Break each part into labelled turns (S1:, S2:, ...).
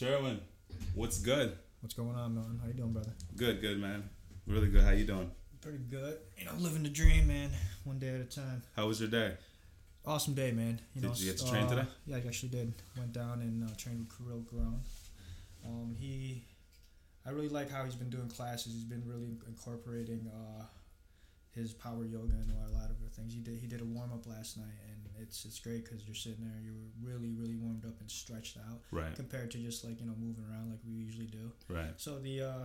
S1: Sherwyn, what's good?
S2: What's going on, man? How you doing, brother?
S1: Good, good, man. Really good. How you doing?
S2: Pretty good. You know, living the dream, man. One day at a time.
S1: How was your day?
S2: Awesome day, man. You
S1: Did
S2: know,
S1: you get to train
S2: uh,
S1: today?
S2: Yeah, I actually did. Went down and uh, trained with Kirill Garon. Um, he, I really like how he's been doing classes. He's been really incorporating uh, his power yoga and a lot of other things. He did he did a warm up last night, and it's it's great because you're sitting there, you're really really warmed up and stretched out
S1: Right,
S2: compared to just like you know moving around like we usually do.
S1: right.
S2: So the uh,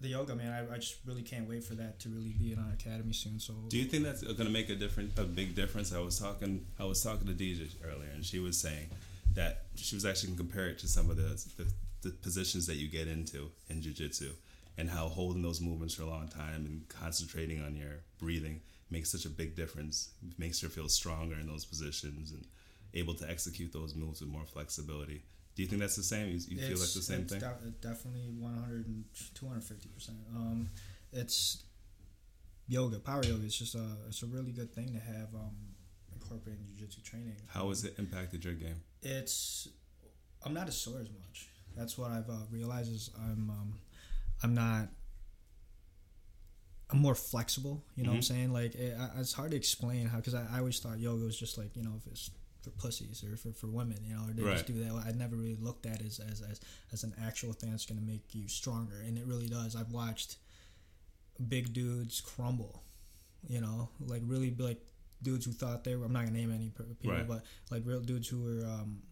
S2: the yoga, man, I, I just really can't wait for that to really be in our academy soon. So
S1: Do you think that's going to make a different, a big difference? I was talking, I was talking to DJ earlier, and she was saying that she was actually going to compare it to some of the, the the positions that you get into in jujitsu, and how holding those movements for a long time and concentrating on your breathing makes such a big difference. It makes her feel stronger in those positions and able to execute those moves with more flexibility. Do you think that's the same? You, you feel like the same thing?
S2: de- definitely 100 and 250 percent. Um, it's yoga, power yoga. It's just a it's a really good thing to have um, incorporated in jiu-jitsu training.
S1: How has it impacted your game?
S2: It's I'm not as sore as much. That's what I've uh, realized is I'm um, I'm not. I'm more flexible, you know what I'm
S1: Mhm.
S2: saying? Like it, I, it's hard to explain how because I, I always thought yoga was just like you know if it's for pussies or for, for women, you know, or they just do that. I never really looked at it as as, as, as an actual thing that's going to make you stronger, and it really does. I've watched big dudes crumble, you know, like really like dudes who thought they were. I'm not gonna name any people,
S1: Right.
S2: but like real dudes who were um,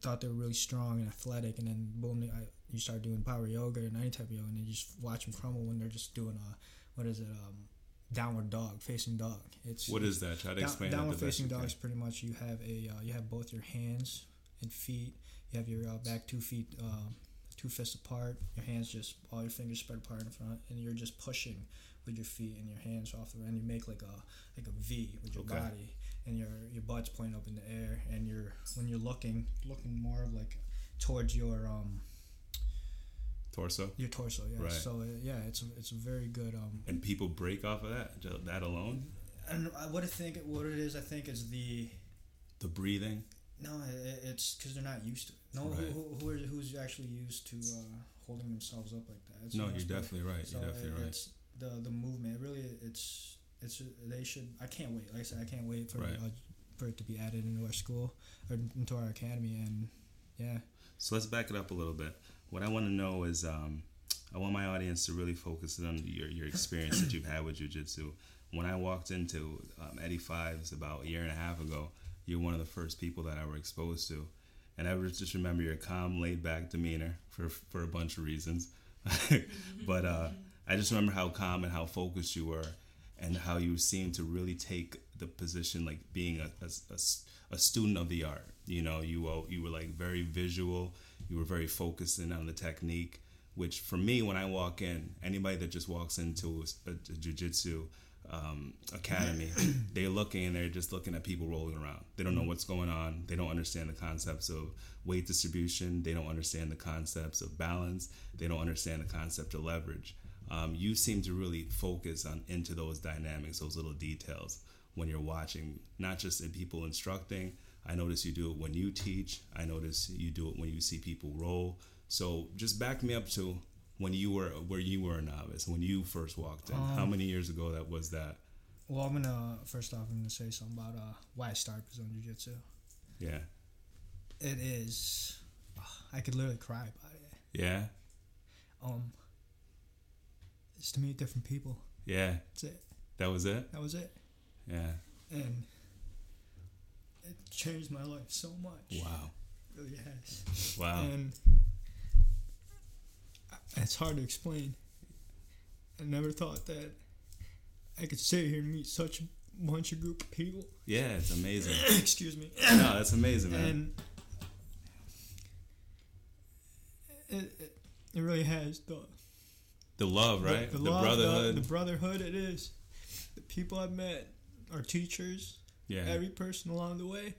S2: thought they were really strong and athletic, and then boom, I, you start doing power yoga and any type of yoga, and you just watch them crumble when they're just doing a what is it, um, downward dog, facing dog. It's
S1: What is that? Try to
S2: down,
S1: explain
S2: downward facing dog is pretty much you have a uh, you have both your hands and feet. You have your uh, back two feet, uh, two fists apart. Your hands just all your fingers spread apart in front, and you're just pushing with your feet and your hands off the and you make like a like a V with your
S1: Okay.
S2: body, and your your butt's pointing up in the air, and you're when you're looking looking more of like towards your um
S1: Torso?
S2: your torso. Yeah.
S1: Right.
S2: So uh, yeah, it's a, it's a very good um
S1: And people break off of that, that alone?
S2: and what I think what it is I think is the
S1: The breathing?
S2: No, it, it's because they're not used to it. No,
S1: Right.
S2: who, who, who who's actually used to uh, holding themselves up like that? It's
S1: no, you're definitely right.
S2: So
S1: You're definitely
S2: it,
S1: right.
S2: it's the the movement. It really, it's it's they should. I can't wait. Like I said, I can't wait for
S1: Right.
S2: uh, for it to be added into our school or into our academy. And yeah,
S1: So let's back it up a little bit. What I want to know is, um, I want my audience to really focus on your, your experience that you've had with jujitsu. When I walked into um, Eddie Fives about a year and a half ago, you're one of the first people that I were exposed to. And I just remember your calm, laid back demeanor for, for a bunch of reasons. but uh, I just remember how calm and how focused you were and how you seemed to really take the position like being a a student of the art. You know, you you were like very visual. You were very focused in on the technique. Which for me, when I walk in, anybody that just walks into a, a, jujitsu um, academy, they're looking and they're just looking at people rolling around. They don't know what's going on. They don't understand the concepts of weight distribution. They don't understand the concepts of balance. They don't understand the concept of leverage. Um, you seem to really focus on into those dynamics, those little details when you're watching, not just in people instructing. I notice you do it when you teach. I notice you do it when you see people roll. So just back me up to when you were where you were a novice, when you first walked in. How
S2: Um,
S1: many years ago that was that?
S2: well, I'm gonna first off, I'm gonna say something about uh, why I started Zone Jiu Jitsu.
S1: Yeah.
S2: It is, I could literally cry about it.
S1: Yeah.
S2: Um, it's to meet different people.
S1: Yeah.
S2: That's it.
S1: That was it?
S2: That was it.
S1: Yeah.
S2: and it changed my life so much.
S1: Wow.
S2: It really has.
S1: Wow.
S2: And it's hard to explain. I never thought that I could sit here and meet such a bunch of group of people.
S1: Yeah, it's amazing.
S2: Excuse me.
S1: no, that's amazing, man.
S2: And it, it, it really has the
S1: the love,
S2: the-
S1: right?
S2: The,
S1: The,
S2: love,
S1: brotherhood.
S2: the, the brotherhood. It is the people I've met, our teachers,
S1: yeah.
S2: every person along the way.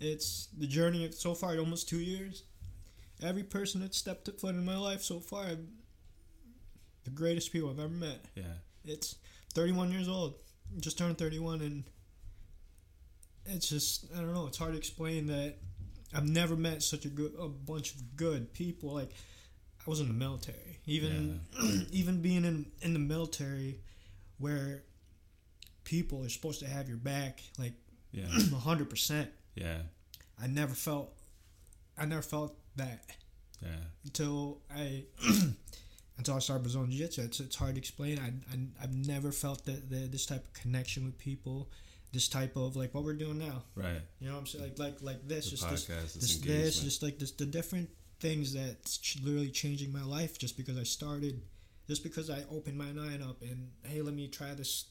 S2: It's the journey of so far, almost two years. Every person that stepped foot in my life so far, I've- the greatest people I've ever met.
S1: yeah.
S2: It's 31 years old, just turned 31, and it's just I don't know. It's hard to explain that I've never met such a good a bunch of good people. Like I was in the military, even even being in in the military, where people are supposed to have your back, like
S1: Yeah.
S2: hundred percent.
S1: Yeah.
S2: I never felt, I never felt that
S1: Yeah.
S2: until I until I started Brazilian Jiu Jitsu. It's, it's hard to explain. I, I I've never felt that the, this type of connection with people, this type of like what we're doing now.
S1: Right.
S2: You know what I'm saying? Like like like this,
S1: The
S2: just this,
S1: podcast, this,
S2: this, this, just like this, the different things that's ch- literally changing my life just because I started, just because I opened my mind up and hey, let me try this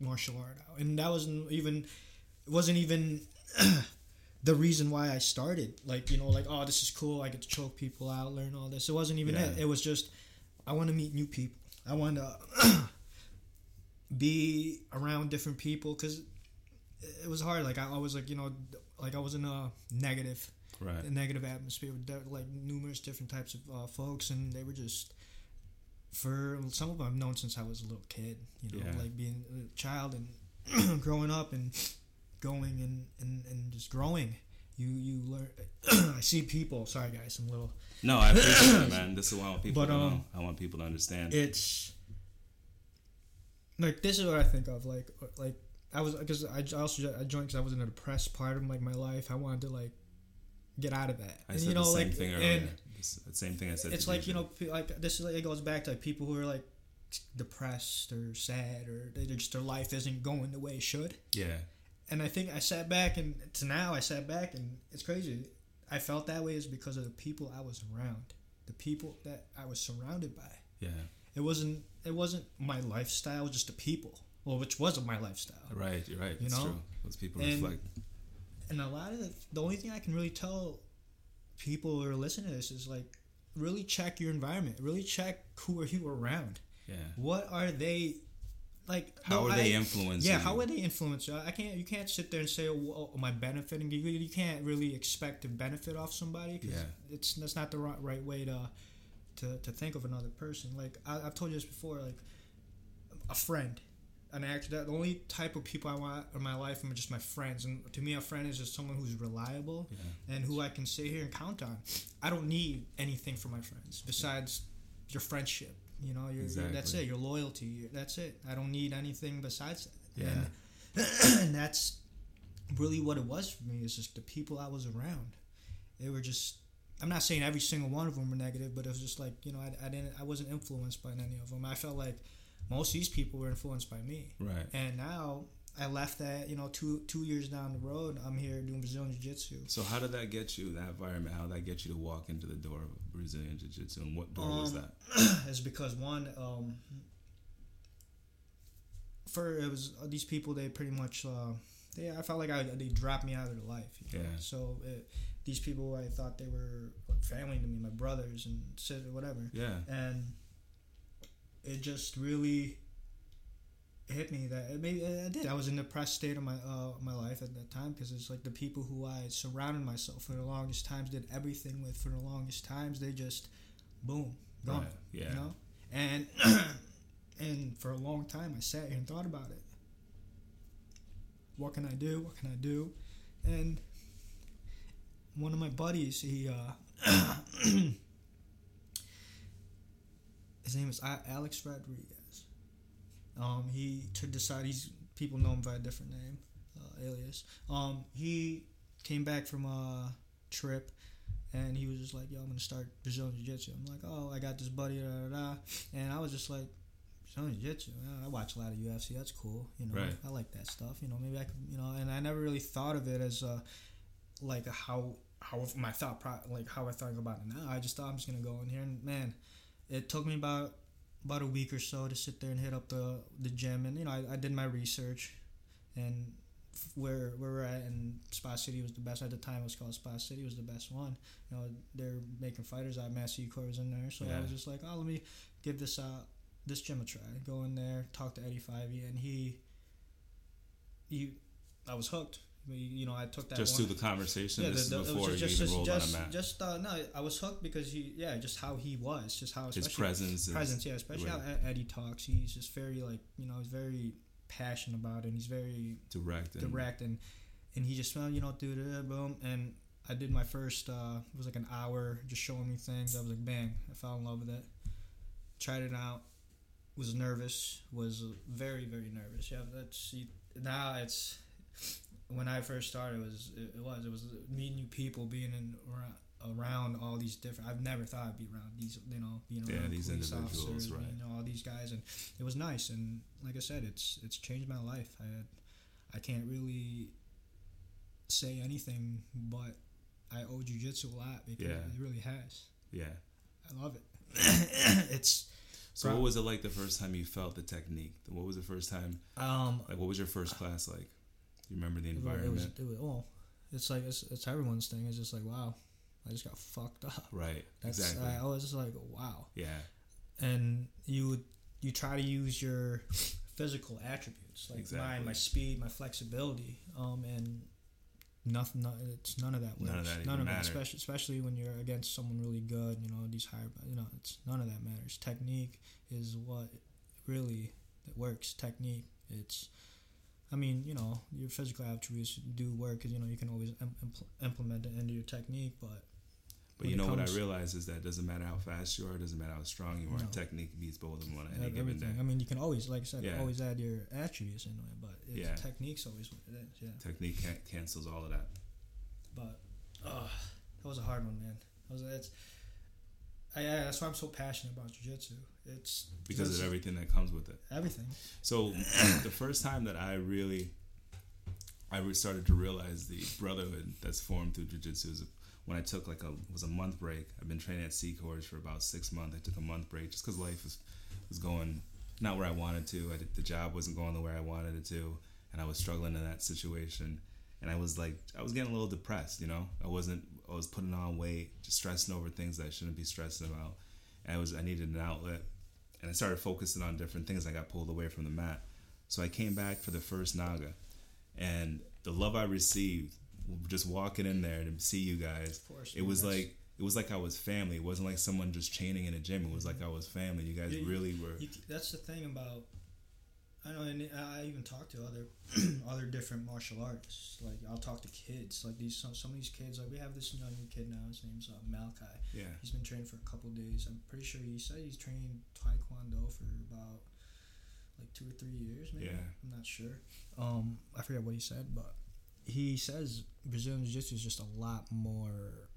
S2: martial art out, and that wasn't even, it wasn't even. the reason why I started, like you know, like oh, this is cool. I get to choke people out, learn all this. It wasn't even
S1: Yeah.
S2: it. It was just I want to meet new people. I want to be around different people because it was hard. Like I, I was like you know, like I was in a negative,
S1: Right.
S2: a negative atmosphere with like numerous different types of uh, folks, and they were just. For some of them, I've known since I was a little kid. You know,
S1: Yeah.
S2: like being a child and growing up and going and, and, and just growing. You you learn. I see people. Sorry guys, I'm a little.
S1: No, I appreciate it, man. This is what I want people
S2: But,
S1: to know.
S2: um,
S1: I want people to understand.
S2: It's like this is what I think of. Like like I was because I also I joined because I was in a depressed part of like my life. I wanted to like get out of that.
S1: I
S2: and
S1: said
S2: you know
S1: the same
S2: like
S1: thing
S2: and
S1: earlier. The same thing I said.
S2: it's like you know like this is like it goes back to like people who are like depressed or sad or they just their life isn't going the way it should.
S1: Yeah.
S2: and I think I sat back and to now I sat back and it's crazy. I felt that way is because of the people I was around, the people that I was surrounded by.
S1: Yeah.
S2: It wasn't it wasn't my lifestyle, just the people. Well, which wasn't my lifestyle.
S1: Right. You're right.
S2: You
S1: it's
S2: know?
S1: true. Those people
S2: And-
S1: reflect.
S2: And a lot of the, the only thing I can really tell people who are listening to this is like really check your environment. Really check who are you around.
S1: Yeah.
S2: What are they like?
S1: How
S2: no,
S1: are they
S2: I-
S1: influencing?
S2: Yeah, how are they influence you? I can't. You can't sit there and say, oh, "Oh, am I benefiting?" You, you can't really expect to benefit off somebody. 'cause
S1: Yeah.
S2: it's that's not the right, right way to, to to think of another person. Like I, I've told you this before. Like a friend, an actor. That the only type of people I want in my life are just my friends. And to me, a friend is just someone who's reliable
S1: Yeah.
S2: and who I can sit here and count on. I don't need anything from my friends besides your friendship. You know, your, your- that's it. Your loyalty. Your, that's it. I don't need anything besides that.
S1: Yeah.
S2: And, and that's really what it was for me. Is just the people I was around. They were just. I'm not saying every single one of them were negative, but it was just like you know, I, I didn't. I wasn't influenced by any of them. I felt like most of these people were influenced by me.
S1: Right.
S2: And now I left that. You know, two two years down the road, I'm here doing Brazilian Jiu Jitsu.
S1: So how did that get you? That environment. How did that get you to walk into the door of Brazilian Jiu Jitsu? And what door was
S2: Um,
S1: that?
S2: is because one um for it was uh, these people they pretty much uh they I felt like I, they dropped me out of their life you know?
S1: Yeah.
S2: so it, these people I thought they were like family to me my brothers and sis- whatever
S1: Yeah.
S2: and it just really hit me that it maybe I did. I was in a depressed state of my uh my life at that time because it's like the people who I surrounded myself for the longest times did everything with for the longest times. They just boom gone
S1: Right. Yeah.
S2: you know? And and for a long time i sat here and thought about it. What can i do? What can i do? And one of my buddies he uh his name is alex rodriguez um he to decide he's people know him by a different name uh, alias um he came back from a trip and he was just like, "Yo, I'm gonna start Brazilian Jiu Jitsu." I'm like, "Oh, I got this buddy, da da da," and I was just like, "Brazilian Jiu Jitsu? I watch a lot of UFC. That's cool. You know,
S1: Right.
S2: I like that stuff. You know, maybe I could, you know." And I never really thought of it as uh, like a how how my thought pro- like how I thought about it now. I just thought I'm just gonna go in here, and man, it took me about about a week or so to sit there and hit up the the gym, and you know, I, I did my research, and where where we're at and Spa City was the best at the time. It was called Spa City was the best one. You know, they're making fighters out. Massey Core was in there, so I was just like, oh, let me give this out this gym a try. Go in there, talk to Eddie Fivey, and he he I was hooked. You know, I took that
S1: Just
S2: one.
S1: through the conversation.
S2: Yeah,
S1: this
S2: the- the-
S1: is
S2: it was
S1: before
S2: just,
S1: you even
S2: just,
S1: rolled
S2: just,
S1: on a
S2: just uh, no, I was hooked because he, yeah, just how he was, just how
S1: His presence. is-
S2: presence, yeah, especially how Eddie talks. He's just very like, you know, he's very passionate about it. and He's very
S1: direct. And,
S2: direct and and he just found you know do the boom and I did my first. Uh, it was like an hour just showing me things. I was like, bang! I fell in love with it. Tried it out. Was nervous. Was very very nervous. Yeah, that's now it's. When I first started, it was it, it was it was meeting new people, being in around, around all these different. I've never thought I'd be around these, you know, being
S1: Yeah,
S2: around
S1: these
S2: police officers,
S1: right.
S2: you know, all these guys, and it was nice. And like I said, it's it's changed my life. I had, I can't really say anything, but I owe jujitsu a lot because
S1: Yeah.
S2: it really has.
S1: Yeah.
S2: I love it. it's
S1: So what was it like the first time you felt the technique? What was the first time?
S2: um,
S1: Like, what was your first class like? You remember the
S2: it was, it
S1: environment?
S2: was, it was well, it's like it's, it's everyone's thing. It's just like wow, I just got fucked up.
S1: right.
S2: That's
S1: exactly.
S2: I, was just like wow.
S1: yeah.
S2: and you would you try to use your physical attributes like
S1: Exactly.
S2: mine, my speed, my flexibility, um, and nothing. No, it's none of that works.
S1: None of that
S2: none of
S1: mattered.
S2: especially especially when you're against someone really good. You know these higher. You know it's none of that matters. Technique is what really that works. Technique. It's. I mean, you know, your physical attributes do work because you know you can always im- impl- implement it into your technique, but
S1: But you know what I realize is that it doesn't matter how fast you are, it doesn't matter how strong you are.
S2: No.
S1: Technique beats both of them on any given day.
S2: everything. I mean, you can always, like I said,
S1: Yeah.
S2: always add your attributes into it, but it's,
S1: Yeah.
S2: technique's always what it is. Yeah,
S1: Technique can- cancels all of that.
S2: but uh, that was a hard one, man. That was it's. I, yeah, that's why I'm so passionate about jujitsu. It's
S1: Because of everything that comes with it.
S2: everything.
S1: So the first time that I really, I started to realize the brotherhood that's formed through jujitsu is when I took like a was a month break. I've been training at Seacourse for about six months. I took a month break just because life was was going not where I wanted to. I did, the job wasn't going the way I wanted it to, and I was struggling in that situation. And I was like, I was getting a little depressed. You know, I wasn't. I was putting on weight, just stressing over things that I shouldn't be stressing about. And I was. I needed an outlet and I started focusing on different things. I got pulled away from the mat. So I came back for the first NAGA, and the love I received just walking in there to see you guys.
S2: Course,
S1: it was like it was like I was family. It wasn't like someone just chaining in a gym. It was like I was family. You guys
S2: You-
S1: really were.
S2: You, that's the thing about. I know, and I even talk to other other different martial artists. Like I'll talk to kids. Like these some, some of these kids. Like we have this young kid now. His name's uh, Malachi.
S1: Yeah,
S2: He's been training for a couple days. I'm pretty sure he said he's trained Taekwondo for about like two or three years, maybe.
S1: Yeah.
S2: I'm not sure. Um, I forget what he said, but he says Brazilian Jiu Jitsu is just a lot more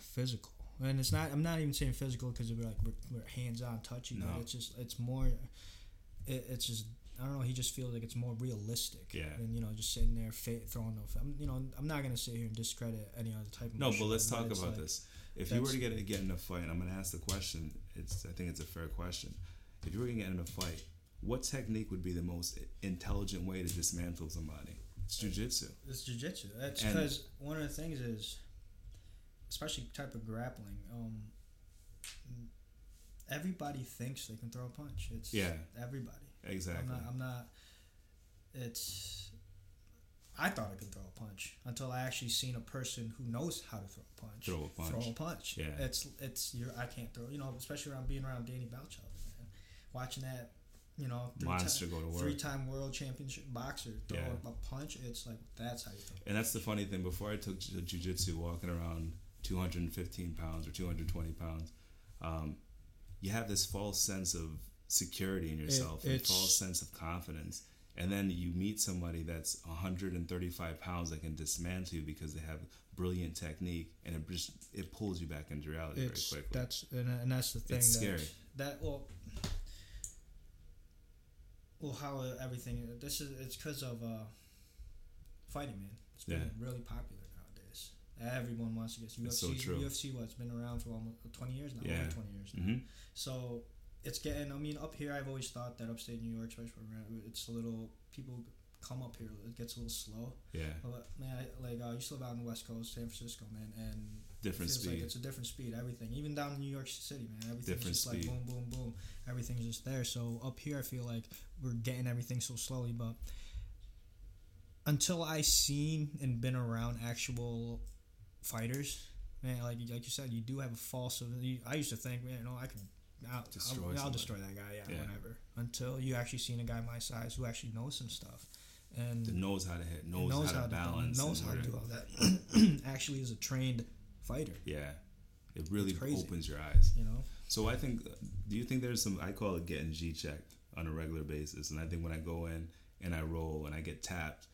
S2: physical. And it's not. I'm not even saying physical because we're like we're, we're hands on, touchy.
S1: No.
S2: But it's just it's more. It, it's just I don't know. He just feels like it's more realistic.
S1: Yeah.
S2: Than you know just sitting there fa- throwing no. I'm, you know I'm not gonna sit here and discredit any other type of.
S1: no, but
S2: martial
S1: let's
S2: art,
S1: talk
S2: it's
S1: about
S2: like-
S1: this. If you were to get get in a fight, I'm gonna ask the question. It's I think it's a fair question. If you were gonna get in a fight, what technique would be the most intelligent way to dismantle somebody? It's jujitsu.
S2: It's jujitsu. That's because one of the things is, especially type of grappling. Um, everybody thinks they can throw a punch. It's
S1: Yeah.
S2: everybody.
S1: Exactly.
S2: I'm not. I'm not. It's. I thought I could throw a punch until I actually seen a person who knows how to throw a punch.
S1: Throw a punch.
S2: Throw a punch.
S1: Yeah.
S2: It's it's you're I can't throw. You know, especially around being around Danny Bouchover, man. Watching that, you know, three
S1: Monster go to work.
S2: three-time world championship boxer throw
S1: Yeah.
S2: a punch. It's like that's how you throw.
S1: And that's the funny thing. Before I took jiu- jujitsu, walking around 215 pounds or 220 pounds, um, you have this false sense of security in yourself, and false sense of confidence. And then you meet somebody that's 135 pounds that can dismantle you because they have brilliant technique, and it just it pulls you back into reality
S2: It's
S1: very quickly.
S2: that's and, and that's the thing.
S1: It's
S2: that,
S1: scary.
S2: That well, well, how everything. This is it's because of uh, fighting, man. It's been
S1: Yeah.
S2: really popular. Everyone wants to get UFC.
S1: So true.
S2: UFC, what's been around for almost twenty years now.
S1: Yeah.
S2: Twenty years now.
S1: hmm
S2: So it's getting. I mean, up here, I've always thought that upstate New York, especially where we're at, it's a little. People come up here. It gets a little slow.
S1: Yeah,
S2: But, man, I, like uh, I used to live out in the West Coast, San Francisco, man, and
S1: different
S2: feels
S1: speed.
S2: like it's a different speed. Everything, even down in New York City, man, everything's
S1: Different
S2: just
S1: speed.
S2: like boom, boom, boom. Everything's just there. So up here, I feel like we're getting everything so slowly. But until I seen and been around actual fighters, man, like like you said, you do have a false. you- I used to think, man, you know, I could. I'll,
S1: Destroy
S2: I'll, I'll destroy that guy, yeah,
S1: Yeah.
S2: whatever. Until you actually seen a guy my size who actually knows some stuff, and
S1: That knows how to hit, knows,
S2: knows
S1: how,
S2: how
S1: to
S2: to
S1: balance,
S2: knows how to do all that. Actually, is a trained fighter.
S1: Yeah, it really opens your eyes.
S2: You know,
S1: So I think, do you think there's some? I call it getting G checked on a regular basis, and I think when I go in and I roll and I get tapped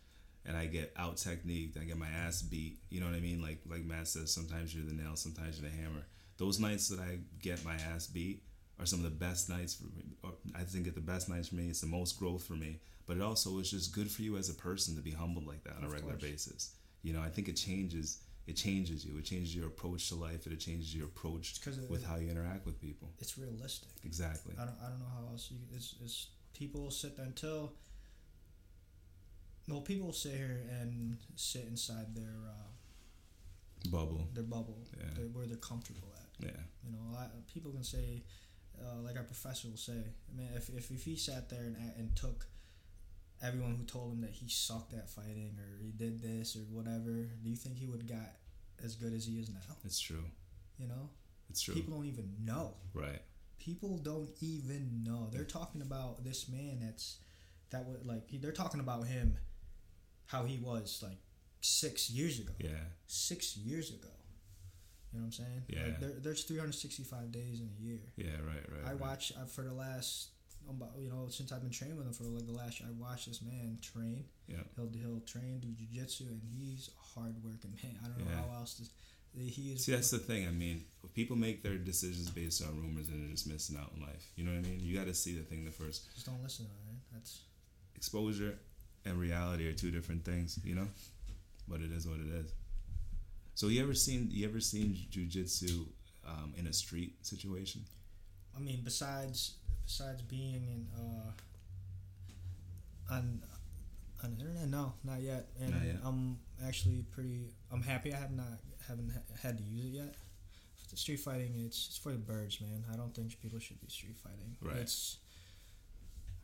S1: and I get out techniqued, I get my ass beat. You know what I mean? Like like Matt says, sometimes you're the nail, sometimes you're the hammer. Those nights that I get my ass beat are some of the best nights for me. Or I think it's the best nights for me. It's the most growth for me. But it also is just good for you as a person to be humbled like that on a regular
S2: course.
S1: basis. You know, I think it changes. It changes you. It changes your approach to life. It changes your approach with how you interact with people.
S2: it's realistic.
S1: Exactly.
S2: I don't, I don't know how else you it's, it's people sit there until well people will sit here and sit inside their uh,
S1: Bubble.
S2: their bubble
S1: Yeah.
S2: where they're comfortable at
S1: Yeah.
S2: you know a lot of people can say uh, like our professor will say I mean if, if, if he sat there and, and took everyone who told him that he sucked at fighting or he did this or whatever do you think he would got as good as he is now
S1: It's true.
S2: you know
S1: It's true.
S2: people don't even know
S1: right.
S2: people don't even know. They're talking about this man that's that was like they're talking about him how he was like six years ago.
S1: Yeah.
S2: Six years ago. You know what I'm saying?
S1: Yeah.
S2: Like there, there's 365 days in a year.
S1: Yeah. Right. Right.
S2: I
S1: right.
S2: watch uh, for the last you know since I've been training with him for like the last year. I watched this man train.
S1: Yeah.
S2: He'll he'll train do jujitsu and he's a hard working man. I don't know how else to. He is.
S1: See, that's the thing. I mean, people make their decisions based on rumors, and they're just missing out in life. You know what I mean? You got to see the thing the first.
S2: just don't listen to. Man. That's
S1: Exposure and reality are two different things. You know, but it is what it is. So you ever seen you ever seen jujitsu um, in a street situation?
S2: I mean, besides besides being in uh, on on the internet, no, not yet. And
S1: Not yet.
S2: I'm actually pretty. I'm happy. I have not haven't ha- had to use it yet. The street fighting, it's it's for the birds, man. I don't think people should be street fighting.
S1: Right.
S2: It's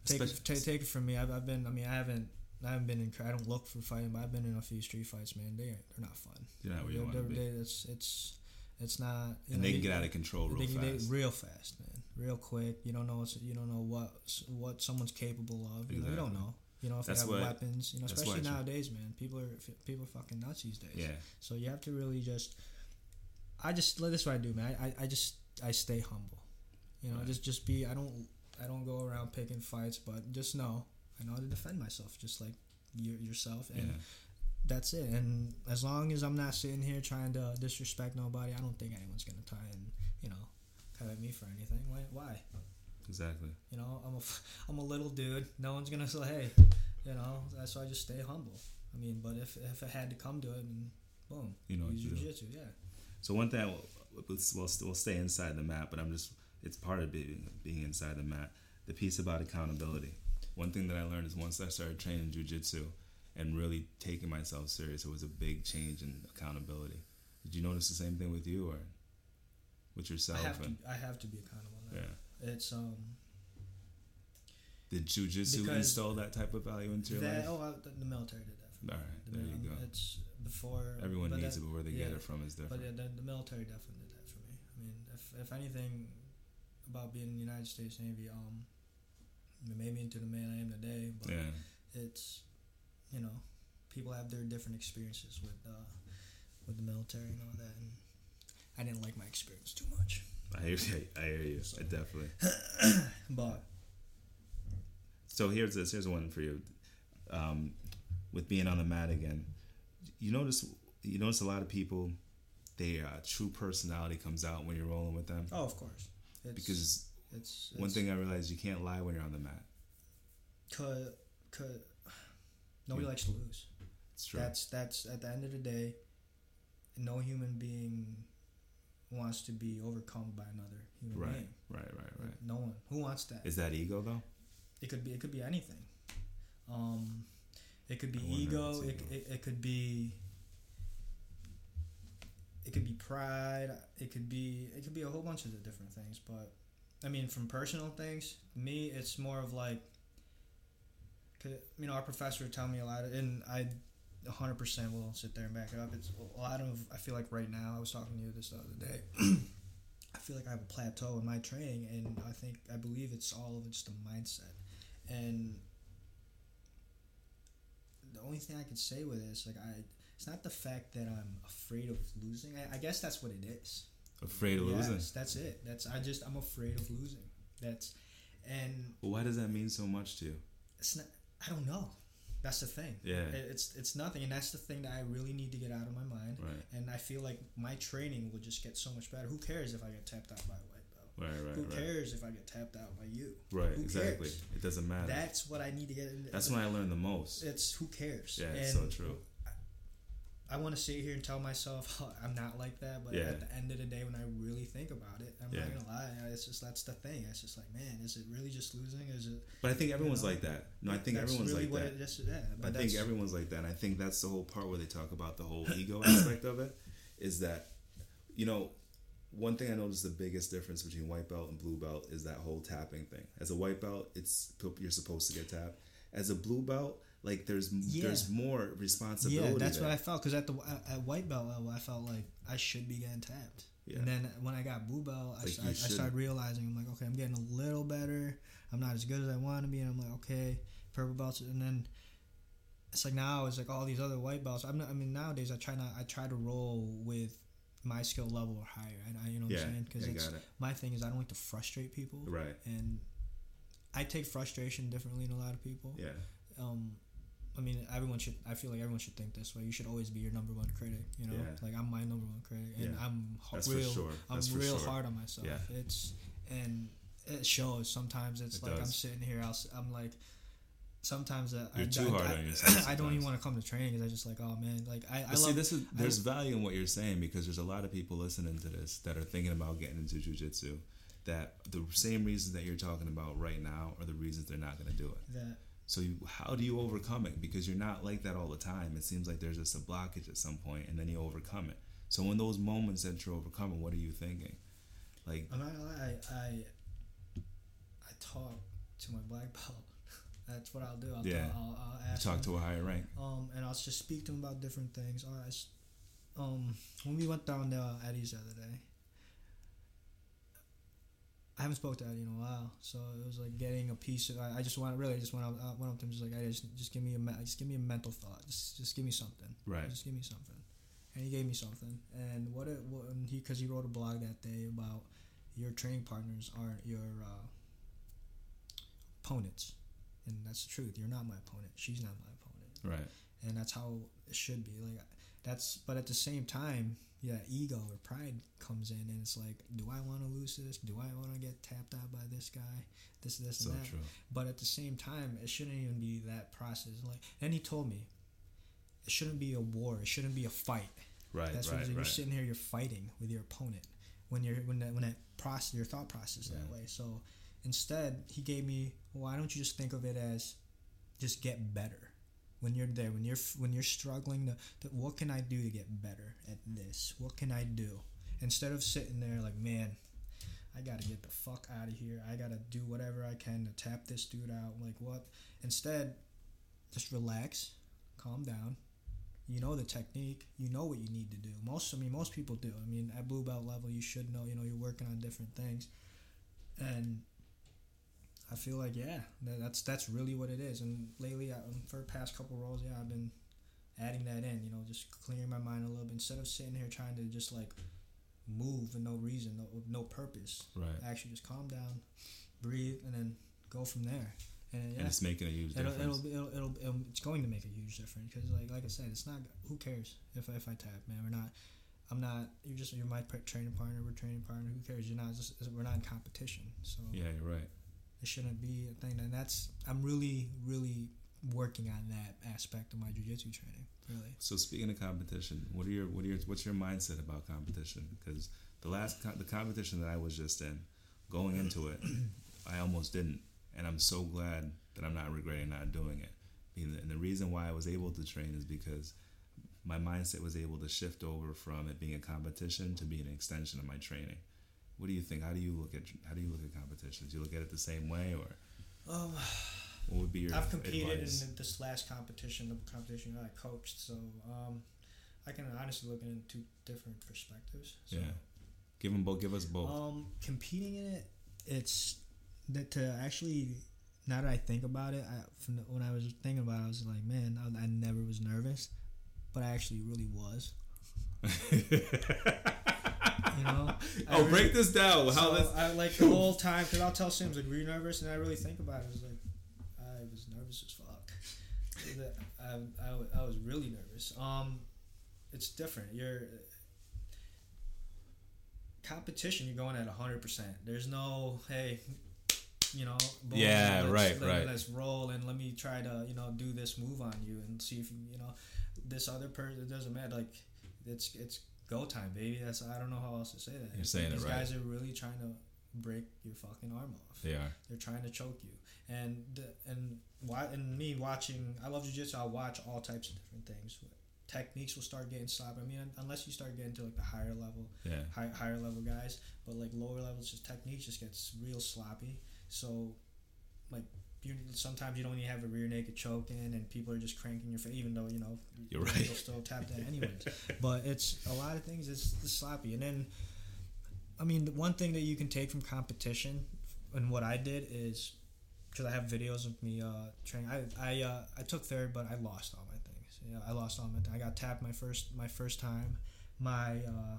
S2: take it, take, take it from me. I've, I've been. I mean, I haven't. I haven't been in. I don't look for fighting, but I've been in a few street fights, man. They they're not fun.
S1: You're not where you
S2: They're-
S1: want to be,
S2: it's it's it's not.
S1: and
S2: know,
S1: they can get out of control real fast.
S2: real fast, man. Real quick. You don't know you don't know what what someone's capable of. You, know, you don't know. You know if
S1: That's
S2: they have
S1: why-
S2: weapons. You know, especially
S1: why I tr-
S2: nowadays, man. People are people are fucking nuts these days.
S1: yeah,
S2: So you have to really just. I just let this is what I do, man. I, I, I just I stay humble. You know,
S1: Right.
S2: just just be. I don't I don't go around picking fights, but just know I know how to defend myself, just like you yourself, and
S1: yeah.
S2: that's it. And as long as I'm not sitting here trying to disrespect nobody, I don't think anyone's gonna try and you know come at me for anything. Why? Why?
S1: Exactly.
S2: You know, I'm a I'm a little dude. No one's gonna say, hey, you know. That's why I just stay humble. I mean, but if if it had to come to it, and boom,
S1: You know
S2: use jujitsu. Yeah.
S1: So one thing, we'll, we'll, we'll stay inside the mat, but I'm just, it's part of being, being inside the mat. The piece about accountability. One thing that I learned is once I started training jujitsu and really taking myself serious, it was a big change in accountability. Did you notice the same thing with you or with yourself?
S2: I have to I have to be accountable. Now.
S1: yeah.
S2: It's um
S1: Did jujitsu install that type of value into your
S2: that
S1: life?
S2: oh I, the, the military did that for me.
S1: All right,
S2: The
S1: there
S2: mil-
S1: you go.
S2: It's before
S1: Everyone needs
S2: that-
S1: it, but where they get
S2: yeah.
S1: it from is different.
S2: But yeah, the, the military definitely did that for me. I mean, if if anything about being in the United States Navy, um, it made me into the man I am today. But
S1: yeah.
S2: it's you know, people have their different experiences with uh, with the military and all that, and I didn't like my experience too much.
S1: I hear you. I hear you.
S2: So-
S1: I definitely.
S2: But
S1: So here's this. Here's one for you. Um, with being on the mat again, you notice you notice a lot of people, their uh, true personality comes out when you're rolling with them.
S2: oh, of course, it's,
S1: Because
S2: it's,
S1: one thing I realized, you can't lie when you're on the mat.
S2: Cause, could nobody
S1: When-
S2: likes to lose.
S1: It's true.
S2: That's that's at the end of the day, no human being wants to be overcome by another human
S1: right,
S2: being.
S1: right, right, right.
S2: No one who wants that.
S1: Is that ego though?
S2: It could be it could be anything. Um, it could be ego. It,
S1: ego.
S2: it it could be. It could be pride. It could be it could be a whole bunch of the different things. But I mean, from personal things, me, it's more of like. you know, our professor would tell me a lot, of, and I, hundred percent will sit there and back it up. It's a lot of. I feel like right now, I was talking to you this the other day. I feel like I have a plateau in my training, and I think I believe it's all of it's the mindset, and the only thing I could say with this, like I, it's not the fact that I'm afraid of losing. I, I guess that's what it is.
S1: Afraid of losing.
S2: That's it. That's I just I'm afraid of losing. That's and
S1: Well, why does that mean so much to you?
S2: it's not. I don't know. That's the thing.
S1: Yeah.
S2: It's it's nothing, and that's the thing that I really need to get out of my mind.
S1: Right.
S2: And I feel like my training will just get so much better. Who cares if I get tapped out by a white belt?
S1: Right. Right.
S2: Who
S1: right.
S2: cares if I get tapped out by you?
S1: Right.
S2: Who
S1: exactly.
S2: cares?
S1: It doesn't matter.
S2: That's what I need to get. In,
S1: That's when I learn the most.
S2: It's who cares.
S1: Yeah.
S2: and
S1: It's so true.
S2: I want to sit here and tell myself "Oh, I'm not like that, but
S1: Yeah.
S2: at the end of the day, when I really think about it, I'm
S1: Yeah.
S2: not gonna lie. It's just that's the thing. It's just like, man, is it really just losing? Is it?
S1: But I think everyone's
S2: know?
S1: like that. No, I think
S2: that's
S1: everyone's
S2: really
S1: like
S2: what
S1: that.
S2: It, just, yeah, but
S1: I
S2: that's,
S1: think everyone's like that. And I think that's the whole part where they talk about the whole ego aspect of it. Is that, you know, one thing I noticed the biggest difference between white belt and blue belt is that whole tapping thing. As a white belt, it's you're supposed to get tapped. As a blue belt, like there's
S2: Yeah.
S1: there's more responsibility.
S2: Yeah, that's
S1: there.
S2: what I felt because at the at, white belt level, I felt like I should be getting tapped.
S1: Yeah.
S2: And then when I got blue belt, I,
S1: like
S2: I, I started realizing I'm like, okay, I'm getting a little better. I'm not as good as I want to be, and I'm like, okay, purple belts, and then it's like now it's like all these other white belts. I'm not. I mean, nowadays I try not. I try to roll with my skill level or higher, and I, you know what
S1: Yeah,
S2: I'm saying? Because it's
S1: it.
S2: my thing is I don't like to frustrate people,
S1: Right.
S2: and I take frustration differently than a lot of people
S1: Yeah.
S2: um I mean everyone should I feel like everyone should think this way. You should always be your number one critic, you know?
S1: Yeah.
S2: Like I'm my number one critic and
S1: Yeah.
S2: I'm
S1: That's for
S2: real
S1: sure.
S2: I'm real
S1: sure.
S2: hard on myself.
S1: Yeah.
S2: It's and it shows sometimes it's
S1: It
S2: like I'm sitting here I'll, I'm like sometimes
S1: You're
S2: I,
S1: too
S2: I,
S1: hard
S2: I,
S1: on yourself
S2: I don't even want to come to training because I just like oh man like I, I
S1: But see, this is there's value in what you're saying because there's a lot of people listening to this that are thinking about getting into jujitsu. That the same reasons that you're talking about right now are the reasons they're not going to do it.
S2: that
S1: So you, how do you overcome it? Because you're not like that all the time. It seems like there's just a blockage at some point, and then you overcome it. So in those moments that you're overcoming, what are you thinking? Like,
S2: I'm not gonna lie I I, I talk to my black belt. That's what I'll do. I'll,
S1: Yeah.
S2: talk, I'll, I'll
S1: you talk
S2: him.
S1: to a higher rank.
S2: um, and I'll just speak to him about different things. Uh, I s- um, when we went down to uh, Eddie's the other day, I haven't spoke to Eddie in a while, so it was like getting a piece of. I, I just want really I just went up, uh, went up to him just like Eddie, just, just give me a me- just give me a mental thought, just just give me something,
S1: Right.
S2: just give me something, and he gave me something, and what it what, and he because he wrote a blog that day about your training partners aren't your uh, opponents, and that's the truth. You're not my opponent. She's not my opponent
S1: Right.
S2: and that's how it should be like that's but at the same time yeah ego or pride comes in and it's like do i want to lose this? Do i want to get tapped out by this guy? This this
S1: So
S2: and that.
S1: true.
S2: but at the same time it shouldn't even be that process. Like and he told me it shouldn't be a war. It shouldn't be a fight.
S1: Right.
S2: that's
S1: right.
S2: what you're sitting here you're fighting with your opponent when you're when that when that process your thought process that way. So instead he gave me why don't you just think of it as just get better when you're there when you're when you're struggling to, to what can i do to get better at this? What can i do? Instead of sitting there like man i gotta get the fuck out of here. I gotta do whatever i can to tap this dude out. Like what? Instead just relax calm down. You know the technique. You know what you need to do. Most i mean most people do. I mean at blue belt level you should know you know you're working on different things. And I feel like yeah, tha- that's that's really what it is. And lately, I, um, for the past couple rolls, yeah, I've been adding that in. You know, just clearing my mind a little bit instead of sitting here trying to just like move for no reason, no no purpose.
S1: Right.
S2: Actually, just calm down, breathe, and then go from there. And yeah,
S1: And it's making a huge
S2: it'll,
S1: difference.
S2: it'll, it'll, it'll, it'll, it's going to make a huge difference because like like I said, it's not. Who cares if if I tap, man? We're not. I'm not. You're just. You're my training partner. We're training partner. Who cares? You're not. Just, we're not in competition. So
S1: yeah, you're right.
S2: It shouldn't be a thing. And that's I'm really, really working on that aspect of my jujitsu training. Really.
S1: So speaking of competition, what are your what are your what's your mindset about competition? Because the last co- the competition that I was just in, going into it, I almost didn't, and I'm so glad that I'm not regretting not doing it. And the- reason why I was able to train is because my mindset was able to shift over from it being a competition to being an extension of my training. What do you think? How do you look at how do you look at competitions? Do you look at it the same way, or
S2: Um,
S1: what would be your
S2: I've competed
S1: advice?
S2: in this last competition, the competition that I coached, so um, I can honestly look at it in two different perspectives. So,
S1: yeah, give them both. Give us both.
S2: Um, competing in it, it's that to actually now that I think about it, I, from the- when I was thinking about it, I was like, man, I, I never was nervous, but I actually really was. You know?
S1: Oh,
S2: really-
S1: break this down. How
S2: so
S1: this?
S2: I like the whole time because I'll tell Sims like, "Were you nervous?" And I really think about it. I was like, I was nervous as fuck. I, I, I was really nervous. Um, it's different. You're competition. You're going at hundred percent. There's no hey, you know. boom,
S1: Yeah,
S2: let's-
S1: right,
S2: let-
S1: right.
S2: Let's roll and let me try to you know do this move on you and see if you you know this other person. It doesn't matter. Like it's it's go time, baby. That's I don't know how else to say that.
S1: You're saying it
S2: These
S1: right.
S2: guys are really trying to break your fucking arm off.
S1: They are.
S2: They're trying to choke you. And the- and why and me watching I love jiu-jitsu, I'll watch all types of different things. Techniques will start getting sloppy. I mean, unless you start getting to like the higher level,
S1: Yeah.
S2: high, higher level guys, but like lower levels, just techniques just gets real sloppy. So, like, you sometimes you don't even have a rear naked choke in, and people are just cranking your face, even though you know
S1: You're right.
S2: You'll still tap that anyways. but it's a lot of things. It's, it's sloppy, and then, I mean, the one thing that you can take from competition, and what I did is, because I have videos of me uh, training. I I uh, I took third, but I lost all my things. You know, I lost all my. I got tapped my first my first time. My uh,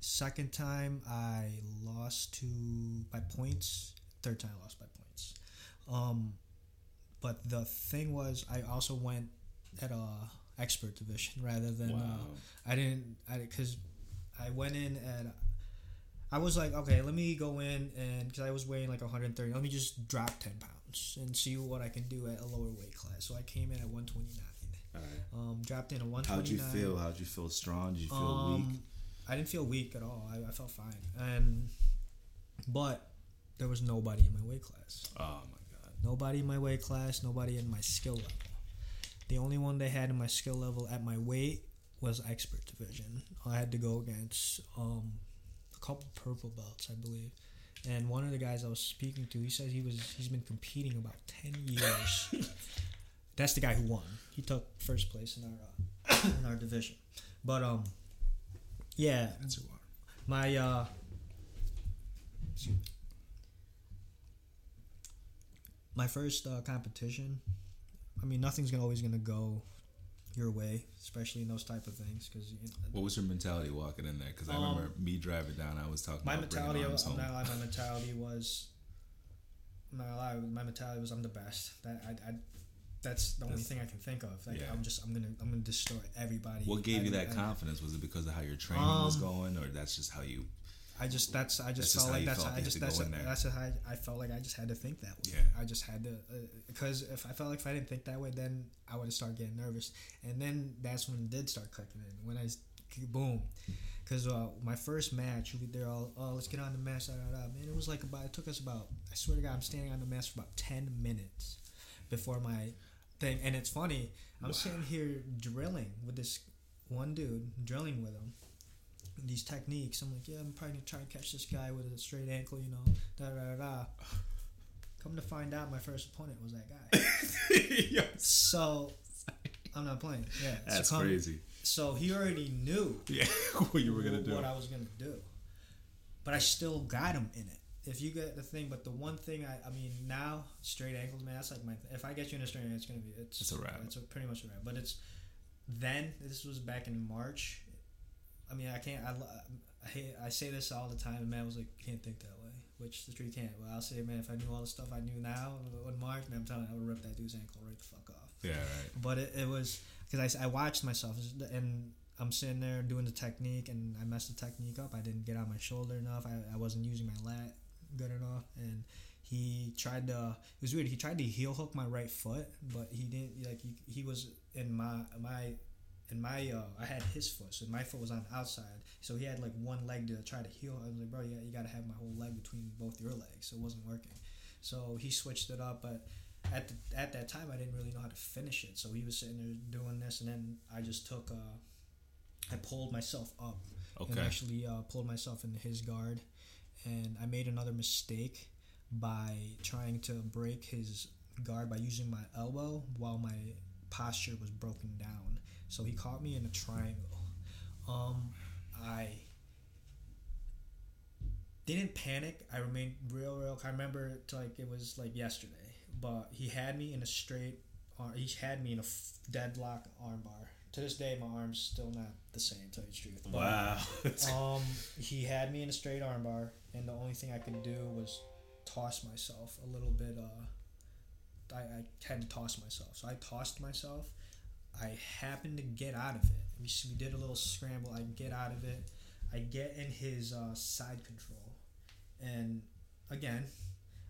S2: second time I lost to by points. Third time I lost by points. Um, but the thing was, I also went at a expert division rather than.
S1: Wow.
S2: Uh, I didn't. I because I went in at. I was like, okay, let me go in and because I was weighing like 130, let me just drop 10 pounds and see what I can do at a lower weight class. So I came in at 129.
S1: All right.
S2: Um, dropped in at 129.
S1: How'd you feel? How'd you feel? Strong? Did you feel weak?
S2: Um, I didn't feel weak at all. I, I felt fine. And but there was nobody in my weight class.
S1: Oh my god.
S2: Nobody in my weight class. Nobody in my skill level. The only one they had in my skill level at my weight was expert division. I had to go against um, a couple purple belts, I believe. And one of the guys I was speaking to, he said he was he's been competing about ten years. That's the guy who won. He took first place in our uh, in our division. But um, yeah,
S1: That's your water.
S2: my uh excuse me. My first uh, competition i mean nothing's gonna always gonna go your way especially in those type of things because you know,
S1: What was your mentality walking in there? Because I
S2: Um,
S1: remember me driving down. I was talking
S2: my
S1: about
S2: mentality
S1: bringing
S2: I'm not lie, my mentality was I'm not lie, my mentality was I'm the best that I, I that's the only
S1: That's-
S2: thing I can think of like
S1: yeah.
S2: I'm just I'm gonna I'm gonna destroy everybody
S1: What gave you that
S2: I-
S1: confidence? Was it because of how your training was
S2: Um,
S1: going, or that's just how you?
S2: I just that's I
S1: That's
S2: just
S1: just
S2: felt like that's I just that's
S1: there.
S2: that's how I, I felt like I just had to think that way.
S1: Yeah.
S2: I just had to because if I felt like if I didn't think that way, then I would have started getting nervous, and then that's when it did start clicking in. When I boom, because uh, my first match, we- they're all oh let's get on the mat, da, da, da. man. It was like about it took us about I swear to God, I'm standing on the mat for about ten minutes before my thing, and it's funny. I'm
S1: Wow.
S2: sitting here drilling with this one dude, drilling with him these techniques. I'm like, yeah, I'm probably gonna try and catch this guy with a straight ankle, you know, da da da. Come to find out, my first opponent was that guy. So I'm not playing. Yeah,
S1: That's
S2: so
S1: crazy.
S2: So he already knew
S1: Yeah, what you were gonna do?
S2: what I was gonna do, but I still got him in it. If you get the thing, but the one thing I, I mean, now straight ankles, man, that's like my. If I get you in a straight ankle, it's gonna be it's
S1: It's a wrap.
S2: It's a, pretty much a wrap. But it's then this was back in March. I mean, I can't. I, I hate. I say this all the time. And man was like, "You can't think that way," which the street can't. Well, I'll say, man, if I knew all the stuff I knew now in March, man, I'm telling you, I would rip that dude's ankle right the fuck off
S1: Yeah, right.
S2: but it, it was because I, I watched myself and I'm sitting there doing the technique and I messed the technique up. I didn't get on my shoulder enough. I, I wasn't using my lat good enough. And he tried to, it was weird. He tried to heel hook my right foot, but he didn't, like, he, he was in my, my, in my, uh, I had his foot, so my foot was on the outside. So he had like one leg to try to heel. I was like, bro, yeah, you got to have my whole leg between both your legs. So it wasn't working. So he switched it up, but at the, at that time I didn't really know how to finish it. So he was sitting there doing this, and then I just took uh, I pulled myself up and actually uh, pulled myself into his guard, and I made another mistake by trying to break his guard by using my elbow while my posture was broken down. So he caught me in a triangle. Um, I didn't panic. I remained real, real. I remember it like it was like yesterday. But he had me in a straight. ar- He had me in a f- deadlock armbar. To this day, my arm's still not the same. To tell you the truth. But,
S1: Wow.
S2: um, he had me in a straight armbar, and the only thing I could do was toss myself a little bit. Uh, I, I had to toss myself, so I tossed myself. I happened to get out of it. We, we did a little scramble. I get out of it. I get in his uh, side control, and again,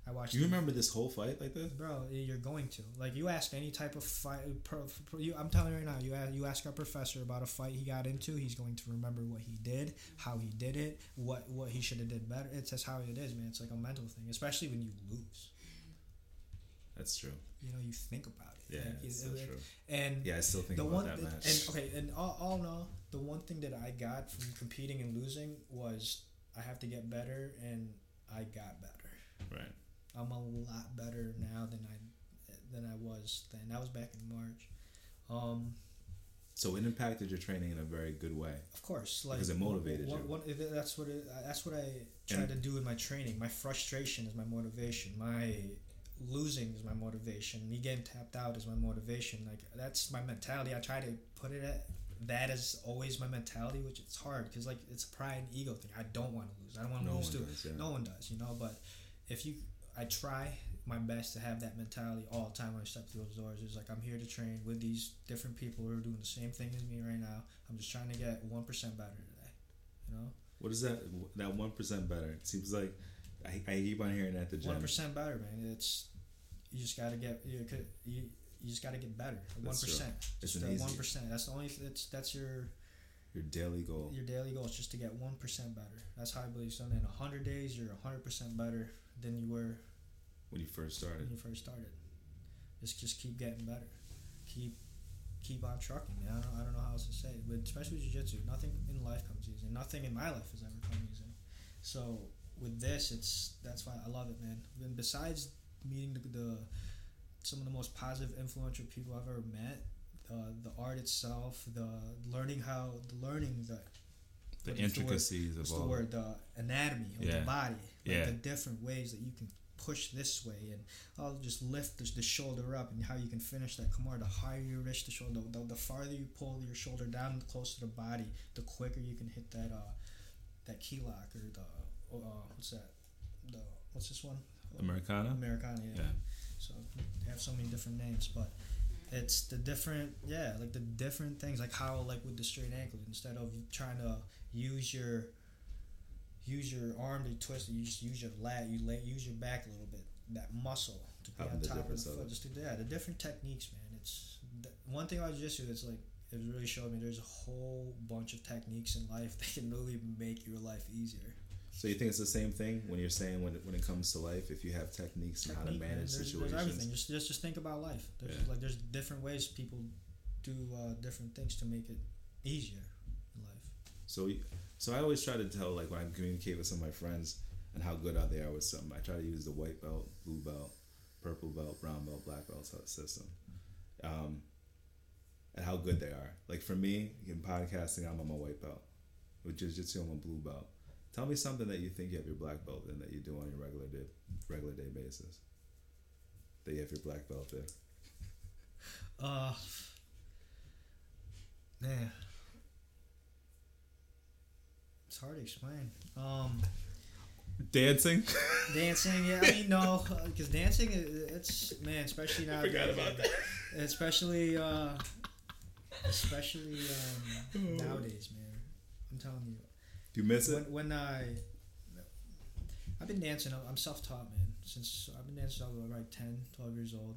S2: I watched.
S1: You remember this whole fight like this?
S2: Bro, you're going to like you ask any type of fight. Pro, pro, you, I'm telling you right now. You ask, you ask our professor about a fight he got into. He's going to remember what he did, how he did it, what what he should have did better. It's just how it is, man. It's like a mental thing, especially when you lose.
S1: That's true.
S2: You know, you think about it.
S1: Yeah,
S2: Like,
S1: it's
S2: it-
S1: so
S2: it-
S1: true.
S2: And
S1: Yeah, I still think
S2: the
S1: about
S2: one
S1: that
S2: and
S1: match.
S2: okay, and all, all in all, the one thing that I got from competing and losing was I have to get better, and I got better.
S1: Right.
S2: I'm a lot better now than I than I was then. That was back in March. Um,
S1: So it impacted your training in a very good way.
S2: of course, like
S1: Because it motivated
S2: one,
S1: you.
S2: If that's what it, that's what I try
S1: And-
S2: to do in my training. My frustration is my motivation. My losing is my motivation. Me getting tapped out is my motivation. Like that's my mentality. I try to put it at that is always my mentality, which it's hard because like it's a pride and ego thing. I don't want to lose. I don't want to
S1: No
S2: lose
S1: one
S2: to
S1: does, yeah.
S2: no one does, you know. But if you, I try my best to have that mentality all the time when I step through those doors. It's like I'm here to train with these different people who are doing the same thing as me right now. I'm just trying to get one percent better today, you know.
S1: What is that? That one percent better. It seems like I, I keep on hearing that at the
S2: One
S1: gym.
S2: percent better, man. It's you just gotta get you could you, you just gotta get better. One
S1: That's It's
S2: Just uh,
S1: an easy-
S2: one percent. That's the only. That's that's your
S1: Your daily goal.
S2: your daily goal is just to get one percent better. That's how I believe. So in hundred days, you're hundred percent better than you were
S1: When you first started.
S2: when you first started. Just just keep getting better. Keep keep on trucking, man. I don't, I don't know how else to say it, but especially with jiu-jitsu, nothing in life comes easy. Nothing in my life has ever come easy. So with this, it's that's why I love it, man. And besides meeting the, the some of the most positive, influential people I've ever met, uh, the art itself, the learning how, the learning the
S1: The
S2: is the word?
S1: intricacies of
S2: the
S1: all.
S2: word the anatomy of
S1: Yeah.
S2: the body like
S1: Yeah.
S2: the different ways that you can push this way and I'll just lift the, the shoulder up and how you can finish that come on the higher you reach the shoulder the, the farther you pull your shoulder down the closer to the body the quicker you can hit that uh that key lock or the uh what's that the what's this one
S1: Americana.
S2: Americana yeah.
S1: Yeah.
S2: so they have so many different names but it's the different yeah like the different things like how like with the straight ankle instead of trying to use your use your arm to twist it you just use your lat you lay use your back a little bit that muscle to be
S1: Having
S2: on
S1: the
S2: top of the
S1: difference of
S2: foot just to, yeah the different techniques man it's the, one thing about jiu-jitsu that's like it really showed me there's a whole bunch of techniques in life that can really make your life easier
S1: So you think it's the same thing when you're saying when it, when it comes to life, if you have techniques on how to
S2: Technique,
S1: manage
S2: there's,
S1: situations.
S2: There's everything. Just, just just think about life. There's
S1: Yeah.
S2: like there's different ways people do uh, different things to make it easier in life.
S1: So, we- so I always try to tell, like, when I communicate with some of my friends and how good are they are with something, I try to use the white belt, blue belt, purple belt, brown belt, black belt system, um, and how good they are. Like for me, in podcasting, I'm on my white belt. With jiu-jitsu, I'm a blue belt. Tell me something that you think you have your black belt in that you do on your regular day, regular day basis. That you have your black belt in.
S2: Uh, man, it's hard to explain. Um,
S1: Dancing.
S2: dancing, yeah, I mean no, because dancing, it's man, especially now.
S1: forgot about that.
S2: Especially, uh, especially um, nowadays, man. I'm telling you.
S1: Do you miss it?
S2: when, when I I've been dancing I'm self-taught man since I've been dancing I was like 10 12 years old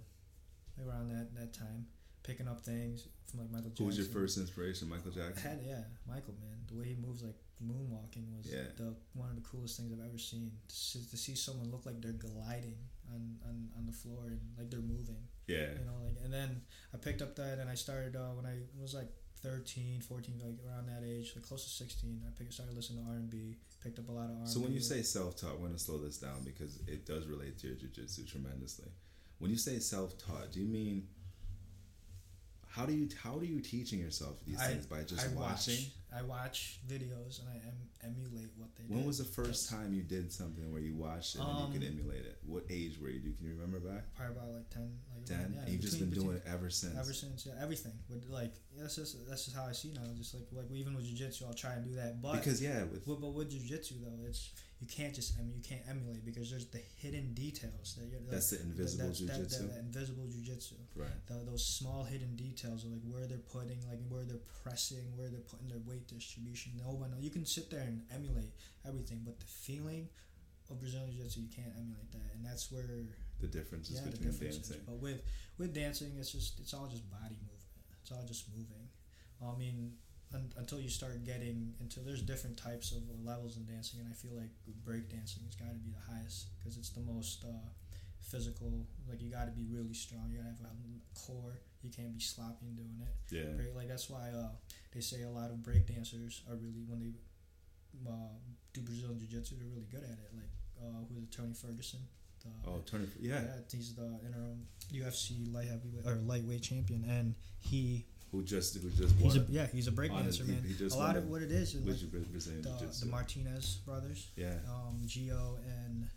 S2: like around that that time picking up things from like Michael Jackson
S1: Who was your first inspiration, Michael
S2: I
S1: Jackson?
S2: had yeah Michael man the way he moves like moonwalking was
S1: Yeah.
S2: the one of the coolest things I've ever seen to see, to see someone look like they're gliding on, on, on the floor and like they're moving
S1: Yeah.
S2: you know like and then i picked up that and i started uh, when i was like 13 14 like around that age like close to 16 i picked, started listening to r&b picked up a lot of r&b
S1: So when you say self-taught, we're gonna slow this down because it does relate to your jiu-jitsu tremendously. When you say self-taught, do you mean how do you how are you teaching yourself these
S2: I-
S1: things by just
S2: I
S1: watching?
S2: watch i watch videos and i em- emulate what they
S1: When
S2: did.
S1: was the first time you did something where you watched it and
S2: Um,
S1: you could emulate it? What age were you? Do Can you remember back?
S2: Probably about like ten. Like
S1: Ten.
S2: Yeah,
S1: and you've just
S2: between-
S1: been doing
S2: between-
S1: it ever since.
S2: Ever since, yeah, everything. With like, that's just that's just how I see now. Just like like even with jujitsu, I'll try and do that. But
S1: because yeah, with
S2: Well, but with jujitsu though, it's you can't just I mean you can't emulate because there's the hidden details that you're like,
S1: that's the invisible
S2: that's- that,
S1: jujitsu.
S2: that, that invisible jujitsu.
S1: right.
S2: The, those small hidden details of like where they're putting, like where they're pressing, where they're putting their weight distribution. No one, you can sit there and emulate everything, but the feeling of Brazilian jiu-jitsu, you can't emulate that, and that's where
S1: The differences
S2: yeah,
S1: between
S2: difference is.
S1: dancing.
S2: But with with dancing, it's just it's all just body movement. It's all just moving. I mean, un, until you start getting into there's different types of levels in dancing, and I feel like break dancing has got to be the highest because it's the most uh, physical. Like you got to be really strong. You got to have a core. You can't be sloppy in doing it.
S1: Yeah.
S2: Break, like that's why uh, they say a lot of break dancers are really when they uh, do Brazilian jiu jitsu, they're really good at it. Like uh, who's it, Tony Ferguson? The,
S1: Oh, Tony. Yeah.
S2: he's the interim UFC light heavyweight or lightweight champion, and he
S1: Who just who just
S2: he's a yeah he's a breakdancer
S1: he-
S2: man.
S1: he just
S2: a lot of what it is is like the, the Martinez brothers,
S1: yeah.
S2: um, Gio and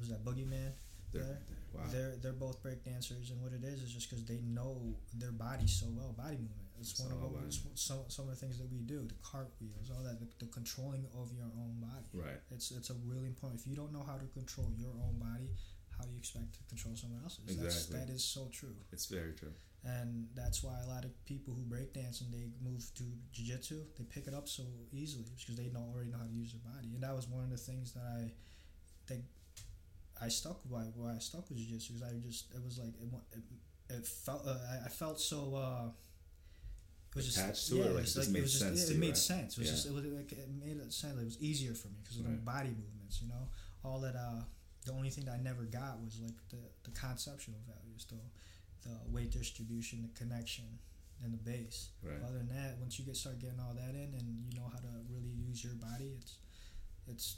S2: was that Boogeyman?
S1: They're,
S2: there.
S1: wow.
S2: They're they're both break dancers, and what it is is just because they know their body so well. Body movement. It's
S1: It's
S2: one of
S1: body.
S2: it's some some of the things that we do. The cartwheels, all that. The, the controlling of your own body.
S1: right.
S2: It's it's a really important. If you don't know how to control your own body, how do you expect to control someone else's? That's,
S1: Exactly.
S2: that is so true.
S1: It's very true.
S2: And that's why a lot of people who break dance and they move to jiu-jitsu, they pick it up so easily because they don't already know how to use their body. And that was one of the things that I that I stuck by why I stuck with jiu-jitsu because I just it was like it, it, it felt uh, I, felt so uh it was
S1: Attached
S2: just
S1: to it,
S2: yeah,
S1: like,
S2: it
S1: it
S2: was
S1: just
S2: like
S1: made
S2: it was
S1: sense
S2: it,
S1: to
S2: it
S1: you,
S2: made
S1: right?
S2: sense it was
S1: Yeah.
S2: just it, was like it made it sense it was easier for me because of the body movements you know all that uh the only thing that I never got was like the the conceptual values the the weight distribution the connection and the base
S1: Right.
S2: other than that once you get start getting all that in and you know how to really use your body it's it's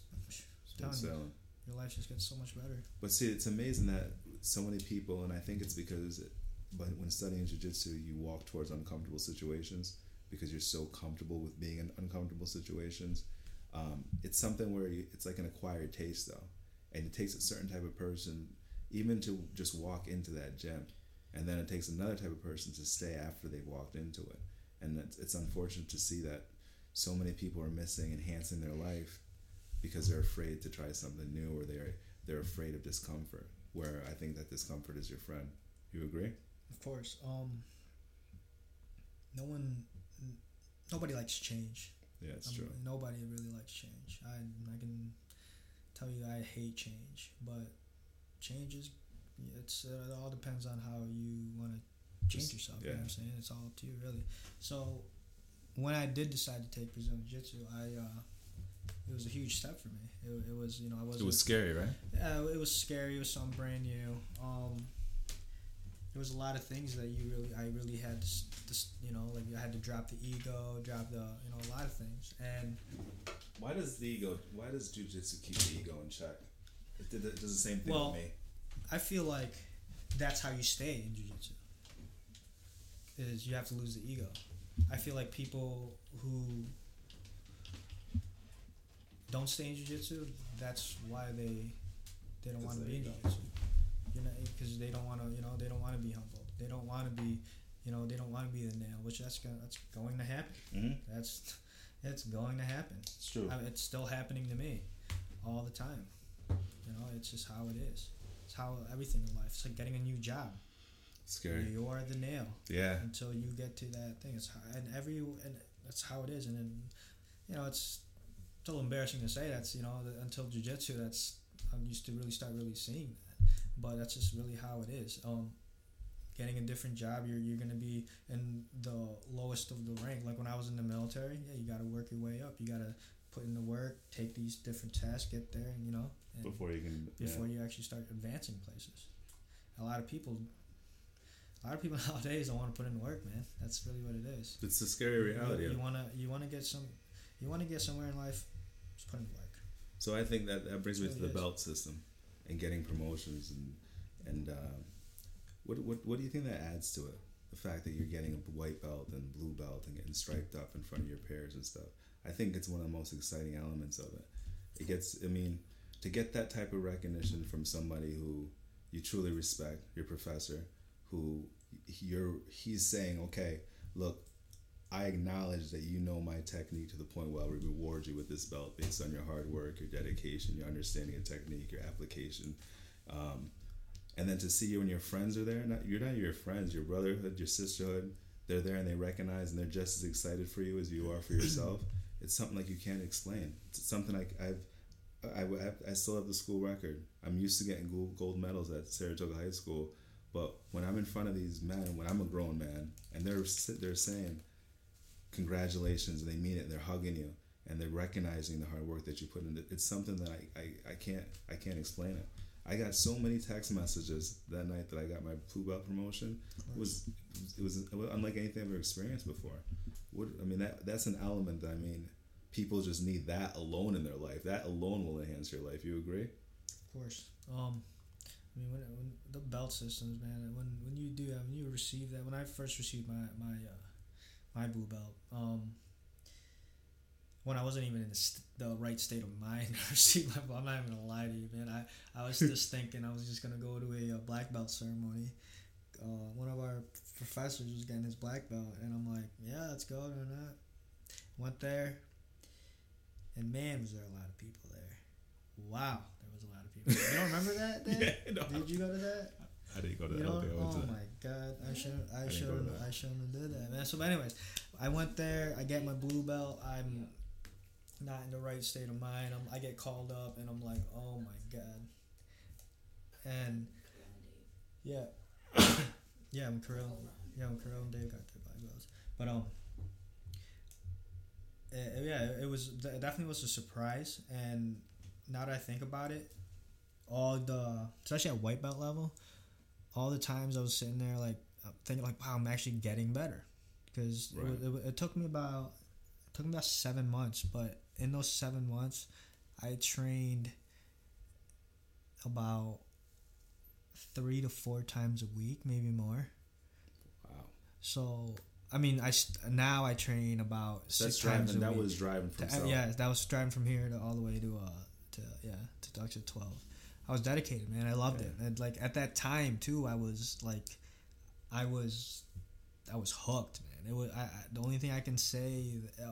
S2: telling you. your life just gets so much better
S1: But see, it's amazing that so many people, and I think it's because, but when studying jujitsu, you walk towards uncomfortable situations because you're so comfortable with being in uncomfortable situations. Um, it's something where you, it's like an acquired taste, though, and it takes a certain type of person even to just walk into that gym, and then it takes another type of person to stay after they've walked into it, and it's, it's unfortunate to see that so many people are missing enhancing their life because they're afraid to try something new or they're they're afraid of discomfort. Where I think that discomfort is your friend. You agree?
S2: Of course. Um. No one, nobody likes change.
S1: Yeah, it's
S2: Um,
S1: true.
S2: Nobody really likes change. I I can tell you I hate change, but change is it's uh, it all depends on how you want to change yourself. You know what I'm saying? It's all up to you really. So when I did decide to take Brazilian Jiu Jitsu, I uh, it was a huge step for me. It, it was you know I wasn't
S3: It was scary, right?
S2: yeah, it was scary. It was something brand new. Um, there was a lot of things that you really, I really had to, to, s- you know, like I had to drop the ego, drop the, you know, a lot of things. And
S1: Why does the ego? Why does jujitsu keep the ego in check? It, did, it does the same thing
S2: Well-
S1: with me.
S2: I feel like that's how you stay in jiu-jitsu. Is you have to lose the ego. I feel like people who don't stay in jiu-jitsu, that's why they they don't want to be in jiu-jitsu. You know, because they don't want to, you know, they don't want to be humble. They don't want to be, you know, they don't want to be the nail, which that's gonna, that's going to happen.
S1: Mm-hmm.
S2: That's it's going to happen.
S1: It's true.
S2: I mean, it's still happening to me all the time. You know, it's just how it is. It's how everything in life. It's like getting a new job.
S1: Scary.
S2: You are the nail
S1: Yeah.
S2: until you get to that thing. It's how, and every and that's how it is. And then, you know, it's, little embarrassing to say that's you know until jujitsu that's I'm used to really start really seeing that, but that's just really how it is. Um, getting a different job, you're you're gonna be in the lowest of the rank. Like when I was in the military, yeah, you got to work your way up. You got to put in the work, take these different tasks, get there, and you know, and
S1: Before you can.
S2: before
S1: yeah.
S2: you actually start advancing places. A lot of people, a lot of people nowadays don't want to put in work, man. That's really what it is.
S1: It's a scary reality.
S2: You, you wanna you wanna get some, you wanna get somewhere in life. Just put in work.
S1: So I think that that brings me to the belt system and getting promotions and and uh, what what what do you think that adds to it? The fact that you're getting a white belt and blue belt and getting striped up in front of your peers and stuff. I think it's one of the most exciting elements of it. it gets. I mean, to get that type of recognition from somebody who you truly respect, your professor, who you're he's saying, okay, look, I acknowledge that you know my technique to the point where I reward you with this belt based on your hard work, your dedication, your understanding of technique, your application. Um, and then to see you when your friends are there, not you're not your friends, your brotherhood, your sisterhood, they're there and they recognize and they're just as excited for you as you are for yourself. it's something like you can't explain. It's something like I've I, I, I still have the school record. I'm used to getting gold, gold medals at Saratoga High School, but when I'm in front of these men, when I'm a grown man, and they're they're saying, "Congratulations," and they mean it, they're hugging you, and they're recognizing the hard work that you put in It's something that I, I, I can't I can't explain it. I got so many text messages that night that I got my blue belt promotion. It was it was unlike anything I've ever experienced before. What I mean that that's an element that I mean people just need that alone in their life. That alone will enhance your life. You agree?
S2: Of course. Um, I mean, when, when the belt systems, man, when when you do that, when you receive that, when I first received my my uh, my blue belt, um, when I wasn't even in the, st- the right state of mind to receive my I'm not even gonna lie to you, man. I I was just thinking I was just gonna go to a, a black belt ceremony. Uh, one of our professors was getting his black belt, and I'm like, yeah, let's go or not. Went there, and man, was there a lot of people there. Wow, there was a lot of people. You don't remember that day?
S4: yeah, no.
S2: Did you go to that?
S4: I didn't go to that.
S2: know,
S4: Okay, I went
S2: oh my god, I should, I
S4: didn't
S2: should,
S4: go to that.
S2: I shouldn't have did that, man. So, but anyways, I went there. I get my blue belt. I'm not in the right state of mind. I'm, I get called up, and I'm like, oh my god. And yeah, yeah, I'm Kirill. Yeah, I'm Kirill and Dave got their belts. But um, eh, yeah, it was it definitely was a surprise. And now that I think about it, all the especially at white belt level, all the times I was sitting there like thinking like, wow, I'm actually getting better, because
S4: Right.
S2: it, it, it took me about it took me about seven months, but in those seven months, I trained about three to four times a week, maybe more.
S1: Wow.
S2: So I mean, I now I train about six
S1: that's
S2: times
S1: driving.
S2: a
S1: That
S2: week.
S1: was driving from
S2: To-
S1: South.
S2: yeah, that was driving from here to all the way to uh to yeah to Doctor twelve. I was dedicated, man. I loved it, and like at that time too, I was like, I was, I was hooked, man. It was I, I, the only thing I can say. uh,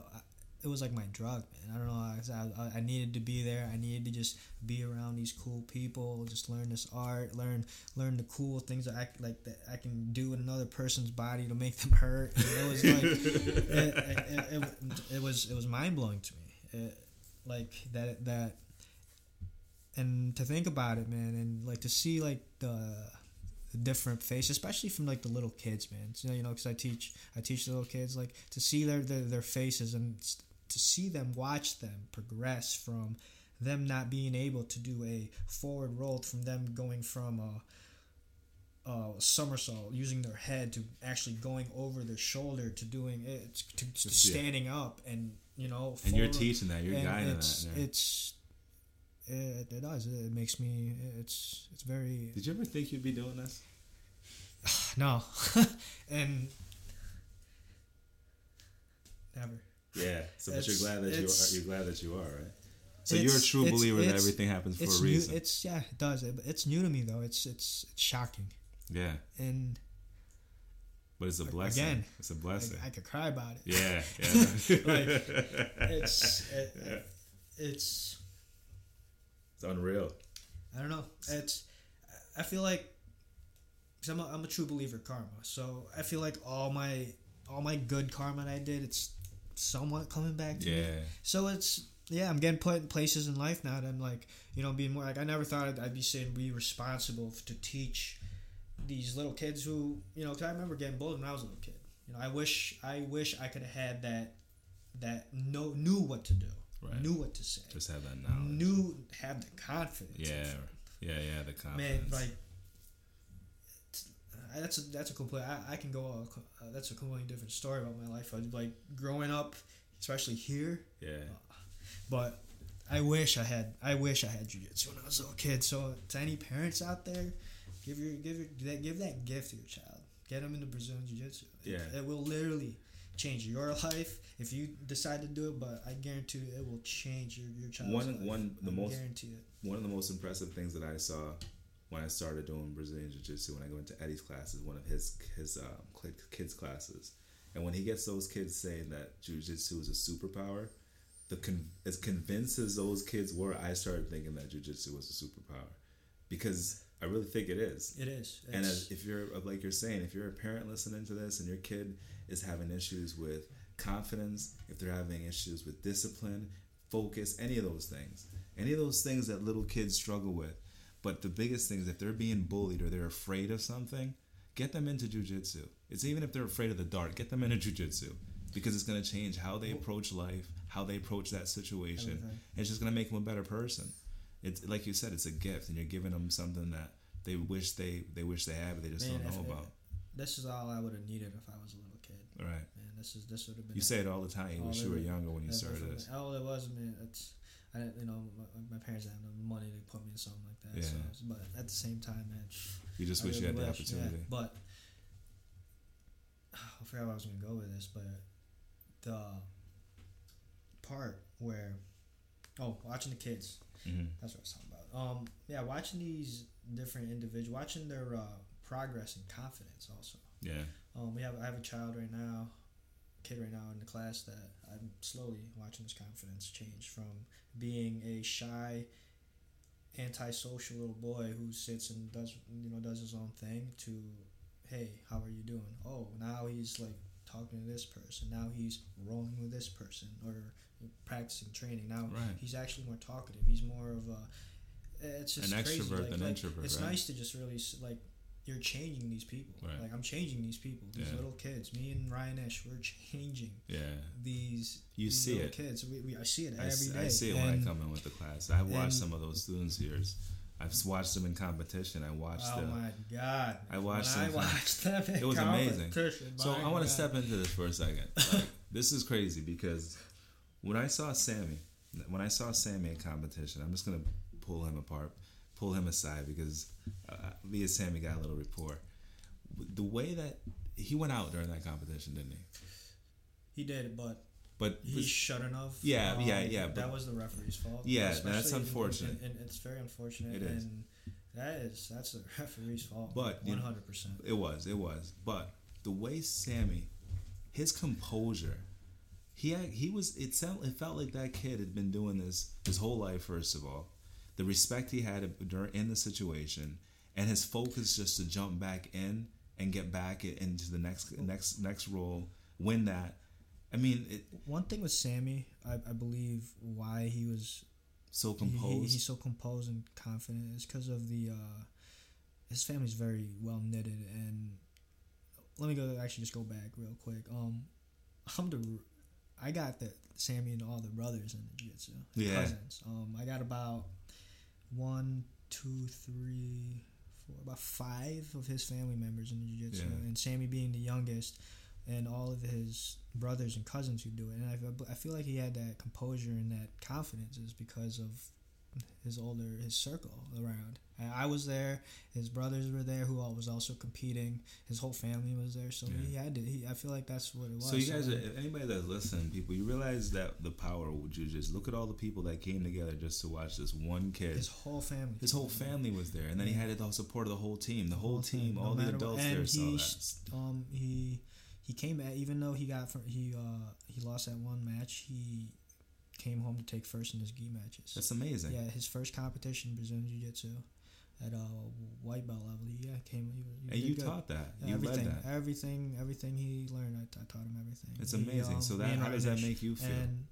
S2: It was like my drug, man. I don't know. I, I, I needed to be there. I needed to just be around these cool people, just learn this art, learn learn the cool things that I like that I can do in another person's body to make them hurt. And it was like it, it, it, it, was it was mind blowing to me. Like that that and to think about it, man, and like to see like the, the different faces, especially from like the little kids, man. So, you know, because I teach I teach the little kids, like to see their their, their faces and to see them watch them progress from them not being able to do a forward roll from them going from a uh, somersault using their head to actually going over their shoulder to doing it to, to
S4: Just, yeah.
S2: standing up and you know
S4: And you're teaching that. You're guiding
S2: it's,
S4: that. yeah.
S2: It's it, it does. It makes me. It's it's very
S4: Did you ever think you'd be doing this?
S2: no, and never.
S1: Yeah. So, but you're glad that you are. You're glad that you are, right?
S4: So you're a true
S2: it's-
S4: believer that
S2: it's-
S4: everything happens for
S2: It's
S4: a
S2: new.
S4: reason.
S2: It's yeah, it does. It, it's new to me though. It's it's it's shocking
S4: yeah,
S2: and
S4: but it's a blessing.
S2: Again,
S4: it's a blessing.
S2: I could cry about it.
S4: yeah, yeah.
S2: Like, It's it, it's
S1: It's unreal.
S2: I don't know. It's I feel like because I'm a, I'm a true believer karma. So I feel like all my all my good karma that I did, it's somewhat coming back to me. So it's yeah, I'm getting put in places in life now that I'm like, you know, being more like I never thought I'd, I'd be saying be responsible to teach these little kids who, you know, 'cause I remember getting bullied when I was a little kid. You know, I wish I wish I could have had that that know knew what to do,
S4: Right.
S2: knew what to say,
S4: just have that knowledge.
S2: knew have the confidence.
S4: Yeah, yeah, yeah. The confidence.
S2: man, like. Uh, That's a that's a complete. I, I can go. Uh, that's a completely different story about my life. I, like growing up, especially here,
S4: yeah,
S2: but I wish I had. I wish I had jujitsu when I was a little kid. So to any parents out there, give your give your that give that gift to your child. Get them into Brazilian jiu-jitsu. It-
S1: Yeah.
S2: it, will literally change your life if you decide to do it. But I guarantee it will change your your child's
S1: One-
S2: life.
S1: one- the
S2: I
S1: most-
S2: guarantee it.
S1: one of the most impressive things that I saw when I started doing Brazilian Jiu Jitsu, when I go into Eddie's classes, one of his his um, kids classes, and when he gets those kids saying that Jiu Jitsu is a superpower, the con- as convinced as those kids were, I started thinking that Jiu Jitsu was a superpower, because I really think it is.
S2: It is.
S1: And as, if you're like you're saying, if you're a parent listening to this and your kid is having issues with confidence, if they're having issues with discipline, focus, any of those things, any of those things that little kids struggle with, but the biggest thing is if they're being bullied or they're afraid of something, get them into jujitsu. It's even if they're afraid of the dark, get them into jujitsu because it's going to change how they approach life, how they approach that situation.
S2: Everything.
S1: It's just going to make them a better person. It's like you said, it's a gift, and you're giving them something that they wish they they wish they had, but they just
S2: Man,
S1: don't know
S2: it-
S1: about.
S2: this is all I would have needed if I was a little kid.
S1: Right.
S2: Man, this is this would have been.
S1: You say it all the time. You wish you were younger when you started this.
S2: All it was, man. It's I didn't, you know, my, my parents didn't have the money to put me in something like that. So,
S1: Yeah.
S2: but at the same time, man,
S1: You just
S2: I
S1: wish you
S2: really
S1: had the
S2: wish, yeah.
S1: opportunity.
S2: But I forgot where I was gonna go with this, but the part where oh, watching the kids.
S1: hmm
S2: That's what I was talking about. Um, yeah, watching these different individuals, watching their uh, progress and confidence. Also,
S1: Yeah.
S2: um, we have I have a child right now, kid right now in the class that I'm slowly watching his confidence change from being a shy, antisocial little boy who sits and does you know does his own thing to, hey, how are you doing? Oh, now he's like talking to this person. Now he's rolling with this person or practicing training. Now
S1: Right.
S2: he's actually more talkative. He's more of a. Eh, it's just
S1: An
S2: crazy.
S1: extrovert
S2: like,
S1: than
S2: like,
S1: introvert,
S2: It's
S1: right?
S2: nice to just really s- like you're changing these people.
S1: Right.
S2: Like I'm changing these people. These
S1: Yeah.
S2: little kids. Me and Ryan Ish, we're changing
S1: Yeah.
S2: these.
S1: You
S2: these
S1: see
S2: little
S1: it.
S2: kids. We, we I see it
S1: I,
S2: every
S1: s-
S2: day.
S1: I see it when I come in with the class. I've watched some of those students yours. I've watched them in competition. I watched
S2: oh
S1: them Oh
S2: my god!
S1: I watched
S2: when I
S1: them-
S2: watched them.
S1: It was amazing. So I want to step into this for a second. Like, this is crazy because when I saw Sammy, when I saw Sammy in competition, I'm just gonna pull him apart, pull him aside because uh, me and Sammy got a little rapport. The way that he went out during that competition, didn't he?
S2: He did, but
S1: But
S2: he
S1: was-
S2: shouldn't have.
S1: Yeah, yeah, yeah,
S2: That was the referee's fault.
S1: Yeah, that's
S2: in- in-
S1: unfortunate.
S2: and, it's very unfortunate.
S1: It is.
S2: and that is that's the referee's fault.
S1: But,
S2: one hundred percent.
S1: It was, it was. But the way Sammy, his composure, he had, he was. It sound, it felt like that kid had been doing this his whole life. First of all, the respect he had during in the situation, and his focus just to jump back in and get back into the next next next roll, win that. I mean, it
S2: One thing with Sammy, I, I believe why he was
S1: so composed.
S2: he- he's so composed and confident is because of the uh, his family's very well knitted and let me go actually just go back real quick. Um, I'm the I got the Sammy and all the brothers in the jiu-jitsu
S1: Yeah.
S2: cousins. Um, I got about one, two, three, four, about five of his family members in the jiu-jitsu,
S1: Yeah.
S2: and Sammy being the youngest, and all of his brothers and cousins who do it. And I, I feel like he had that composure and that confidence is because of his older his circle around. And I was there. His brothers were there, who all was also competing. His whole family was there, so
S1: Yeah.
S2: he had to. He, I feel like that's what it was.
S1: So you guys, are, if anybody that's listening, people, you realize that the power of jujitsu. Look at all the people that came together just to watch this one kid.
S2: his whole family.
S1: His whole family was there, and then he had the support of the whole team. The whole team,
S2: no
S1: all the
S2: what-
S1: adults
S2: and
S1: there saw
S2: he,
S1: that.
S2: Um, he he came at even though he got fir- he uh he lost that one match. He came home to take first in his gi matches.
S1: That's amazing.
S2: yeah, his first competition Brazilian Jiu Jitsu at a white belt level. He yeah came. He, he
S1: and you
S2: good.
S1: taught that.
S2: Yeah,
S1: you
S2: everything,
S1: led that.
S2: everything, everything he learned, I, I taught him everything.
S1: It's
S2: He,
S1: amazing.
S2: um,
S1: so that how does that make you feel?
S2: And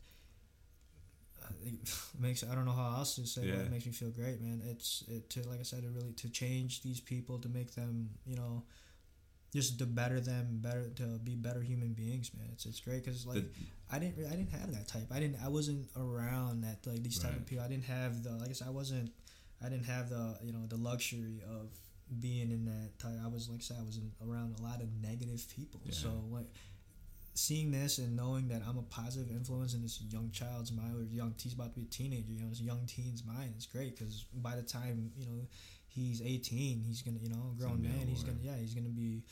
S2: uh, it makes I don't know how else to say, but
S1: Yeah.
S2: it makes me feel great, man. It's it to like I said, it really to change these people to make them, you know, just to better them, better to be better human beings, man. It's it's great because like
S1: The-
S2: I didn't I didn't have that type. I didn't I wasn't around that like these type
S1: Right.
S2: of people. I didn't have the like I said I wasn't I didn't have the you know the luxury of being in that type. I was like I said I was in, around a lot of negative people.
S1: Yeah.
S2: So like seeing this and knowing that I'm a positive influence in this young child's mind or young he's about to be a teenager, you know, this young teen's mind is great because by the time you know he's 18, he's gonna you know a grown man. He's gonna yeah he's gonna be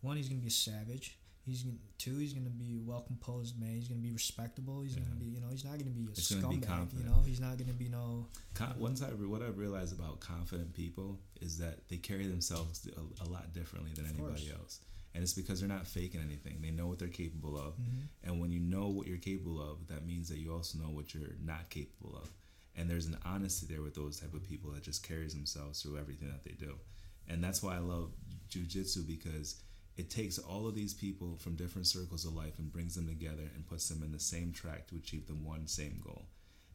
S2: one he's gonna be a savage. He's gonna, two. He's gonna be a well composed man. He's gonna be respectable. He's gonna be you know he's not gonna be a
S1: He's gonna be
S2: scumbag. you know he's not gonna be no.
S1: Con- once I re- what I realized about confident people is that they carry themselves a, a lot differently than
S2: Of
S1: anybody
S2: course.
S1: else, and it's because they're not faking anything. They know what they're capable of,
S2: Mhm.
S1: and when you know what you're capable of, that means that you also know what you're not capable of. And there's an honesty there with those type of people that just carries themselves through everything that they do, and that's why I love jujitsu because it takes all of these people from different circles of life and brings them together and puts them in the same track to achieve the one same goal.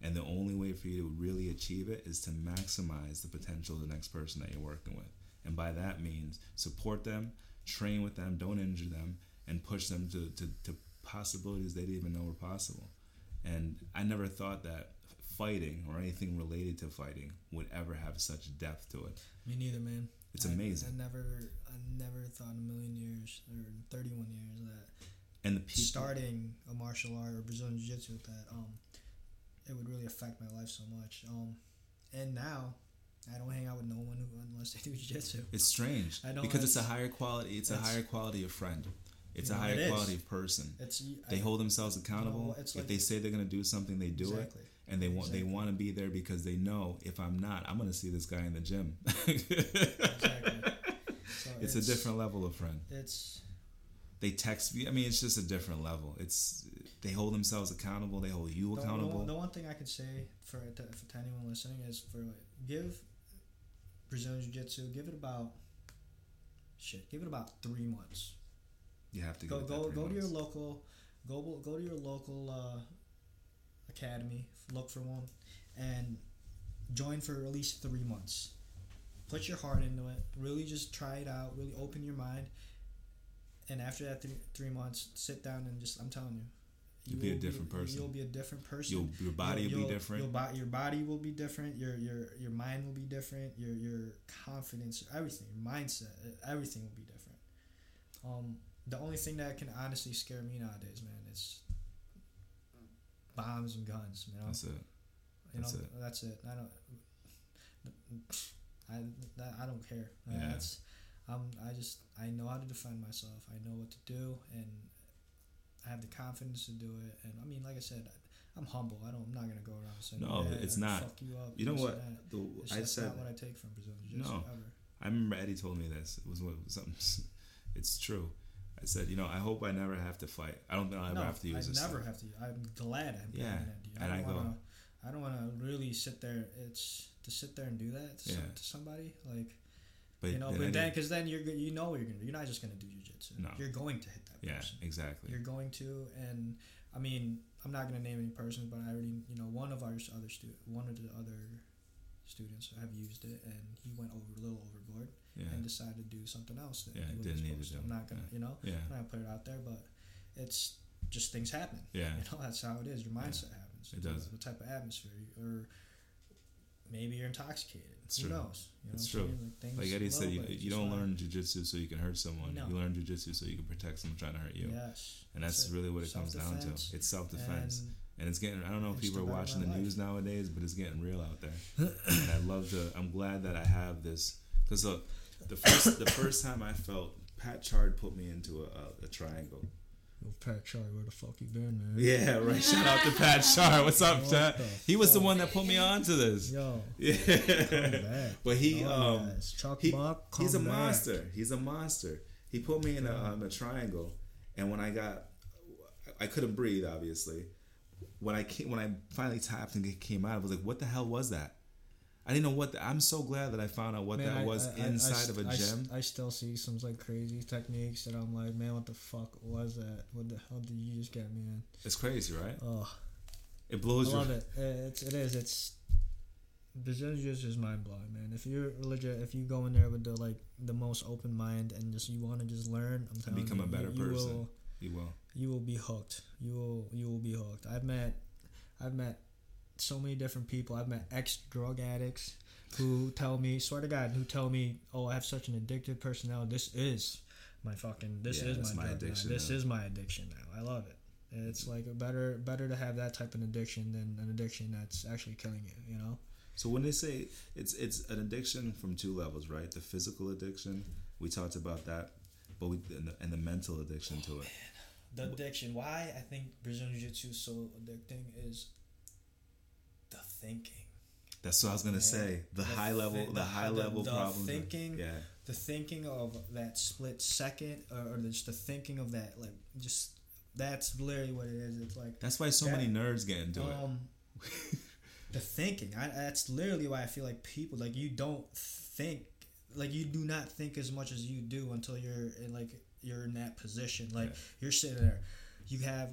S1: And the only way for you to really achieve it is to maximize the potential of the next person that you're working with. And by that means, support them, train with them, don't injure them, and push them to, to, to possibilities they didn't even know were possible. And I never thought that fighting or anything related to fighting would ever have such depth to it.
S2: Me neither, man.
S1: It's
S2: I-
S1: amazing.
S2: I, never, I never thought in a million years or in 31 years that
S1: And the people,
S2: starting a martial art or Brazilian Jiu Jitsu with that, um, it would really affect my life so much. Um, and now, I don't hang out with no one who, unless they do Jiu Jitsu.
S1: it's strange
S2: I know
S1: because it's a higher quality. It's a higher quality of friend. It's a higher
S2: it
S1: quality of person.
S2: It's
S1: They
S2: I-
S1: hold themselves accountable.
S2: it's
S1: if
S2: like-
S1: they say they're gonna do something, they do it. and they want they want to be there because they know if I'm not, I'm gonna see this guy in the gym.
S2: Exactly. So
S1: It's, a different level of friend.
S2: It's
S1: They text me. I mean, it's just a different level. It's they hold themselves accountable. They hold you
S2: the, the,
S1: accountable.
S2: one- the one thing I could say for to, for to anyone listening is for give Brazilian Jiu Jitsu give it about shit give it about three months.
S1: you have to
S2: Go
S1: give it that
S2: go go to your local go go to your local uh, academy. Look for one and join for at least three months. Put your heart into it. Really, just try it out. Really open your mind. And after that three, three months, sit down and just I'm telling you,
S1: You'll be a
S2: will
S1: different person.
S2: You'll be a different person.
S1: You'll, your body
S2: You'll-
S1: will be different.
S2: Your, bo- your body will be different. Your your your mind will be different. Your your confidence, everything, your mindset, everything will be different. Um, the only thing that can honestly scare me nowadays, man, is bombs and guns. You know,
S1: That's it.
S2: you know,
S1: it.
S2: that's it. I don't. I that, I don't care.
S1: Yeah.
S2: That's, um, I just I know how to defend myself. I know what to do, and I have the confidence to do it. And I mean, like I said, I'm humble. I don't. I'm not gonna go around saying,
S1: No,
S2: yeah,
S1: it's not.
S2: Fuck you up.
S1: You know what? The,
S2: It's,
S1: I said
S2: not what I take from Brazil Jiu-Jitsu
S1: No.
S2: ever.
S1: I remember Eddie told me this. It was what- something. It's true. I said, you know, I hope I never have to fight. I don't think I'll ever
S2: no,
S1: have to use
S2: I
S1: this.
S2: never
S1: stuff.
S2: have to. I'm glad I'm
S1: Yeah,
S2: that. I
S1: and I
S2: don't
S1: go-
S2: wanna. I don't want to really sit there. It's to sit there and do that to, some, to somebody like
S1: But
S2: you know.
S1: then
S2: But then, because then you're you know what you're gonna do. You're not just gonna do jujitsu.
S1: No.
S2: You're going to hit that
S1: yeah,
S2: person.
S1: exactly.
S2: You're going to, and I mean, I'm not gonna name any persons, but I already, you know, one of our other stu- one of the other students have used it, and he went over a little overboard
S1: Yeah,
S2: and decided to do something else that
S1: Yeah,
S2: he wasn't
S1: didn't need to
S2: supposed to. I'm not gonna, you know,
S1: yeah,
S2: I'm not gonna put it out there, but it's just things happen.
S1: yeah.
S2: You know, that's how it is. Your mindset happens.
S1: It does.
S2: The type of atmosphere, or maybe you're intoxicated.
S1: It's
S2: Who
S1: true.
S2: knows? You know
S1: It's true.
S2: saying? Like,
S1: Like Eddie said, you, you don't learn jujitsu so you can hurt someone.
S2: No.
S1: You learn jujitsu so you can protect someone trying to hurt you.
S2: Yes,
S1: And that's
S2: it.
S1: really what it comes down to. It's self defense.
S2: And
S1: And it's getting, I don't know if people are watching the
S2: life.
S1: news nowadays, but it's getting real out there. and I love to, I'm glad that I have this. Because look, the first, the first time I felt, Pat Chard put me into a, a, a triangle.
S2: Yo, Pat Charlie, where the fuck you been, man?
S1: Yeah, right. Shout out to Pat Chard. What's up,
S2: the
S1: He was the one that put me on to this.
S2: Yo,
S1: Yeah. But he,
S2: Oh,
S1: um, he-
S2: Buck,
S1: he's a
S2: back.
S1: monster. He's a monster. He put me in a, um, a triangle, and when I got, I couldn't breathe. Obviously, when I came, when I finally tapped and it came out, I was like, "What the hell was that?" I didn't know what. The, I'm so glad that I found out what
S2: Man,
S1: that
S2: I-
S1: was
S2: I- I- I
S1: inside of a
S2: I
S1: gem.
S2: I still see some like crazy techniques that I'm like, man, what the fuck was that? What the hell did you just get me in?
S1: It's crazy, right?
S2: Oh,
S1: It
S2: I
S1: blows your.
S2: love it. Uh, It's it is. It's Brazilian Jiu-Jitsu is mind blowing, man. If you're legit, if you go in there with the like the most open mind and just you want to just learn, I'm telling
S1: become
S2: you,
S1: a better
S2: you, you
S1: person.
S2: Will,
S1: You will.
S2: you will be hooked. You will you will be hooked. I've met I've met so many different people. I've met ex drug addicts who tell me, swear to God, who tell me, "Oh, I have such an addictive personality. This is my fucking. This
S1: Yeah,
S2: is my,
S1: my
S2: drug now.
S1: addiction
S2: This
S1: now."
S2: is my addiction now. I love it. It's like better better to have that type of addiction than an addiction that's actually killing you. You know.
S1: So when they say it's it's an addiction from two levels, right? The physical addiction, we talked about that, but we and the, and the mental addiction to it.
S2: Oh, the addiction. Why I think Brazilian Jiu Jitsu is so addicting is thinking.
S1: That's what I was gonna
S2: Yeah.
S1: say. The,
S2: The
S1: high level, the,
S2: the-
S1: high
S2: the-
S1: level
S2: the
S1: problems. that-
S2: thinking,
S1: yeah,
S2: The thinking of that split second, or, or just the thinking of that, like just that's literally what it is. It's like
S1: that's why so
S2: That-
S1: many nerds get into it.
S2: um, the thinking. I, that's literally why I feel like people like you don't think like you do not think as much as you do until you're in like you're in that position. Like
S1: Yeah.
S2: you're sitting there, you have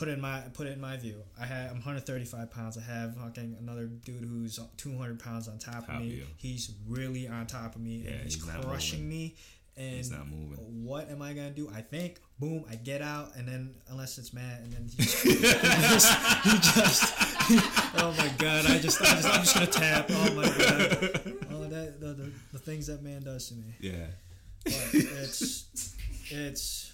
S2: put it in my put it in my view. I have I'm 135 pounds. I have fucking another dude who's 200 pounds on top,
S1: Top
S2: of me. He's really on top of me
S1: Yeah,
S2: and he's,
S1: he's not
S2: crushing me. And
S1: He's not moving.
S2: what am I gonna do? I think, boom, I get out, and then unless it's Matt, and then he just, he just, he just oh my god, I just, I just, I'm just gonna tap. Oh my god, oh that, the, the, the things that man does to me.
S1: Yeah,
S2: But it's, it's,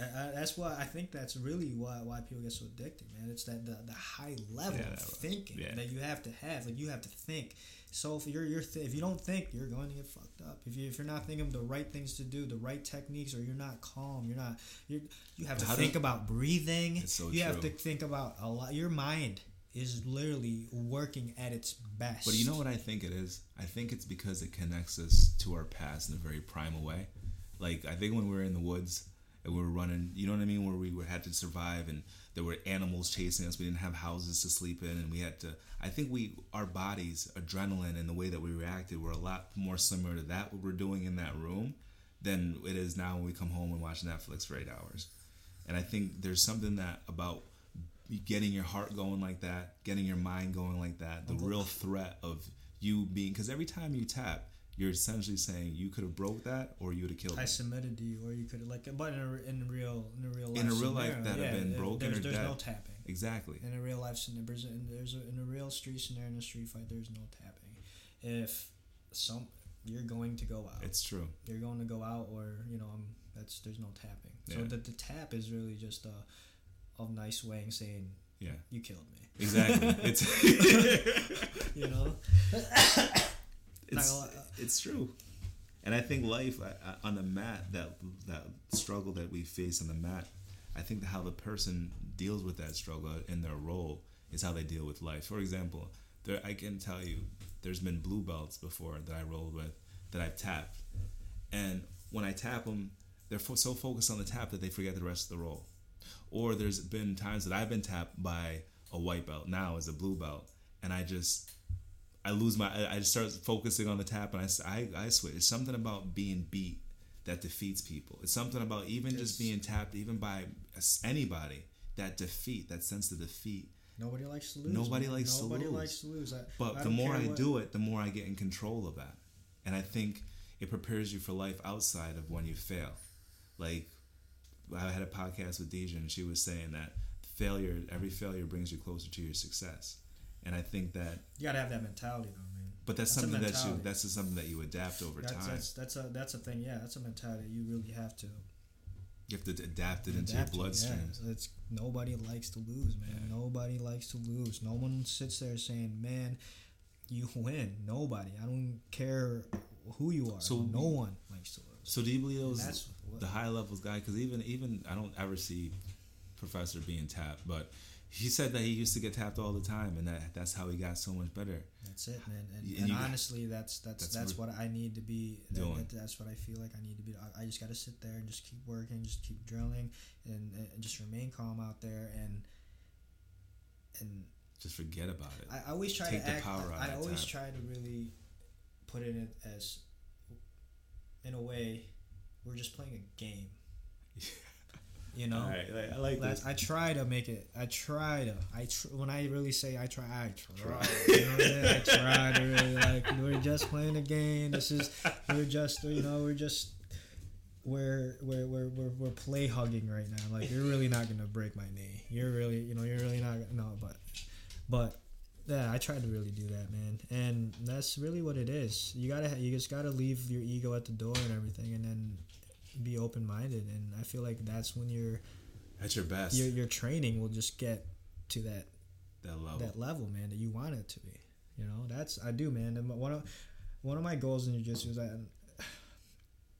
S2: I, I, that's why I think that's really why why people get so addicted, man. It's that the, the high level
S1: Yeah,
S2: of thinking
S1: yeah.
S2: that you have to have. Like you have to think. So if you're you're th- if you don't think, you're going to get fucked up. If you if you're not thinking of the right things to do, the right techniques, or you're not calm, you're not you you have to
S1: How
S2: think
S1: do-
S2: about breathing.
S1: It's so
S2: you have to think about a lot. Your mind is literally working at its best.
S1: but you know what I think it is? I think it's because it connects us to our past in a very primal way. Like I think when we were in the woods and we were running, you know what I mean, where we were, had to survive and there were animals chasing us. We didn't have houses to sleep in, and we had to. I think we, our bodies, adrenaline, and the way that we reacted were a lot more similar to that what we're doing in that room than it is now when we come home and watch Netflix for eight hours. And I think there's something that about getting your heart going like that, getting your mind going like that, the mm-hmm. real threat of you being because every time you tap, you're essentially saying you could have broke that or you would have killed
S2: I
S1: me.
S2: submitted to you, or you could have like, but in a, in a real in a real life
S1: In a real life
S2: scenario,
S1: that have been broken
S2: there's,
S1: or
S2: there's
S1: dead.
S2: no tapping.
S1: Exactly.
S2: In a real life scenario, there's a, in a real street scenario in a street fight, there's no tapping. If some you're going to go out,
S1: It's true.
S2: you're going to go out, or you know, um, that's there's no tapping. So
S1: Yeah.
S2: the, the tap is really just a, a nice way of saying
S1: Yeah.
S2: you killed me.
S1: Exactly. it's
S2: You know,
S1: it's, it's true. And I think life I- I- on the mat, that that struggle that we face on the mat, I think how the person deals with that struggle in their roll is how they deal with life. For example, there I can tell you, there's been blue belts before that I rolled with that I've tapped, and when I tap them, they're fo- so focused on the tap that they forget the rest of the roll. Or there's been times that I've been tapped by a white belt now as a blue belt, and I just I lose my I, just start focusing on the tap and I, I, I switch. It's something about being beat that defeats people. It's something about even
S2: It's-
S1: just being tapped even by anybody that defeat that sense of defeat.
S2: nobody likes to lose.
S1: Nobody
S2: man.
S1: likes to
S2: nobody
S1: lose.
S2: likes to lose. I,
S1: But
S2: I
S1: the more I
S2: what-
S1: do it, the more I get in control of that. And I think it prepares you for life outside of when you fail. Like I had a podcast with Deja and she was saying that failure every failure brings you closer to your success. And I think that
S2: you gotta have that mentality though, man.
S1: but that's,
S2: That's
S1: something that you that's just something that you adapt over
S2: That's,
S1: time.
S2: that's that's a that's a thing. Yeah, that's a mentality you really have to
S1: You have to adapt it into
S2: adapt to,
S1: your
S2: yeah. It's nobody likes to lose, man.
S1: Yeah.
S2: Nobody likes to lose. No one sits there saying, "Man, you win." Nobody. I don't care who you are.
S1: So
S2: no one likes to lose.
S1: So do you believe those the high levels guy? Because even even I don't ever see Professor being tapped, but he said that he used to get tapped all the time, and that that's how he got so much better.
S2: that's it, man. And,
S1: And
S2: and
S1: you-
S2: honestly, that's that's
S1: that's
S2: that's, what I need to be
S1: Doing.
S2: that- that's what I feel like I need to be. I, I just got to sit there and just keep working, just keep drilling, and, and just remain calm out there, and and
S1: Just forget about it.
S2: I, I always try
S1: Take
S2: to
S1: the
S2: act.
S1: power out
S2: I, I always
S1: tap.
S2: try to really put it as, in a way, we're just playing a game. You know,
S1: right, I, I like.
S2: I try to make it. I try to. I tr- when I really say I try, I try. You know what I mean? I try to really like. We're just playing a game. This is. We're just. You know. We're just. We're we're we're we're, we're play hugging right now. Like you're really not gonna break my knee. You're really. You know. You're really not. No, but, but. Yeah, I try to really do that, man, and that's really what it is. You gotta, you just gotta leave your ego at the door and everything, and then be open minded. And I feel like that's when you're
S1: At your best,
S2: your your training will just get to that
S1: that level.
S2: that level, man, that you want it to be. You know, that's I do, man. And one of one of my goals in jiu-jitsu is that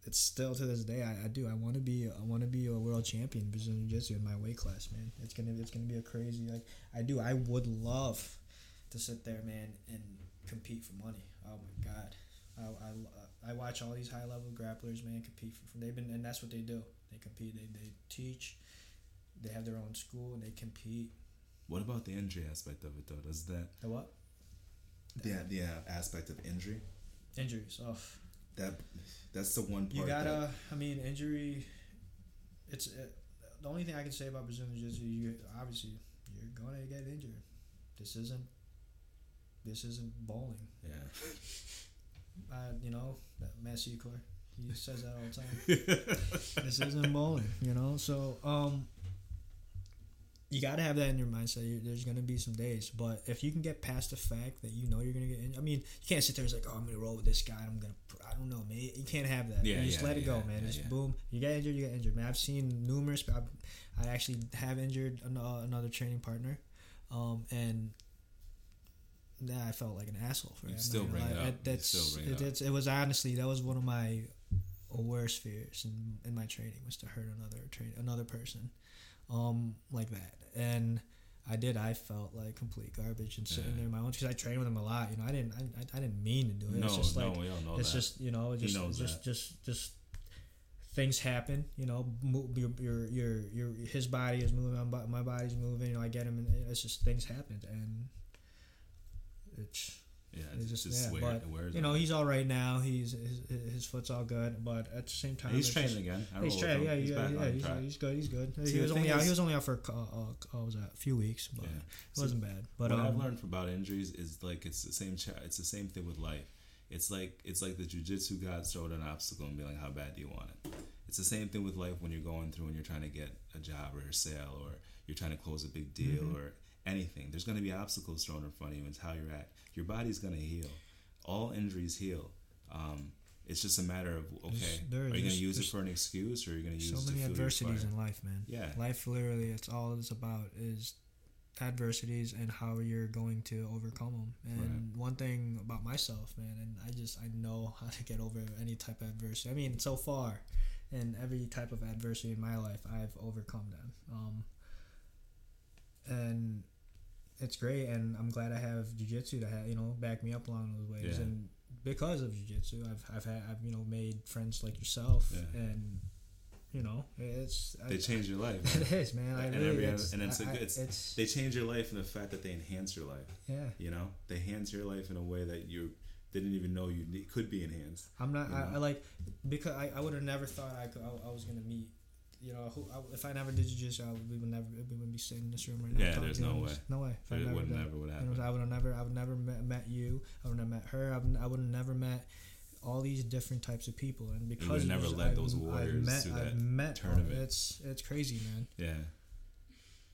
S2: it's still to this day. I, I do. I want to be. I want to be a world champion in Brazilian in my weight class, man. It's gonna. It's gonna be a crazy. Like I do. I would love to sit there, man, and compete for money. Oh my god. I, I, I watch all these high level grapplers, man, compete for. They've been, and that's what they do. They compete. They, they teach. They have their own school, and they compete.
S1: What about the injury aspect of it though? Does that
S2: The what?
S5: the the uh, aspect of injury
S2: Injuries. Oh,
S5: that that's the one part
S2: you gotta. I mean, injury. It's it, the only thing I can say about Brazilian Jiu Jitsu. You obviously you're gonna get injured. This isn't. This isn't bowling.
S1: yeah.
S2: Uh, you know that Matt Secor, he says that all the time. this isn't bowling, you know. So um, you got to have that in your mindset. You- There's gonna be some days, but if you can get past the fact that you know you're gonna get, in, I mean, you can't sit there and say, "Oh, I'm gonna roll with this guy. I'm gonna." I don't know, man. You can't have that.
S1: Yeah,
S2: you just
S1: yeah,
S2: let it go, man.
S1: yeah,
S2: just
S1: yeah.
S2: boom. You get injured, you get injured, man. I've seen numerous. I, I actually have injured an, uh, another training partner, um, and. Nah, I felt like an asshole for
S1: You. Still
S2: not gonna
S1: it up.
S2: That's
S1: still bring it up.
S2: it's- it was honestly that was one of my worst fears in, in my training was to hurt another train another person, um, like that. And I did. I felt like complete garbage and sitting
S1: Yeah.
S2: there in my own because I trained with him a lot. You know, I didn't. I, I, didn't mean to do it.
S1: No,
S2: it's just
S1: no,
S2: like
S1: we all know
S2: it's
S1: that.
S2: just you know
S1: He
S2: just just, just just things happen. You know, your your your your his body is moving, my body's moving. You know, I get him, and it's just things happen, and it's
S1: yeah,
S2: it's
S1: it's
S2: just,
S1: just
S2: yeah,
S1: wear,
S2: but
S1: it
S2: you know he's all right now. He's his, his foot's all good, but at the same time,
S1: he's training
S2: just-
S1: again.
S2: He's training, yeah,
S1: he's
S2: yeah, yeah. He's, he's good. He's good.
S1: See,
S2: he was only out.
S1: is-
S2: He was only out for uh, uh, what was that? A few weeks, but
S1: Yeah.
S2: it wasn't bad. But
S1: what
S2: um,
S1: I've learned about injuries is like it's the same. Cha- it's the same thing with life. It's like it's like the jujitsu gods throw an obstacle and be like, "How bad do you want it?" It's the same thing with life when you're going through and you're trying to get a job or a sale or you're trying to close a big deal
S2: Mm-hmm.
S1: or anything. There's going to be obstacles thrown in front of you. It's how you're at. Your body's going to heal. All injuries heal. Um, it's just a matter of okay,
S2: there-
S1: are you going to use it for an excuse or are you going to use
S2: so many adversities in life, man.
S1: Yeah.
S2: Life literally, it's all it's about is adversities and how you're going to overcome them. And one thing about myself, man, and I just I know how to get over any type of adversity. I mean, so far, in every type of adversity in my life, I've overcome them. Um, and it's great, and I'm glad I have jujitsu to have you know back me up along those ways.
S1: Yeah.
S2: And because of jujitsu, I've I've had I've you know made friends like yourself,
S1: Yeah.
S2: and you know it's
S1: They
S2: I,
S1: change your life. man.
S2: it is, man. I
S1: And
S2: really,
S1: every
S2: it's,
S1: and it's a
S2: I-
S1: good- it's-
S2: it's
S1: They change your life in the fact that they enhance your life.
S2: yeah.
S1: You know, they enhance your life in a way that you didn't even know you ne- could be enhanced.
S2: I'm not.
S1: You
S2: I,
S1: know?
S2: I like because I, I would have never thought I could. I, I was gonna meet. You know, who, I, if I never did jiu-jitsu, I would, we would never. We wouldn't be sitting in this room right now.
S1: Yeah,
S2: talking,
S1: there's
S2: you
S1: no way.
S2: No way. If I
S1: It
S2: never
S1: would
S2: done-
S1: never would
S2: you know,
S1: happen.
S2: I would have never. I would never met, met you. I would have met her. I would. I would have never met all these different types of people, and because
S1: would've never led
S2: I've-
S1: those
S2: I've
S1: warriors
S2: met,
S1: to
S2: I've
S1: that
S2: met
S1: tournament.
S2: It's it's crazy, man.
S1: Yeah.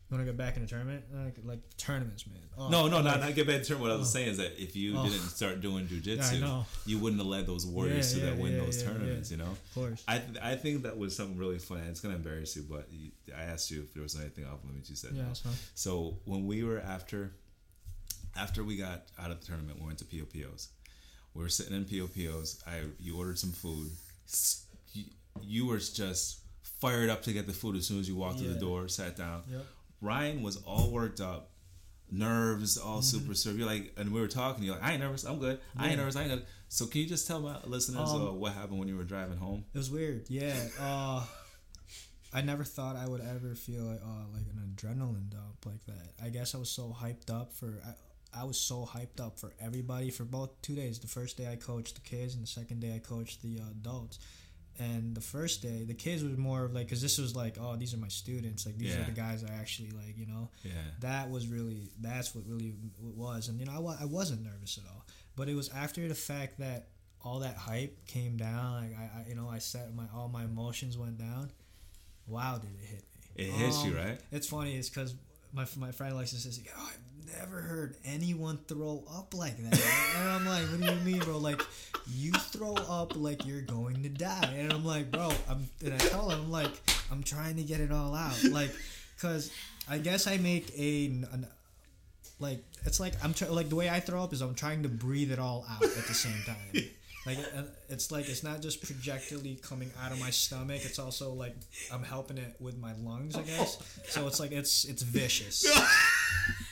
S2: You want to get back in a tournament? Like, like tournaments, man. Oh,
S1: No, no, not
S2: like-
S1: not get back to term. What I was
S2: Oh.
S1: saying is that if you
S2: Oh.
S1: didn't start doing
S2: Yeah, I
S1: jujitsu, you wouldn't have led those warriors
S2: Yeah,
S1: to that
S2: yeah,
S1: win
S2: yeah,
S1: those
S2: yeah,
S1: tournaments.
S2: yeah.
S1: You know.
S2: Of course.
S1: I th- I think that was something really funny. It's gonna embarrass you, but you, I asked you if there was anything off limits. You said
S2: yeah,
S1: no.
S2: that's fine.
S1: So when we were after, after we got out of the tournament, we went to POPOs. We were sitting in POPOs. I you ordered some food. You, you were just fired up to get the food as soon as you walked through the door. Sat down.
S2: Yep.
S1: Ryan was all worked up, nerves, all
S2: Mm-hmm.
S1: super serve. You're like, and we were talking. You're like, I ain't nervous. I'm good. I ain't nervous. I ain't good. So can you just tell my listeners
S2: Um,
S1: uh, what happened when you were driving home?
S2: It was weird. Yeah. Uh, I never thought I would ever feel like uh, like an adrenaline dump like that. I guess I was so hyped up for. I, I was so hyped up for everybody for both two days. The first day I coached the kids, and the second day I coached the uh, adults. And the first day, the kids was more of like, because this was like, oh, these are my students. Like these
S1: Yeah.
S2: are the guys I actually like, you know.
S1: Yeah.
S2: That was really that's what really it was, and you know I, I wasn't nervous at all. But it was after the fact that all that hype came down. Like I, I you know I set my all my emotions went down. Wow, did it hit me?
S1: It hits you,
S2: Um,
S1: right?
S2: It's funny. It's because my my friend likes to say, "Oh, never heard anyone throw up like that." and I'm like, "What do you mean, bro? Like, you throw up like you're going to die?" And I'm like, "Bro," I'm and I tell him, "I'm like, I'm trying to get it all out, like, cause I guess I make a." An, like it's like I'm trying like the way I throw up is I'm trying to breathe it all out at the same time. like uh, it's like it's not just projectily coming out of my stomach. It's also like I'm helping it with my lungs, I guess. So it's like it's it's vicious.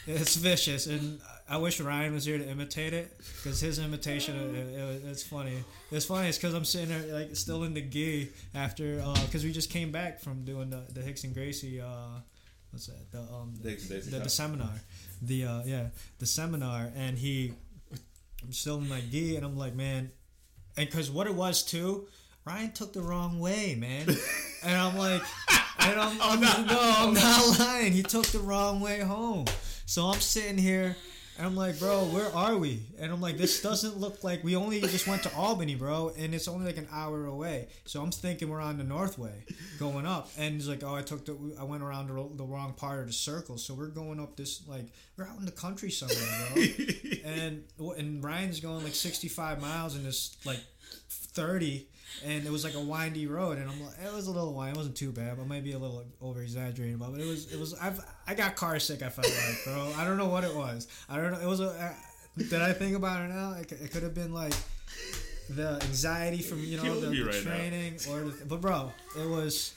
S2: It's vicious, and I wish Ryan was here to imitate it because his imitation, it, it, it's funny. It's funny. It's because I'm sitting there like still in the gi after because we just came back from doing the, the Hickson Gracie. Uh, what's that? The um
S5: they-
S2: the, the seminar, the uh yeah the seminar, and he I'm still in my gi, and I'm like man, and because what it was too, Ryan took the wrong way, man, and I'm like. And I'm, oh, I'm no, I'm oh, not lying. He took the wrong way home. So I'm sitting here and I'm like, bro, where are we? And I'm like, this doesn't look like we only just went to Albany, bro, and it's only like an hour away. So I'm thinking we're on the Northway, going up. And he's like, oh, I took the, I went around the, the wrong part of the circle. So we're going up this like we're out in the country somewhere, bro. and and Ryan's going like 65 miles in this like 30 and it was like a windy road and I'm like it was a little windy it wasn't too bad but maybe a little over exaggerating about. but it was it was I've I got car sick I felt like bro I don't know what it was I don't know it was a uh, did I think about it now it, it could have been like the anxiety from you know the, the
S1: right now.
S2: training or the, but bro it was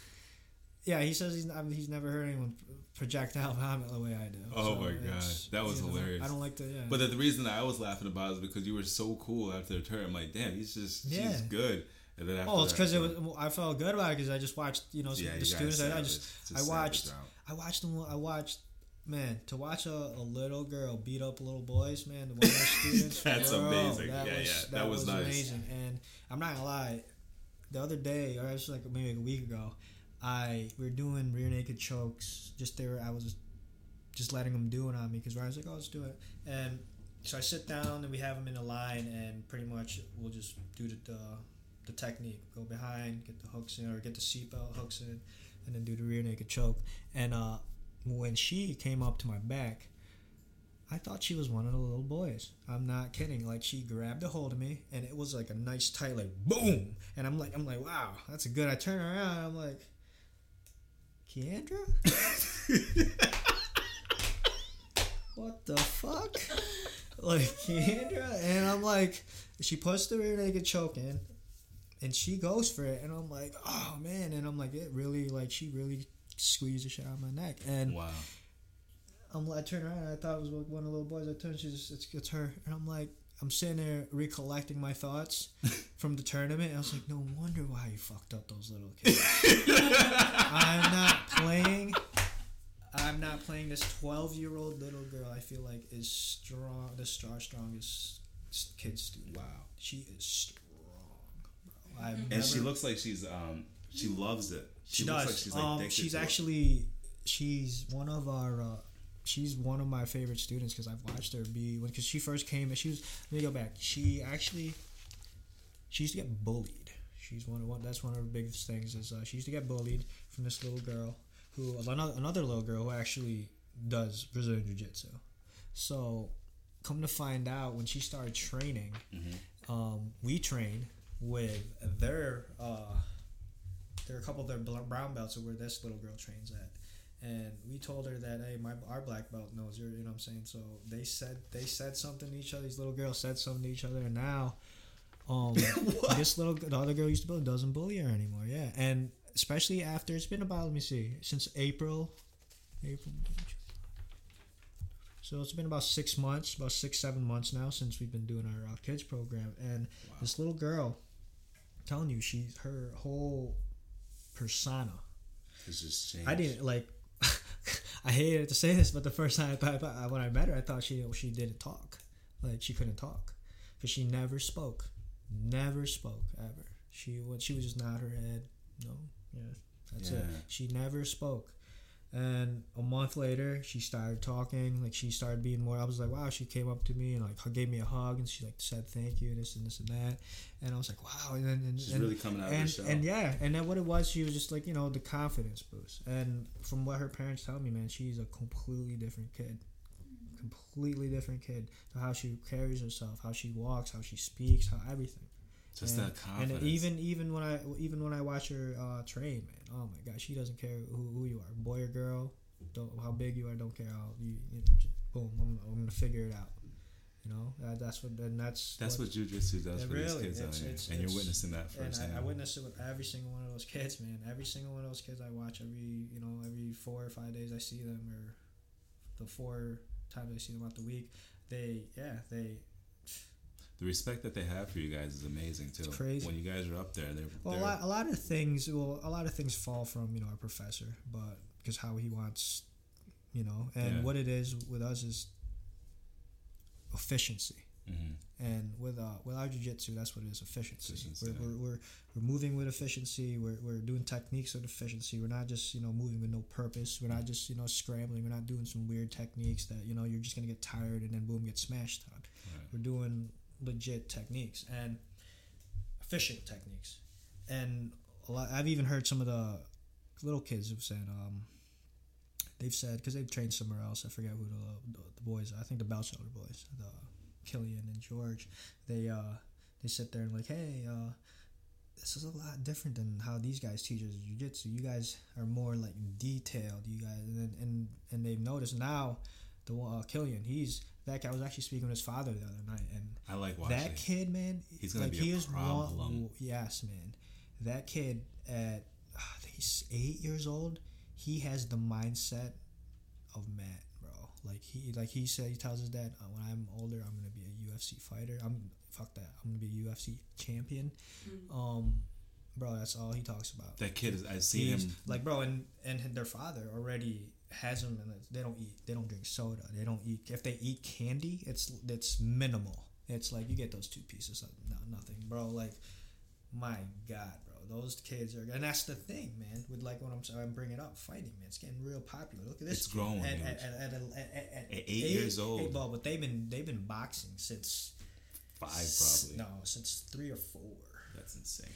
S2: yeah he says he's I mean, he's never heard anyone projectile vomit the way I do
S6: Oh my
S2: it's-
S6: God, that was hilarious.
S2: I don't like to yeah
S6: But the, the reason I was laughing about it is because you were so cool after the turn. I'm like, damn, he's just
S2: Yeah.
S6: she's good. And then after
S2: Oh, it's because it was. I felt good about it because I just watched, you know,
S5: Yeah,
S2: the students. I, I just, I watched. I watched them. I watched, man, to watch a, a little girl beat up little boys, man. The one of students.
S6: That's
S2: bro,
S6: amazing.
S2: That
S6: Yeah,
S2: was,
S6: yeah,
S2: that,
S6: that was
S2: was,
S6: nice.
S2: amazing. And I'm not gonna lie, the other day, or it was like maybe like a week ago, I we were doing rear naked chokes. Just there, I was just, just letting them do it on me because Ryan's like, "Oh, let's do it." And so I sit down and we have them in a line, and pretty much we'll just do the the, the technique: go behind, get the hooks in, or get the seatbelt hooks in, and then do the rear naked choke. And uh, when she came up to my back. I thought she was one of the little boys. I'm not kidding. Like she grabbed a hold of me, and it was like a nice tight, like boom. And I'm like, I'm like, wow, that's a good. I turn around, I'm like, Keandra, what the fuck? Like Keandra, and I'm like, she puts the rear naked choke in, and she goes for it, and I'm like, oh man, and I'm like, it really, like, she really squeezed the shit out of my neck, and
S1: Wow.
S2: I'm like, I turned around and I thought it was one of the little boys. I turned, she's it's, it's her, and I'm like, I'm sitting there recollecting my thoughts from the tournament. And I was like, no wonder why you fucked up those little kids. I'm not playing. I'm not playing this 12 year old little girl. I feel like is strong, the star strongest kid student.
S5: Wow.
S2: She is. I've
S1: And
S2: never,
S1: she looks like she's um she loves it.
S2: she,
S1: looks
S2: does.
S1: like she's like
S2: um, she's actually she's one of our. Uh, she's one of my favorite students because I've watched her be because she first came and she was. Let me go back. She actually she used to get bullied. She's one of one. That's one of her biggest things is uh, she used to get bullied from this little girl who another another little girl who actually does Brazilian Jiu Jitsu. So come to find out when she started training,
S1: Mm-hmm.
S2: um, we train with their uh, there are a couple of their brown belts where this little girl trains at. And we told her that hey, my our black belt knows her. You know what I'm saying? So they said they said something to each other. These little girls said something to each other, and now, um, this little the other girl used to bully doesn't bully her anymore. Yeah, and especially after it's been about let me see since April, April. So it's been about six months, about six seven months now since we've been doing our uh, kids program, and this little girl, telling you, she's her whole persona
S5: It's just changed.
S2: I didn't like. I hated to say this, but the first time I I- when I met her, I thought she she didn't talk, like she couldn't talk, because she never spoke, never spoke ever. She what she was just nod her head, no, yeah, that's it. She never spoke, and a month later, she started talking. Like she started being more. I was like, wow. She came up to me and like gave me a hug, and she like said thank you, this and this and that, and I was like, wow. And then and,
S5: She's
S2: and,
S5: really coming out of
S2: and,
S5: shell.
S2: and yeah, and then what it was, she was just like you know the confidence boost. And from what her parents tell me, man, she's a completely different kid, completely different kid. To how she carries herself, how she walks, how she speaks, how everything.
S1: Just
S2: and,
S1: that confidence.
S2: And even even when I even when I watch her uh, train, man, oh my god, she doesn't care who, who you are, boy or girl, don't how big you are, don't care how you, you boom, I'm, I'm gonna figure it out. You know, uh, that's what and that's
S1: That's what jujitsu does for
S2: really,
S1: these kids
S2: it's-
S1: out here,
S2: it's-
S1: and you're witnessing that
S2: and
S1: firsthand.
S2: I, I witness it with every single one of those kids, man. Every single one of those kids I watch every you know every four or five days I see them, or the four times I see them out the week. They yeah they
S1: the respect that they have for you guys is amazing too.
S2: crazy.
S1: When you guys are up there, they're,
S2: well a
S1: they're
S2: lot, a lot of things well a lot of things fall from you know our professor, but because how he wants, you know, and
S1: Yeah.
S2: what it is with us is efficiency.
S1: mhm.
S2: and with uh with our jiu-jitsu that's what it is efficiency,
S1: Efficiency,
S2: we're, we're, we're, we're moving with efficiency we're, we're doing techniques with efficiency we're not just you know moving with no purpose we're not just you know scrambling we're not doing some weird techniques that you know you're just gonna get tired and then boom get smashed on
S1: Right.
S2: we're doing legit techniques and efficient techniques and lot, I've even heard some of the little kids have said um they've said because they've trained somewhere else I forget who the, the, boys I think the Belshelder boys the Killian and George, they uh they sit there and like, hey, uh, this is a lot different than how these guys teach us jiu-jitsu You guys are more like detailed. You guys and and and they've noticed now, the uh, Killian, he's that guy I was actually speaking with his father the other night, and
S1: I like watching.
S2: that kid, man,
S1: He's gonna
S2: like
S1: be a
S2: he is one-
S1: problem.
S2: yes, man, that kid at I think he's eight years old. He has the mindset of Matt, bro. Like he, like he said, he tells his dad, uh, when I'm older, I'm gonna be a UFC fighter. I'm fuck that. I'm gonna be a UFC champion. Um, bro, that's all he talks about.
S1: that kid is. I see
S2: He's-
S1: him.
S2: like, bro, and and their father already has them, and they don't eat. They don't drink soda. They don't eat. If they eat candy, it's it's minimal. It's like you get those two pieces of no, nothing, bro. Like, my God, bro, those kids are, and that's the thing, man. With like what I'm saying, I'm bringing up fighting, man. It's getting real popular. Look at this.
S1: It's growing,
S2: At, at, at, at,
S1: eight years old.
S2: Hey, bro, but they've been they've been boxing since
S1: Five probably.
S2: No, since three or four.
S1: That's insane.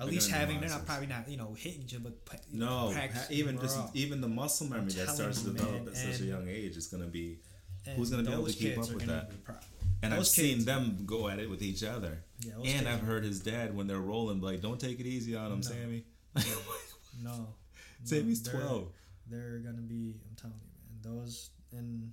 S2: At
S1: They're
S2: least having, they're not probably not, you know, hitting you, but you
S5: No,
S2: know, practicing,
S5: even just even the muscle memory that starts to develop at such a young age is going to be. Who's gonna be able to keep up with that?
S2: be a problem.
S1: And I've
S2: Those
S1: seen them go at it with each other.
S2: Yeah,
S1: and
S2: kids
S1: I've heard his dad when they're rolling, like, "Don't take it easy on him,
S2: No.
S1: Sammy."
S2: No,
S1: Sammy's
S2: no, they're-
S1: twelve.
S2: They're gonna be. I'm telling you, man. Those in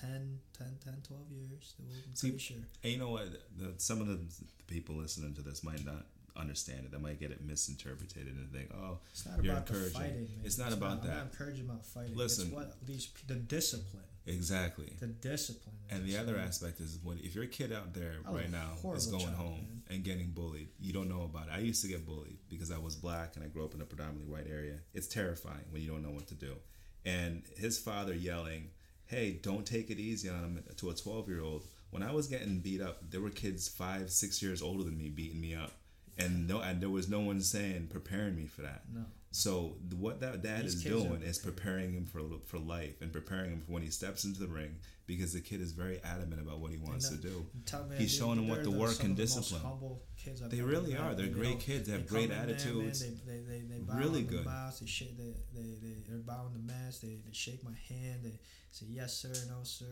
S2: 10, 10, 10 12 years, they will, I'm
S1: See,
S2: sure.
S1: And you know what? The, some of the people listening to this might not understand it. They might get it misinterpreted and think, "Oh,
S2: It's not
S1: you're
S2: about the
S1: encouraging.
S2: fighting. Man.
S1: It's not about that.
S2: I'm not encouraging about fighting.
S1: Listen.
S2: it's what these the discipline,
S1: exactly."
S2: the discipline.
S1: And the other aspect is when if your kid out there
S2: I
S1: right now is going
S2: child,
S1: home
S2: man.
S1: and getting bullied, you don't know about it. I used to get bullied because I was black and I grew up in a predominantly white area. It's terrifying when you don't know what to do. And his father yelling, "Hey, don't take it easy on him," to a twelve-year-old. When I was getting beat up, there were kids five, six years older than me beating me up, and no, and there was no one saying preparing me for that.
S2: No.
S1: So what that dad
S2: These
S1: is
S2: kids are
S1: doing is preparing him for for life and preparing him for when he steps into the ring because the kid is very adamant about what he wants
S2: And
S1: to do.
S2: Tell me,
S1: He's
S2: dude,
S1: showing him what the work and
S2: of the
S1: discipline.
S2: kids
S1: They really
S2: met,
S1: are. They're
S2: you
S1: great
S2: know.
S1: kids. They have
S2: come
S1: great
S2: in there, man,
S1: attitudes.
S2: they, they, they, they bow
S1: Really
S2: in the
S1: good.
S2: Bows, they, shake, they, they, they, they're bowing the mask. They, they shake my hand. They say yes sir, no sir.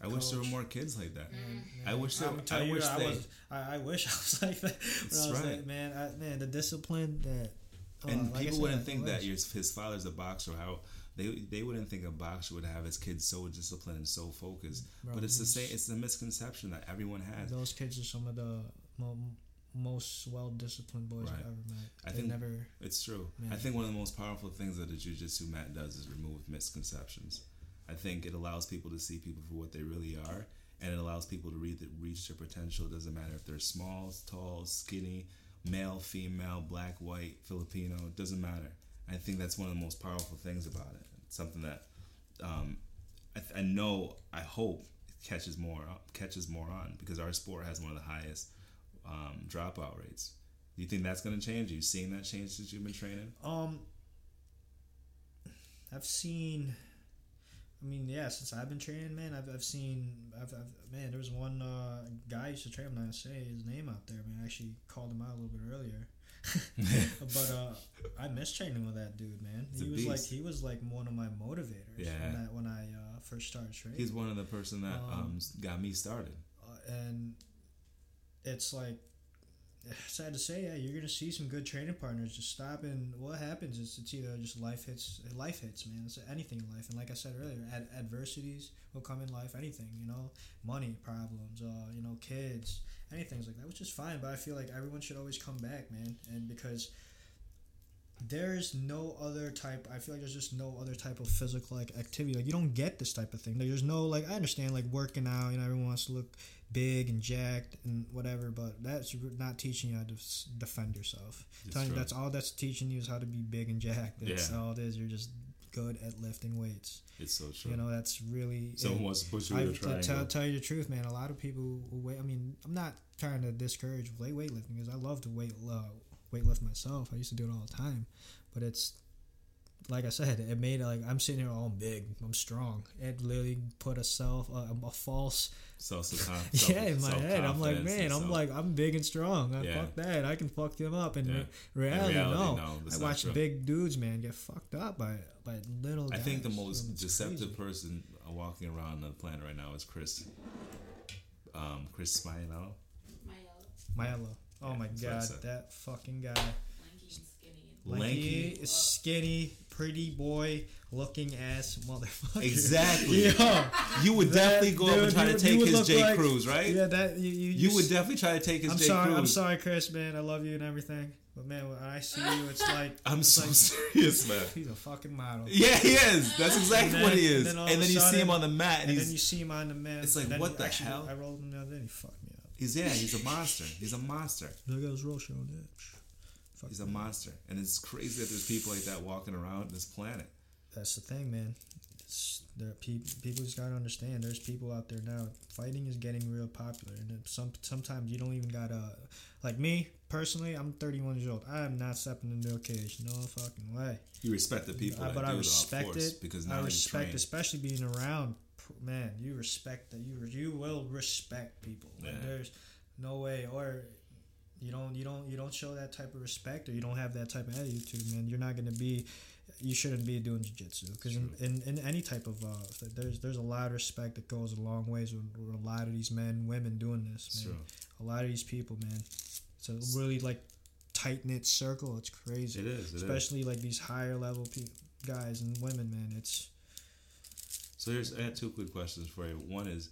S2: Or,
S1: I wish there were more kids like that.
S2: Mm,
S1: mm.
S2: Man, I
S1: wish there-
S2: I'm tell you,
S1: wish
S2: I was. I, I wish I was like that. When
S1: That's
S2: I was
S1: right.
S2: like, man, I, man, the discipline that. Uh,
S1: and
S2: like
S1: people
S2: said,
S1: wouldn't think that your, his father's a boxer. How they they wouldn't think a boxer would have his kids so disciplined and so focused.
S2: Bro,
S1: but it's the same. It's the misconception that everyone has.
S2: Those kids are some of the mo- most well disciplined boys
S1: Right.
S2: I've ever met.
S1: I
S2: they
S1: think-
S2: never.
S1: It's true. I think one of the most powerful things that the jujitsu mat does is remove misconceptions. I think it allows people to see people for what they really are, and it allows people to read reach their potential. It doesn't matter if they're small, tall, skinny, male, female, black, white, Filipino. It doesn't matter. I think that's one of the most powerful things about it. It's something that um, I, th- I know. I hope catches more catches more on because our sport has one of the highest um, dropout rates. Do you think that's going to change? Are you seeing that change since you've been training?
S2: Um, I've seen. I mean, yeah, since I've been training, man, I've, I've seen, I've, I've man, there was one uh, guy I used to train. I'm not gonna say his name out there, man. I actually called him out a little bit earlier. but uh, I miss training with that dude, man.
S1: He's
S2: he was like he was like one of my motivators
S1: Yeah.
S2: when I when I uh, first started training.
S1: He's one of the person that um,
S2: Um,
S1: got me started.
S2: uh, and it's like sad to say, yeah, you're gonna see some good training partners. Just stop and what happens is it's either just life hits, life hits, man. It's anything in life, and like I said earlier, ad- adversities will come in life. Anything, you know, money problems, uh, you know, kids, anything like that, which is fine. But I feel like everyone should always come back, man, and because there's no other type i feel like there's just no other type of physical like activity like you don't get this type of thing like, there's no like i understand like working out you know everyone wants to look big and jacked and whatever but that's not teaching you how to s- defend yourself Telling you that's all that's teaching you is how to be big and jacked that's
S1: Yeah.
S2: all it is you're just good at lifting weights
S1: It's so true.
S2: you know that's really
S1: Someone
S2: it.
S1: wants to push you
S2: I to tell, tell you the truth, man. A lot of people who wait. I mean, I'm not trying to discourage weight weightlifting because I love to weight uh, weightlift myself. I used to do it all the time, but it's like I said, it made like I'm sitting here all big, I'm strong. It literally put a self uh, a false
S1: Self, self,
S2: yeah in my head. I'm like, man, I'm like I'm big and strong. I
S1: Yeah.
S2: fuck that. I can fuck them up. And
S1: Yeah.
S2: re- reality,
S1: reality,
S2: no.
S1: no,
S2: I watch
S1: true.
S2: big dudes, man, get fucked up by by little.
S1: I think the most
S2: It's
S1: deceptive
S2: crazy.
S1: person walking around on the planet right now is Chris. Um, Chris Smiley.
S7: My yellow,
S2: Milo. Oh
S1: Yeah,
S2: my
S1: that's what I
S2: god, that fucking guy.
S7: lanky and skinny.
S2: Lanky,
S1: Lanky.
S2: skinny, pretty boy looking ass motherfucker.
S1: Exactly.
S2: Yo,
S1: You would
S2: That
S1: definitely go up and try
S2: you
S1: to take his
S2: look
S1: J.
S2: like-
S1: Cruz, right?
S2: yeah, that you you,
S1: You would
S2: s-
S1: definitely try to take his
S2: I'm
S1: J.
S2: sorry,
S1: Cruz.
S2: I'm sorry, Chris, man. I love you and everything, but man, when I see you, it's like
S1: I'm
S2: it's
S1: so
S2: like,
S1: serious, man.
S2: He's a fucking model.
S1: Yeah, he is. That's exactly
S2: then-
S1: what he is.
S2: and
S1: And
S2: then
S1: then,
S2: all
S1: you see him on the mat, and,
S2: And then you see him on the mat.
S1: It's like,
S2: then
S1: what
S2: he-
S1: the
S2: actually,
S1: hell?
S2: I rolled him the other day. He fucked me up.
S1: He's yeah, he's a monster. He's a monster.
S2: Look at his roll show. Yeah. Fuck
S1: He's a monster, and it's crazy that there's people like that walking around this planet.
S2: That's the thing, man. It's, there are people. People just gotta understand. There's people out there now. Fighting is getting real popular, and some sometimes you don't even gotta. Like me personally, I'm 31 years old. I am not stepping into a cage. No fucking way.
S1: You respect the people that
S2: but I respect
S1: course,
S2: it.
S1: because
S2: I
S1: now you
S2: respect, especially being around. Man, you respect that. You you will respect people. Like,
S1: Yeah.
S2: there's no way, or you don't you don't you don't show that type of respect, or you don't have that type of attitude, man. You're not gonna be. You shouldn't be doing jujitsu because in, in, in any type of uh, there's there's a lot of respect that goes a long ways with, with a lot of these men women doing this. Man. A lot of these people, man. It's a really like tight knit circle. It's crazy
S1: It is. It is.
S2: especially like these higher level pe- guys and women man it's
S1: So here's I got two quick questions for you. One is,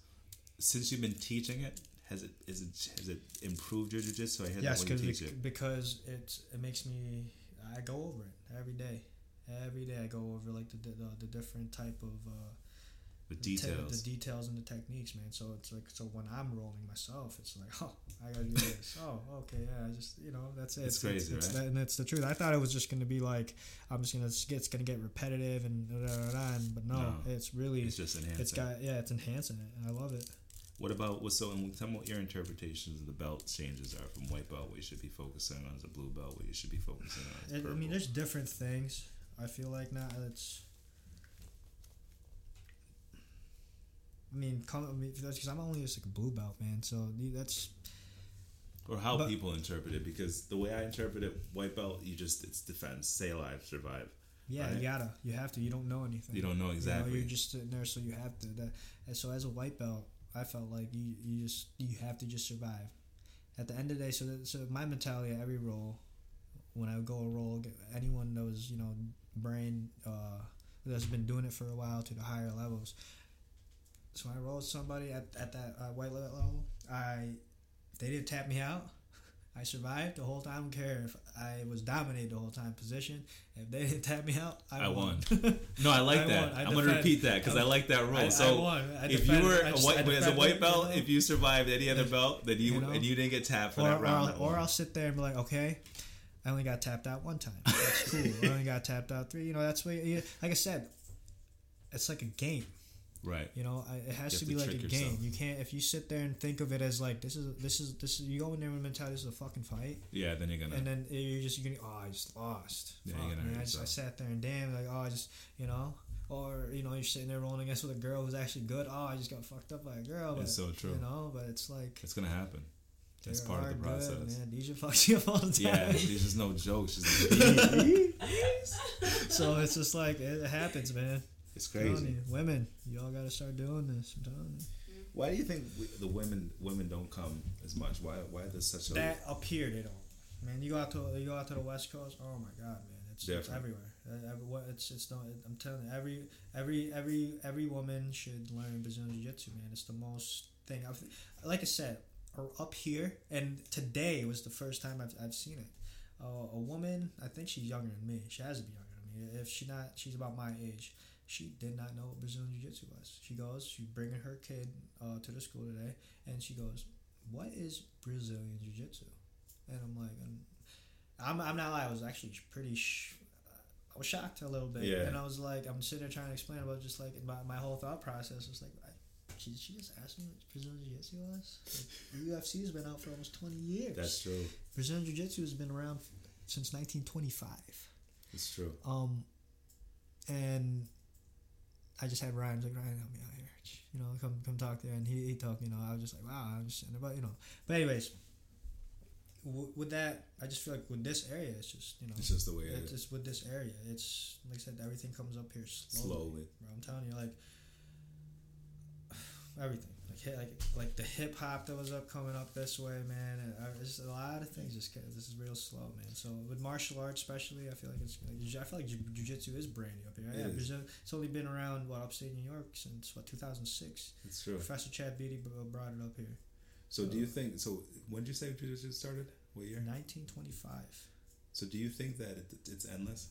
S1: since you've been teaching it, has it is it has it improved your jujitsu? I hear
S2: yes
S1: that when you
S2: because
S1: teach
S2: it,
S1: it.
S2: because it's it makes me i go over it every day every day i go over like the the, the different type of uh
S1: The
S2: the te-
S1: details.
S2: the details and the techniques man so it's like so when i'm rolling myself it's like oh i gotta do this oh okay yeah i just you know that's it
S1: It's crazy,
S2: it's,
S1: right?
S2: that, and that's the truth i thought it was just gonna be like i'm just gonna get it's gonna get repetitive and da, da, da, da, and- but no,
S1: No.
S2: it's really
S1: it's just enhancing.
S2: it's got yeah it's enhancing it and i love it
S1: What about what? So, and tell me what your interpretations of the belt changes are from white belt, what you should be focusing on as a blue belt, what you should be focusing on as
S2: It, I mean, there's different things. I feel like now it's. I mean, come, I mean, because I'm only just like a blue belt, man. So that's
S1: or how
S2: but-
S1: people interpret it, because the way I interpret it, white belt, you just it's defense, stay alive, survive.
S2: yeah,
S1: Right.
S2: you gotta, you have to. You don't know anything.
S1: You don't know
S2: You know,
S1: exactly.
S2: you're just sitting there, so you have to. That, and so as a white belt, I felt like you, you just you have to just survive. At the end of the day, so that, so my mentality at every role, when I go a roll, anyone that was you know brain uh, that's been doing it for a while to the higher levels. So when I rolled somebody at, at that uh, white limit level. I they didn't tap me out. I survived the whole time. I don't care if I was dominated the whole time position. If they didn't tap me out, I,
S1: I
S2: won.
S1: No, I like
S2: I
S1: that.
S2: I
S1: I'm gonna repeat that because I, like that rule.
S2: I,
S1: so
S2: won.
S1: If you were
S2: I
S1: a
S2: just-
S1: white, as a white
S2: you
S1: belt,
S2: know?
S1: if you survived any other belt, then you,
S2: You know?
S1: and you didn't get tapped for
S2: or,
S1: that round. That
S2: or. I'll sit there and be like, okay, I only got tapped out one time. That's cool. I only got tapped out three. You know, that's what. You, like I said, it's like a game.
S1: Right.
S2: You know, I, it has to be
S1: to
S2: like a
S1: trick
S2: game. You can't if you sit there and think of it as like this is this is this is you go in there with mentality this is a fucking fight,
S1: Yeah, then you're gonna.
S2: and then you're just you're gonna oh I just lost.
S1: Yeah,
S2: Fuck,
S1: you're gonna
S2: man. I just I sat there and damn like oh I just you know. Or you know you're sitting there rolling against with a girl who's actually good. Oh, I just got fucked up by a girl. But,
S1: It's so true.
S2: You know, but it's like
S1: it's gonna happen.
S2: That's
S1: part of the process.
S2: Good, man. Deja fucks you up all the time.
S1: Yeah, there's just no jokes. Just
S2: so it's just like it happens, man.
S1: It's crazy.
S2: you, women, y'all got to start doing this. I'm telling you.
S5: Why do you think we, the women women don't come as much? Why why there's such a
S2: That up here they don't. Man, you go out to you go out to the West Coast. Oh my God, man, it's, it's everywhere. Uh, it's it's no. I'm telling you, every every every every woman should learn Brazilian Jiu Jitsu, man. It's the most thing. I've like I said, up here, and today was the first time I've I've seen it. Uh, a woman, I think she's younger than me. She has to be younger than me. If she not, she's about my age. She did not know what Brazilian Jiu Jitsu was. She goes, she's bringing her kid uh, to the school today, and she goes, "What is Brazilian Jiu Jitsu?" And I'm like, and I'm, I'm not lying. I was actually pretty. Sh- I was shocked a little bit,
S5: Yeah.
S2: and I was like, I'm sitting there trying to explain about just like my, my whole thought process was like, I, she, she just asked me what Brazilian Jiu Jitsu was. Like, UFC has been out for almost 20 years.
S5: That's true.
S2: Brazilian Jiu Jitsu has been around since 1925.
S5: It's true.
S2: Um, and I just had Ryan I was like Ryan help me out here, you know, come come talk there, and he he talked, you know, I was just like wow, I'm just but you know, but anyways, w- with that, I just feel like with this area, it's just you know,
S5: It's just the way it
S2: it's
S5: is.
S2: just with this area, it's like I said, everything comes up here slowly.
S5: Slowly.
S2: Bro, I'm telling you, like everything, like like like the hip hop that was up coming up this way, man. And I, it's just a lot of things. Just this is real slow, man. So with martial arts, especially, I feel like it's like, I feel like jujitsu is brand new up here.
S5: It
S2: yeah,
S5: is.
S2: It's only been around what upstate New York since what 2006.
S5: It's true.
S2: Professor Chad Beatty brought it up here.
S5: So do you think? So when did you say jiu-jitsu started? What year?
S2: 1925.
S5: So do you think that it, it's endless?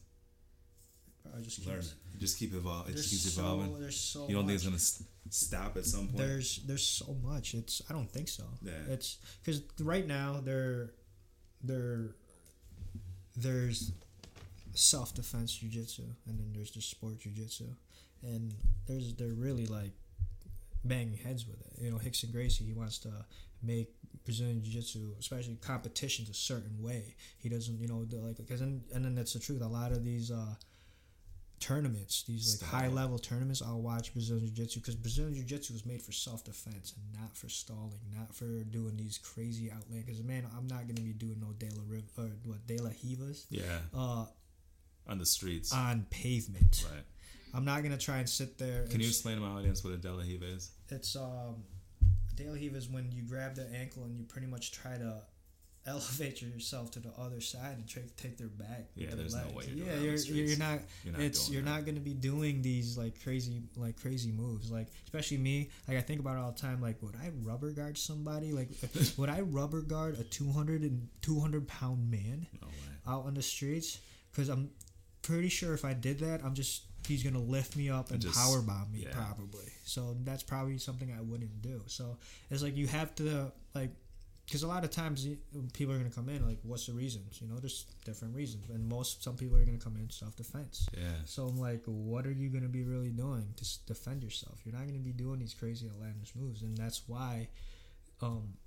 S2: I just
S5: Learn.
S2: keeps-
S6: Just keep evolving. It just keeps
S2: so,
S6: evolving.
S2: there's so
S6: You don't think it's gonna?
S5: Stop at some point.
S2: there's there's so much it's i don't think so
S5: Yeah.
S2: it's because right now there there there's self-defense jiu-jitsu and then there's just sport jiu-jitsu and there's they're really like banging heads with it you know Hickson Gracie he wants to make Brazilian jiu-jitsu especially competitions a certain way he doesn't you know like because and, and then that's the truth a lot of these uh tournaments, these like high level tournaments, I'll watch Brazilian Jiu Jitsu because Brazilian Jiu Jitsu was made for self defense and not for stalling, not for doing these crazy outland. Because man, I'm not gonna be doing no De La Riv or what De La Hivas
S6: Yeah,
S2: uh,
S6: on the streets.
S2: on pavement.
S6: right.
S2: I'm not gonna try and sit there.
S6: Can you explain to my audience what a De La Hiva is?
S2: It's um, De La Hiva is when you grab the ankle and you pretty much try to elevate yourself to the other side and try to take their back.
S6: Yeah,
S2: their
S6: there's no way you're
S2: Yeah, you're, you're not.
S6: You're not
S2: it's you're
S6: that.
S2: not going to be doing these like crazy like crazy moves like especially me like i think about it all the time like would i rubber guard somebody like would i rubber guard a 200 and 200 pound man
S6: No
S2: out on the streets because i'm pretty sure if i did that i'm just he's gonna lift me up and
S6: Just-
S2: power bomb me
S6: yeah.
S2: probably so that's probably something i wouldn't do so it's like you have to like because a lot of times people are going to come in like what's the reasons you know there's different reasons and most some people are going to come in self-defense
S6: Yeah.
S2: so I'm like, what are you going to be really doing to defend yourself? You're not going to be doing these crazy outlandish moves, and that's why um,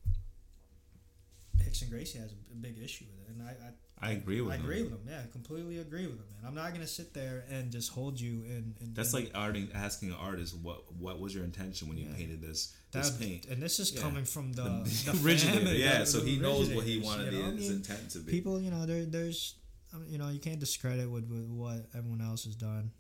S2: Hickson Gracie has a big issue with it. And I, I,
S6: I agree with him.
S2: I
S6: him.
S2: agree with him. Yeah, I completely agree with him. Man, I'm not going to sit there and just hold you and. and
S6: That's
S2: and
S6: like arting, asking an artist what what was your intention when you
S2: Yeah.
S6: painted this
S2: that,
S6: this paint.
S2: and this is
S6: Yeah.
S2: coming from the,
S6: The-
S2: the
S6: originator,
S5: yeah,
S2: the-
S5: so he knows what he wanted
S2: you know? I
S5: his
S2: mean,
S5: intent to be.
S2: people you know there there's I mean, you know you can't discredit with, with what everyone else has done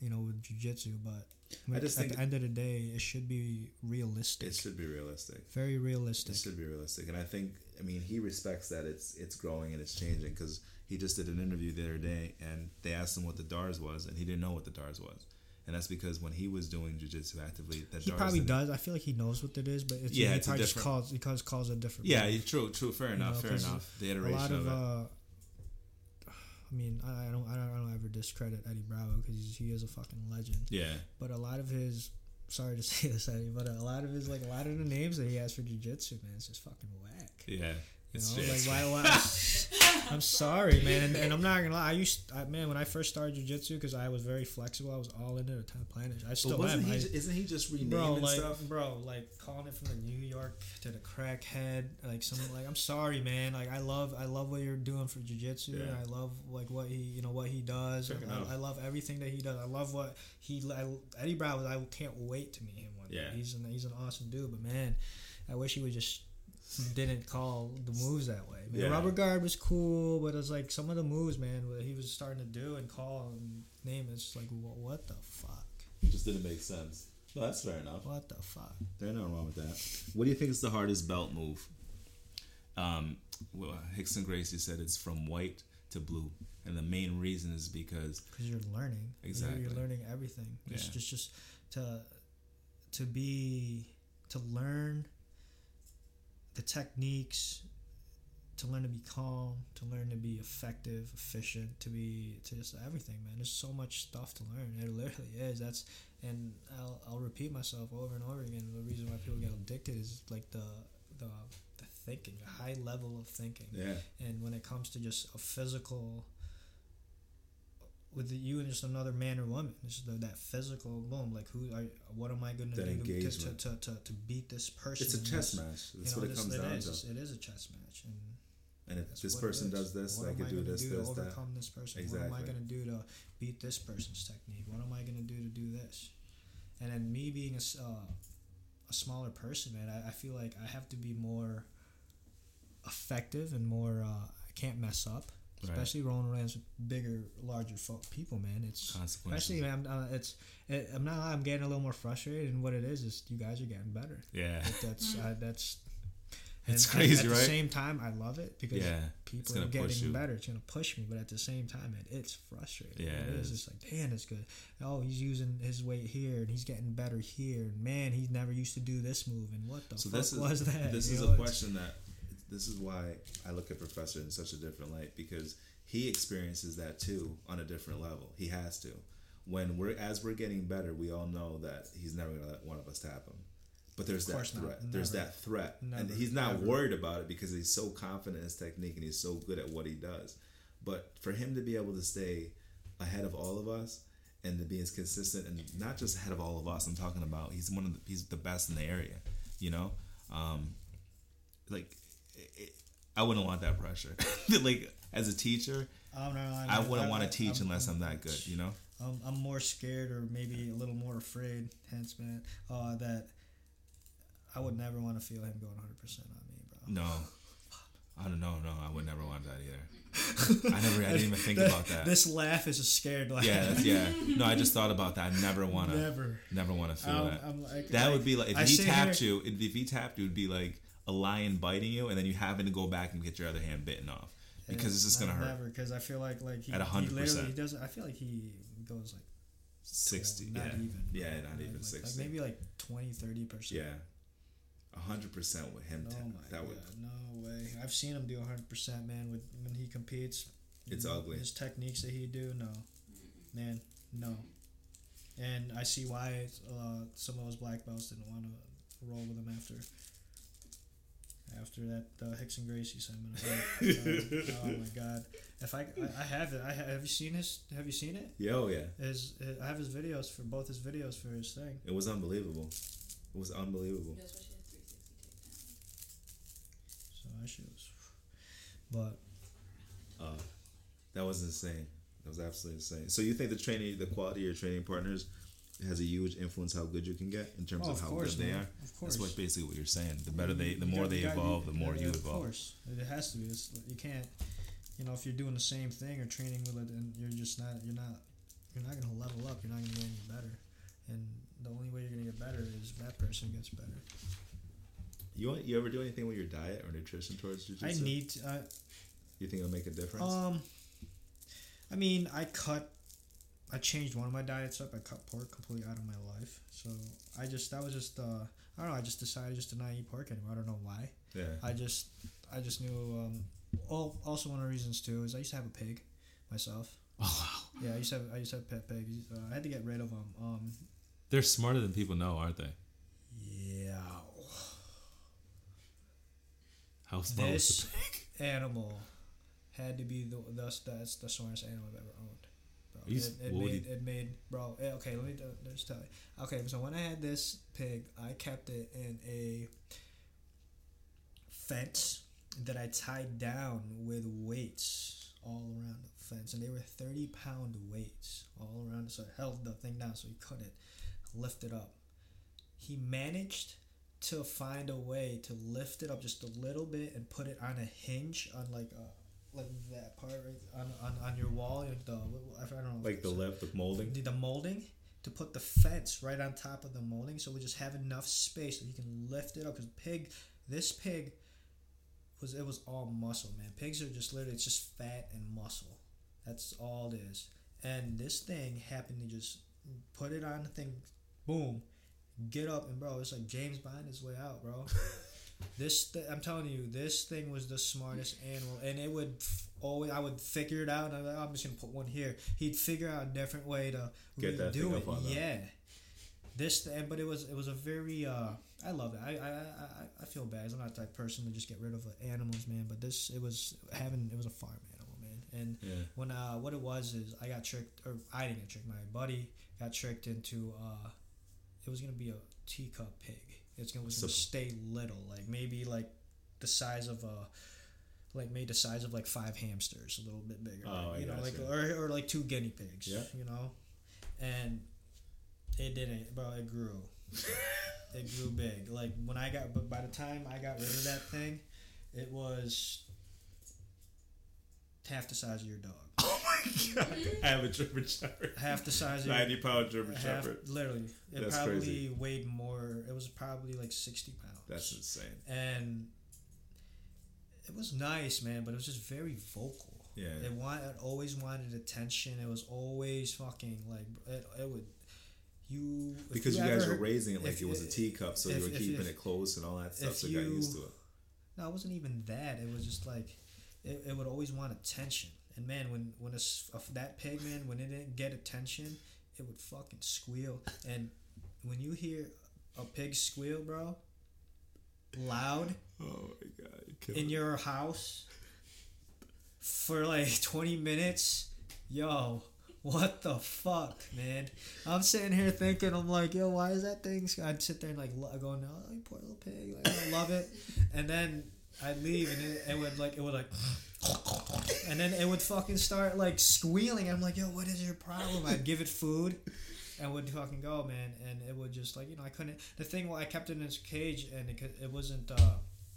S2: you know with jiu-jitsu but I mean,
S5: I just
S2: at
S5: think
S2: the end of the day it should be realistic
S5: it should be realistic.
S2: very realistic
S5: It should be realistic, and I think I mean he respects that it's it's growing and it's changing because he just did an interview the other day and they asked him what the D'Arce was and he didn't know what the D'Arce was, and that's because when he was doing jujitsu actively, the
S2: he
S5: D'Arce
S2: probably does I feel like he knows what it is but it's,
S5: Yeah,
S2: he
S5: it's
S2: probably just calls he calls, calls it different
S6: Yeah, you- true, true, fair
S2: You
S6: enough,
S2: know,
S6: fair enough. The
S2: a
S6: iteration
S2: lot of
S6: it.
S2: uh I mean I, I don't I don't I don't ever discredit Eddie Bravo because he is a fucking legend
S6: yeah,
S2: but a lot of his sorry to say this Eddie but a lot of his like a lot of the names that he has for jiu-jitsu man it's just fucking whack
S6: yeah.
S2: You
S6: It's,
S2: know,
S6: yeah,
S2: like
S6: it's-
S2: why? why I'm sorry, man, and, and I'm not gonna lie. I used, I, man, when I first started jujitsu, because I was very flexible. I was all into the Tenth Planet. I
S5: But
S2: still
S5: wasn't
S2: am.
S5: he?
S2: I,
S5: isn't he just renaming
S2: bro, like,
S5: stuff?
S2: bro, like calling it from the New York to the crackhead, like some, like I'm sorry, man. Like I love, I love what you're doing for jujitsu.
S5: Yeah.
S2: I love like what he, you know, what he does. I. I love everything that he does. I love what he, I, Eddie Bravo. I can't wait to meet him one day.
S5: Yeah.
S2: He's an, he's an awesome dude. But man, I wish he would just didn't call the moves that way. Man,
S5: Yeah.
S2: Rubber guard was cool, but it's like some of the moves, man, what he was starting to do and call and name. It's like, what, what the fuck?
S5: It just didn't make sense.
S1: No, that's fair enough.
S2: What the fuck?
S1: There's nothing wrong with that. What do you think is the hardest belt move? Um, well, Hickson Gracie said it's from white to blue, and the main reason is because
S2: Because you're learning. You're-
S1: Exactly.
S2: You're, learning everything. Just,
S1: Yeah.
S2: just, just to, to be, to learn the techniques, to learn to be calm, to learn to be effective, efficient, to be, to just everything, man. There's so much stuff to learn. It literally is. That's, and I'll, I'll repeat myself over and over again. The reason why people get addicted is like the, the, the thinking, the high level of thinking
S5: Yeah.
S2: and when it comes to just a physical with you and just another man or woman just that physical boom like who I, what am i going to do to, to, to, to, to beat this person
S5: It's a chess match.
S2: you know,
S5: what it comes
S2: it
S5: down
S2: is,
S5: to.
S2: it is a chess match and
S5: And if this person does this,
S2: what
S5: I
S2: am
S5: could
S2: I
S5: do
S2: gonna
S5: this,
S2: do
S5: this,
S2: to
S5: that.
S2: overcome this person Exactly. what am i going to do to beat this person's technique what am i going to do to do this and then me being a, uh, a smaller person man I, I feel like i have to be more effective and more uh, i can't mess up
S1: Right.
S2: especially rolling around with bigger larger folk people man it's especially man uh, it's it, i'm not i'm getting a little more frustrated and what it is is you guys are getting better
S1: yeah,
S2: Like, that's uh, that's
S1: It's
S2: and at-
S1: crazy,
S2: at,
S1: right?
S2: the same time i love it because
S1: yeah.
S2: People are getting better. It's gonna push me, but at the same time, man, it's frustrating.
S1: Yeah,
S2: it
S1: it
S2: is.
S1: is.
S2: It's like, damn, it's good. Oh, he's using his weight here, and he's getting better here. And man, he never used to do this move. And what the
S5: So
S2: fuck
S5: this is
S2: was that?
S5: this
S2: You
S5: is
S2: know,
S5: a
S2: it's-
S5: question that this is why I look at Professor in such a different light because he experiences that too on a different level. He has to. When we're as we're getting better, we all know that he's never gonna let one of us tap him. But there's that threat. There's that threat, and he's not
S2: Never.
S5: worried about it because he's so confident in his technique and he's so good at what he does. But for him to be able to stay ahead of all of us and to be as consistent and not just ahead of all of us, I'm talking about he's one of the, he's the best in the area. You know, um, like it, I wouldn't want that pressure. like as a teacher,
S2: I don't know.
S5: I wouldn't want to teach
S2: I'm-
S5: unless
S2: I'm-
S5: that good. You know.
S2: I'm, I'm more scared or maybe a little more afraid, hence, man, uh, that I would never want to feel him going 100% on me, bro.
S1: No, I don't know. No, I would never want that either. I never. I didn't even think about that.
S2: This laugh is a scared laugh.
S1: yeah, that's, yeah. No, I just thought about that. I never want to.
S2: Never.
S1: Never want to feel
S2: I'm,
S1: that.
S2: I'm like,
S1: That
S2: like,
S1: would be like if
S2: I
S1: he tapped
S2: here-
S1: you. If he tapped you, it'd be like a lion biting you, and then you having to go back and get your other hand bitten off because it's just gonna hurt.
S2: Never, because I feel like like he,
S1: At 100%.
S2: literally he doesn't. I feel like he goes like
S1: Sixty.
S2: not
S1: yeah.
S2: even.
S5: Yeah, not
S2: Like-
S5: even
S2: like,
S5: 60.
S2: Like maybe like 20, 30 percent.
S5: Yeah. hundred percent with him.
S2: Oh
S5: tap-
S2: my
S5: that
S2: god,
S5: would
S2: no way! I've seen him do hundred percent, man. With when he competes,
S5: It's
S2: know,
S5: ugly.
S2: His techniques that he do, no, man, no. And I see why uh, some of those black belts didn't want to roll with him after. After that uh, Hickson Gracie seminar, oh, oh my god! If I, I, I have it, I have, have you seen his? Have you seen it?
S5: Yeah, oh yeah.
S2: His, I have his videos for both his videos for his thing.
S5: It was unbelievable. It was unbelievable.
S7: That's what she had 360 takedown.
S2: So that shit was, but
S5: Uh, that was insane. That was absolutely insane. So you think the training, the quality of your training partners, has a huge influence how good you can get in terms
S2: Oh,
S5: of
S2: of
S5: how
S2: course,
S5: good they are.
S2: Of course.
S1: That's what basically what you're saying. The better they, the more they evolve, the more you evolve.
S2: of course, it has to be. It's, you can't, you know, if you're doing the same thing or training with it, and you're just not, you're not, you're not gonna level up. You're not gonna get any better. And the only way you're gonna get better is that person gets better.
S5: You want, you ever do anything with your diet or nutrition towards jujitsu?
S2: I need, to, uh,
S5: You think it'll make a difference?
S2: um, I mean, I cut. I changed one of my diets up. I cut pork completely out of my life. So I just that was just uh I don't know. I just decided just to not eat pork anymore. I don't know why.
S5: yeah.
S2: I just I just knew. Um, al- also, one of the reasons too is I used to have a pig myself.
S1: Oh wow,
S2: Yeah, I used to have I used to have pet pigs. Uh, I had to get rid of them. Um,
S1: they're smarter than people know, aren't they?
S2: yeah,
S1: How smart was
S2: this
S1: the pig?
S2: animal had to be the that's that's the smartest animal I've ever owned.
S1: You
S2: It, it made it made bro. eh, Okay, let me just tell you. Okay, so when I had this pig, I kept it in a fence that I tied down with weights all around the fence, and they were thirty pound weights all around. So I held the thing down so he couldn't lift it up. He managed to find a way to lift it up just a little bit and put it on a hinge on like uh like that part right on, on, on your wall like the I don't know
S5: like the left, the molding.
S2: the, the molding to put the fence right on top of the molding, so we just have enough space so you can lift it up. Because pig, this pig was it was all muscle, man. Pigs are just literally it's just fat and muscle. That's all it is. And this thing happened to just put it on the thing, boom, get up and bro, it's like James Bond his way out, bro. this th- I'm telling you, this thing was the smartest animal, and it would f- always I would figure it out. And I'm, like, I'm just gonna put one here. He'd figure out a different way to
S5: Get that
S2: do
S5: thing
S2: it. yeah. This thing, but it was it was a very uh I love it. I I, I, I feel bad. I'm not the type of person to just get rid of uh, animals, man. But this it was having it was a farm animal, man. And
S6: Yeah.
S2: when uh what it was is I got tricked or I didn't get tricked. My buddy got tricked into uh it was gonna be a teacup pig. It's gonna, gonna
S5: So-
S2: stay little, like maybe like the size of a like made the size of like five hamsters, a little bit bigger.
S5: Oh,
S2: you know, like or, or like two guinea pigs.
S5: Yeah.
S2: You know, and it didn't, bro. It grew. it grew big. Like when I got, but by the time I got rid of that thing, it was half the size of your dog.
S5: I have a German Shepherd.
S2: Half the size of your
S5: Ninety pound German
S2: half,
S5: Shepherd.
S2: literally. It
S5: That's
S2: probably
S5: crazy.
S2: weighed more. It was probably like sixty pounds.
S5: That's insane.
S2: and it was nice, man. But it was just very vocal.
S5: Yeah.
S2: It want it always wanted attention. It was always fucking like it, it would you
S5: Because you,
S2: ever
S5: guys were raising it like
S2: if-
S5: it was a teacup, so
S2: if-
S5: you were
S2: if-
S5: keeping it close and all that stuff, so you got used to it.
S2: No, it wasn't even that. It was just like it, it would always want attention. And man, when when a, that pig man when it didn't get attention, it would fucking squeal. And when you hear a pig squeal, bro, loud
S5: Oh my god! you
S2: in your house for like 20 minutes, yo, what the fuck, man? I'm sitting here thinking, I'm like, yo, why is that thing? I'd sit there and like lo- go, no, you poor little pig, like, I love it. And then I'd leave and it, it would like, it would like, and then it would fucking start like squealing. I'm like, yo, what is your problem? I'd give it food. And would fucking go, man, and it would just like you know I couldn't. The thing, well, I kept it in its cage, and it, could- it wasn't uh,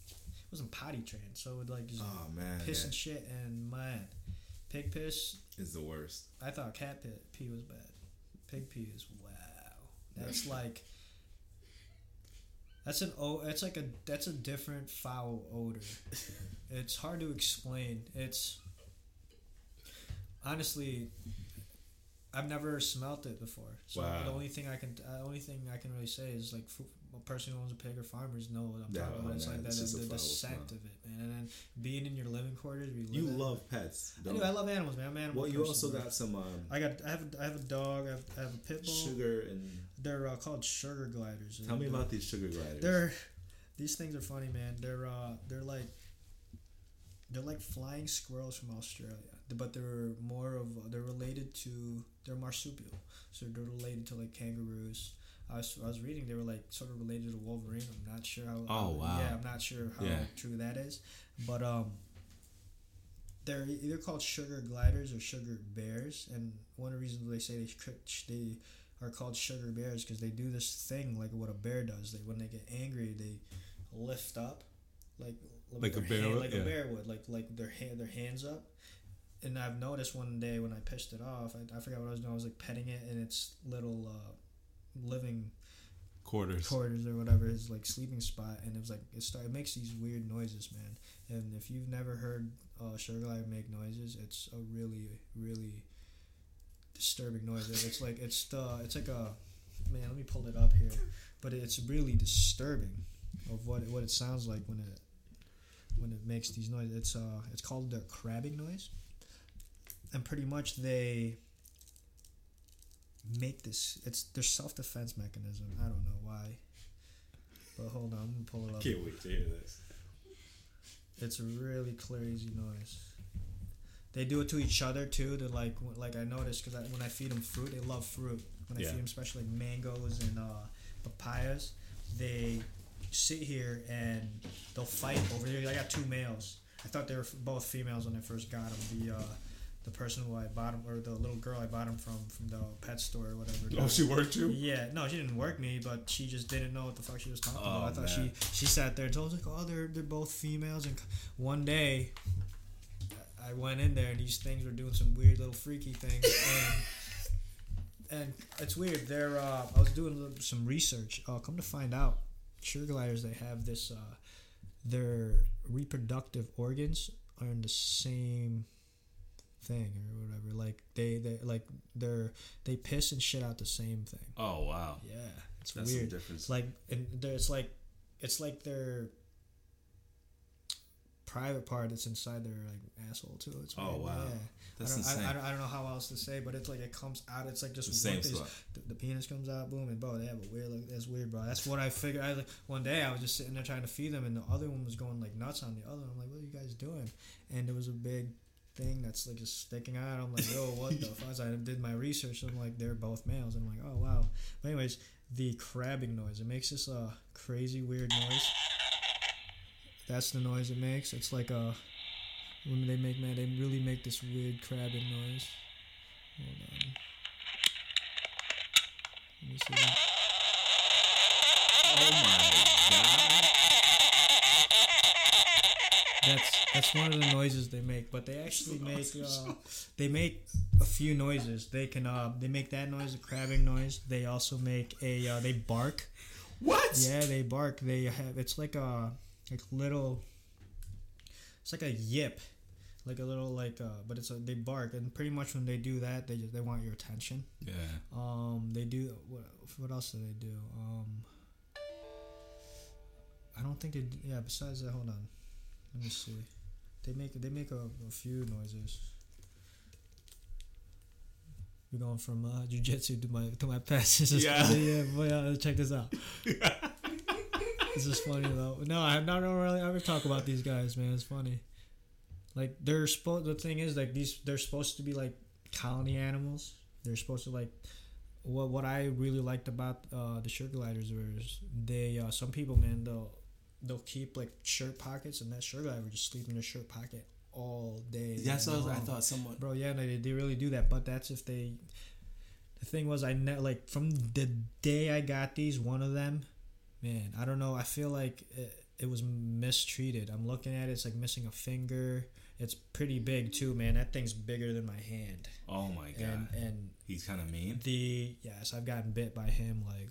S2: it wasn't potty trained, so it would like just
S5: Oh man,
S2: piss
S5: yeah.
S2: and shit. And man, pig piss.
S5: is the worst.
S2: I thought cat pee, pee was bad. Pig pee is wow. That's like that's an oh. That's like a that's a different foul odor. it's hard to explain. It's honestly. I've never smelt it before, so
S5: Wow.
S2: the only thing I can, the only thing I can really say is like a person who owns a pig or farmers know what I'm
S5: Yeah,
S2: talking about. It's
S5: man,
S2: like that,
S5: it's just
S2: the, the, scent of it, man. And then being in your living quarters, we live
S5: You love pets,
S2: I do. I love animals, man. I'm an animal.
S5: Well, you
S2: person,
S5: also
S2: bro.
S5: got some um,
S2: I got. I have. A, I have a dog. I have, I have a pit bull.
S5: sugar and.
S2: They're uh, called sugar gliders.
S5: Tell me about these sugar gliders.
S2: They're. These things are funny, man. They're. Uh. They're like. They're like flying squirrels from Australia, but they're more of. They're related to. They're marsupial, so they're related to like kangaroos. I was, I was reading they were like sort of related to Wolverine. I'm not sure how.
S6: Oh, wow.
S2: Yeah, I'm not sure how
S6: Yeah.
S2: true that is, but um. They're either called sugar gliders or sugar bears, and one of the reasons they say they they are called sugar bears because they do this thing like what a bear does. They when they get angry, they lift up, like
S6: Like a bear
S2: hand-
S6: would?
S2: like
S6: Yeah.
S2: a bear would, like like their hand their hands up. And I've noticed one day when I pissed it off, I, I forgot what I was doing. I was like petting it and its little uh, living
S6: Quarters.
S2: quarters or whatever his like sleeping spot, and it was like it start it makes these weird noises, man. And if you've never heard uh, sugar glider make noises, it's a really really disturbing noise. It's like it's the it's like a man. Let me pull it up here, but it's really disturbing of what it, what it sounds like when it when it makes these noises. It's uh it's called the crabbing noise, and pretty much they make this it's their self defense mechanism. I don't know why. But hold on, I'm gonna pull it up.
S5: I Can't wait to hear this.
S2: It's a really crazy noise. They do it to each other too. To like, like I noticed because I, when I feed them fruit, they love fruit. When I
S5: Yeah.
S2: feed them, especially like mangoes and uh, papayas, they sit here and they'll fight over there. I got two males. I thought they were both females when I first got them. The uh, the person who I bought them, or the little girl I bought them from from the pet store or whatever.
S5: Oh, she worked you.
S2: Yeah, no, she didn't work me, but she just didn't know what the fuck she was talking about.
S5: Oh,
S2: I thought
S5: man.
S2: she she sat there and told us like, oh, they're they're both females. And one day, I went in there and these things were doing some weird little freaky things, and and it's weird. They're uh, I was doing little- some research. Uh, come to find out, sugar gliders they have this. Uh, their reproductive organs are in the same thing or whatever. Like they they like they're they piss and shit out the same thing.
S1: Oh wow,
S2: Yeah, it's
S1: that's
S2: weird.
S1: difference.
S2: Like and there- it's like it's like their private part that's inside their like asshole too. It's
S1: Oh, wow.
S2: Yeah.
S1: That's
S2: I don't,
S1: insane.
S2: I, I, don't, I don't know how else to say, but it's like it comes out. It's like just
S1: the same
S2: The, the penis comes out, boom, and bro, they have a weird. Like, that's weird, bro. That's what I figured. I like one day I was just sitting there trying to feed them, and the other one was going like nuts on the other. I'm like, what are you guys doing? And there was a big thing that's like just sticking out. I'm like, yo, what the fuck? I did my research. I'm like, they're both males. And I'm like, oh wow. But anyways, the crabbing noise. It makes this uh crazy weird noise. That's the noise it makes. It's like a when they make man, they really make this weird crabbing noise. Hold on. Let me see.
S1: oh my god.
S2: That's that's one of the noises they make, but they actually make uh, they make a few noises. They can uh, they make that noise, a crabbing noise. They also make a uh, they bark.
S1: What?
S2: Yeah, they bark. They have it's like a like little. It's like a yip, like a little like uh, but it's a they bark and pretty much when they do that they just, they want your attention.
S1: Yeah.
S2: Um, they do what? What else do they do? Um, I don't think they. Yeah. Besides that, hold on. Let me see. They make they make a, a few noises. We're going from uh, jujitsu to my to my is
S1: Yeah.
S2: yeah. But uh, check this out. this is funny though. No, I don't really ever talk about these guys, man. It's funny. Like they're supposed. The thing is, like these, they're supposed to be like colony animals. They're supposed to like. What what I really liked about uh, the sugar gliders was they uh, some people man they'll they'll keep like shirt pockets and that shirt glider would just sleep in their shirt pocket all day.
S1: Yeah, so I, was, I thought someone.
S2: Bro, yeah, they, they really do that, but that's if they. The thing was, I ne- like from the day I got these, one of them, man, I don't know. I feel like it, it was mistreated. I'm looking at it; it's like missing a finger. It's pretty big too, man. That thing's bigger than my hand,
S1: Oh my god.
S2: and and
S1: He's kind of mean.
S2: the yes, I've gotten bit by him like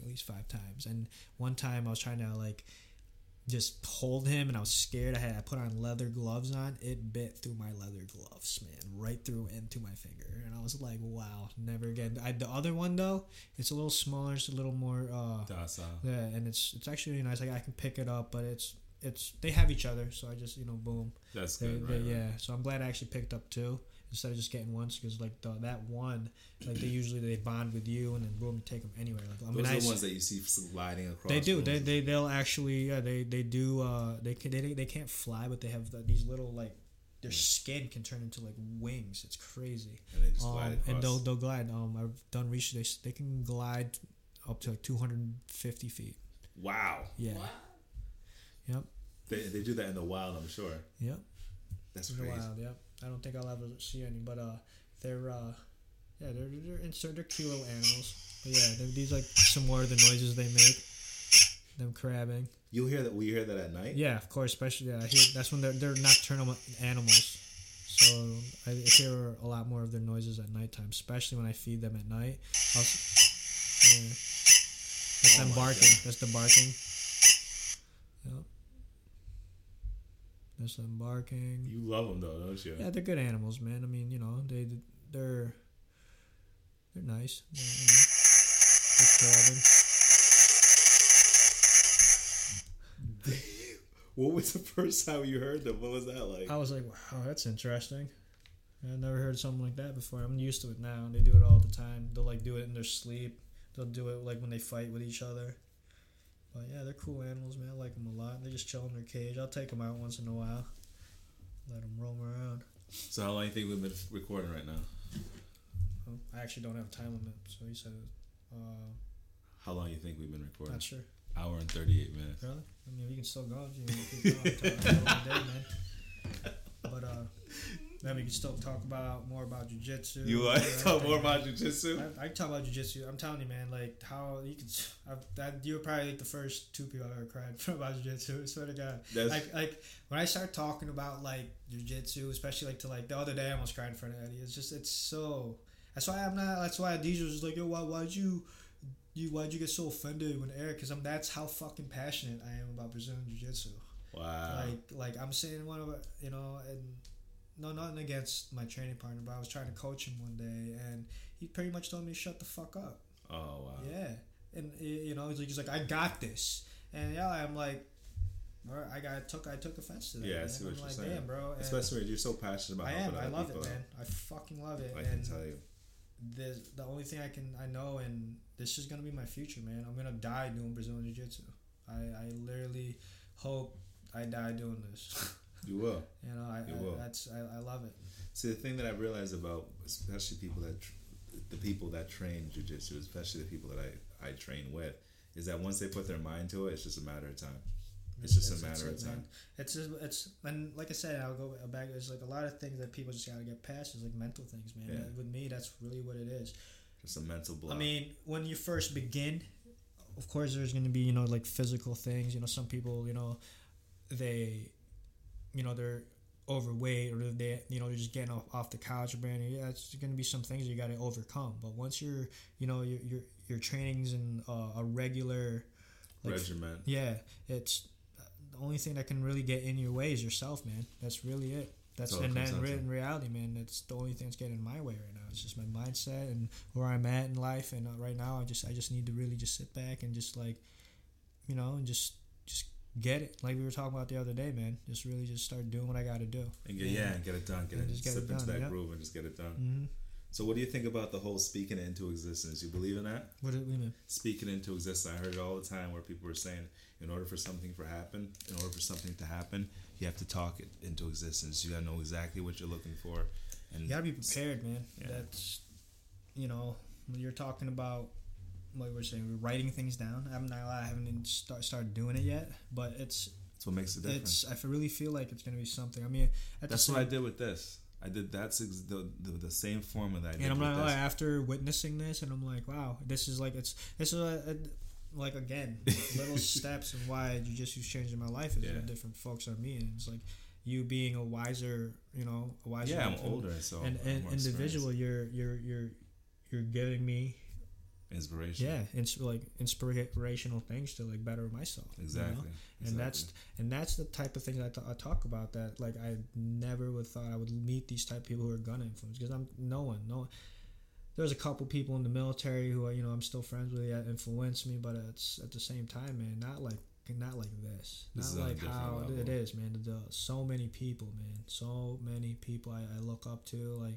S2: at least five times, and one time I was trying to like just hold him, and I was scared. I had I put on leather gloves on. It bit through my leather gloves, man, right through into my finger, and I was like, wow, never again. I, the other one though, it's a little smaller, it's a little more. uh
S1: Docile.
S2: yeah, and it's it's actually really nice. Like I can pick it up, but it's it's they have each other, so I just you know boom.
S1: That's
S2: They,
S1: good.
S2: they,
S1: right, right.
S2: yeah, so I'm glad I actually picked up two instead of just getting once because like the, that one, like they usually they bond with you and then boom, you take them anywhere. Like I mean,
S5: Those
S2: I
S5: are the
S2: s-
S5: ones that you see sliding across.
S2: they do. They they they'll actually yeah they they do. Uh, they can they, they can't fly, but they have the, these little like their skin can turn into like wings. It's crazy.
S5: and they just
S2: Um,
S5: glide across.
S2: and they'll they'll glide. Um, I've done research. They they can glide up to like 250 feet.
S5: wow.
S2: Yeah.
S7: What?
S2: Yep.
S5: They, they do that in the wild, I'm sure.
S2: Yep.
S5: That's
S2: It's
S5: crazy.
S2: wild, yep. I don't think I'll ever see any, but uh, they're uh, yeah, they're they're insert they're cute little animals. But yeah, these like some more of the noises they make. Them crabbing.
S5: You hear that? You hear that at night?
S2: Yeah, of course, especially yeah, I hear that's when they're they're nocturnal animals. So I hear a lot more of their noises at nighttime, especially when I feed them at night. I'll yeah. That's
S5: Oh
S2: them barking.
S5: God.
S2: That's the barking. Yep. That's them barking.
S5: You love them though, don't you?
S2: Yeah, they're good animals, man. I mean, you know, they they're they're nice. They're, you know.
S5: What was the first time you heard them? What was that like?
S2: I was like, wow, that's interesting. I've never heard something like that before. I'm used to it now. They do it all the time. They'll like do it in their sleep. They'll do it like when they fight with each other. But yeah, they're cool animals, man. I like them a lot. They just chill in their cage. I'll take them out once in a while. Let them roam around.
S1: So how long do you think we've been recording right now?
S2: Oh, I actually don't have a time limit, so he said, uh,
S1: How long do you think we've been recording?
S2: not sure.
S1: Hour and thirty-eight minutes.
S2: Really? I mean, we can still go if you to keep going until the middle day, man. But uh, then we can still talk about more about jujitsu.
S1: You want to talk more about jujitsu?
S2: I, I talk about jujitsu. I'm telling you, man. Like how you could. I've, that you were probably like the first two people I've ever cried about jujitsu. I swear to God.
S5: That's
S2: Like like when I start talking about like jujitsu, especially like to like the other day, I almost cried in front of Eddie. It's just it's so. That's why I'm not. That's why DJ was just like, yo, why, why'd you, you, why'd you get so offended when Eric? Because I'm. That's how fucking passionate I am about Brazilian Jiu Jitsu.
S1: Wow.
S2: Like, like I'm saying one of, you know, and no, nothing against my training partner, but I was trying to coach him one day, and he pretty much told me to shut the fuck up.
S1: oh wow.
S2: Yeah, and you know, he's like, he's like, I got this, and yeah, I'm like, I got took, I took offense to that.
S1: Yeah, I
S2: man.
S1: see what
S2: I'm
S1: you're
S2: like,
S1: saying.
S2: Damn, bro. and
S1: Especially when you're so passionate about
S2: I am. I love it, man. I fucking love it.
S1: I
S2: and
S1: can tell you.
S2: there's the only thing I can I know, and this is gonna be my future, man. I'm gonna die doing Brazilian Jiu Jitsu. I I literally hope I die doing this.
S1: You will.
S2: you know, I,
S1: You
S2: I
S1: will.
S2: that's I, I love it.
S5: See, the thing that I realized about, especially people that, the people that train jujitsu, especially the people that I, I train with, is that once they put their mind to it, it's just a matter of time. It's just a matter of time.
S2: man. It's just, it's and like I said, I'll go back. It's like a lot of things that people just gotta get past. It's like mental things, man.
S5: Yeah.
S2: With me, that's really what it is.
S5: Just a mental block.
S2: I mean, when you first begin, of course, there's going to be you know like physical things. You know, some people you know they, you know, they're overweight or they you know they're just getting off, off the couch or brand yeah it's going to be some things you got to overcome. But once you're you know your your, your training's in uh, a regular like
S1: Regiment.
S2: yeah it's the only thing that can really get in your way is yourself man. That's really it. That's
S1: it
S2: and then re- in reality man. That's the only thing that's getting in my way right now. It's just my mindset and where i'm at in life. And uh, right now i just i just need to really just sit back and just like you know and just just get it like we were talking about the other day man just really just start doing what i got to do
S1: And get, yeah, and get it done. Get
S2: And
S1: it,
S2: just get
S1: slip
S2: it
S1: into that
S2: yeah.
S1: groove and just get it done.
S2: hmm
S5: so what do you think about the whole speaking into existence? You believe in that?
S2: what do we mean
S1: Speaking into existence. I heard it all the time where people were saying, in order for something to happen, in order for something to happen, you have to talk it into existence. You gotta know exactly what you're looking for. And
S2: You gotta be prepared, man.
S1: Yeah.
S2: That's, you know, when you're talking about, like we're saying, we're writing things down. I'm not, I haven't even start started doing it yet, but it's,
S1: That's what makes a difference.
S2: it's. I really feel like it's gonna be something. I mean, at
S1: That's
S2: the
S1: what I did with this. I did that's ex- the, the the same formula that I did
S2: And I'm not lie, after witnessing this, and I'm like, wow, this is like it's this is a, a like again little steps and why you jujitsu's changing my life is
S1: Yeah.
S2: different folks are me, and it's like you being a wiser, you know, a wiser.
S1: yeah, I'm older, so
S2: and, and individual you're you're you're you're giving me.
S1: Inspiration.
S2: yeah ins- like inspirational things to like better myself you know?
S1: exactly.
S2: and that's and that's the type of things I talk about that like i never would thought i would meet these type of people who are gun influence because i'm no one no one there's a couple people in the military who are, you know I'm still friends with that influenced me, but it's at the same time, man, not like not like this,
S1: This
S2: not like how
S1: level.
S2: it is, man. The, so many people, man, so many people I, I look up to, like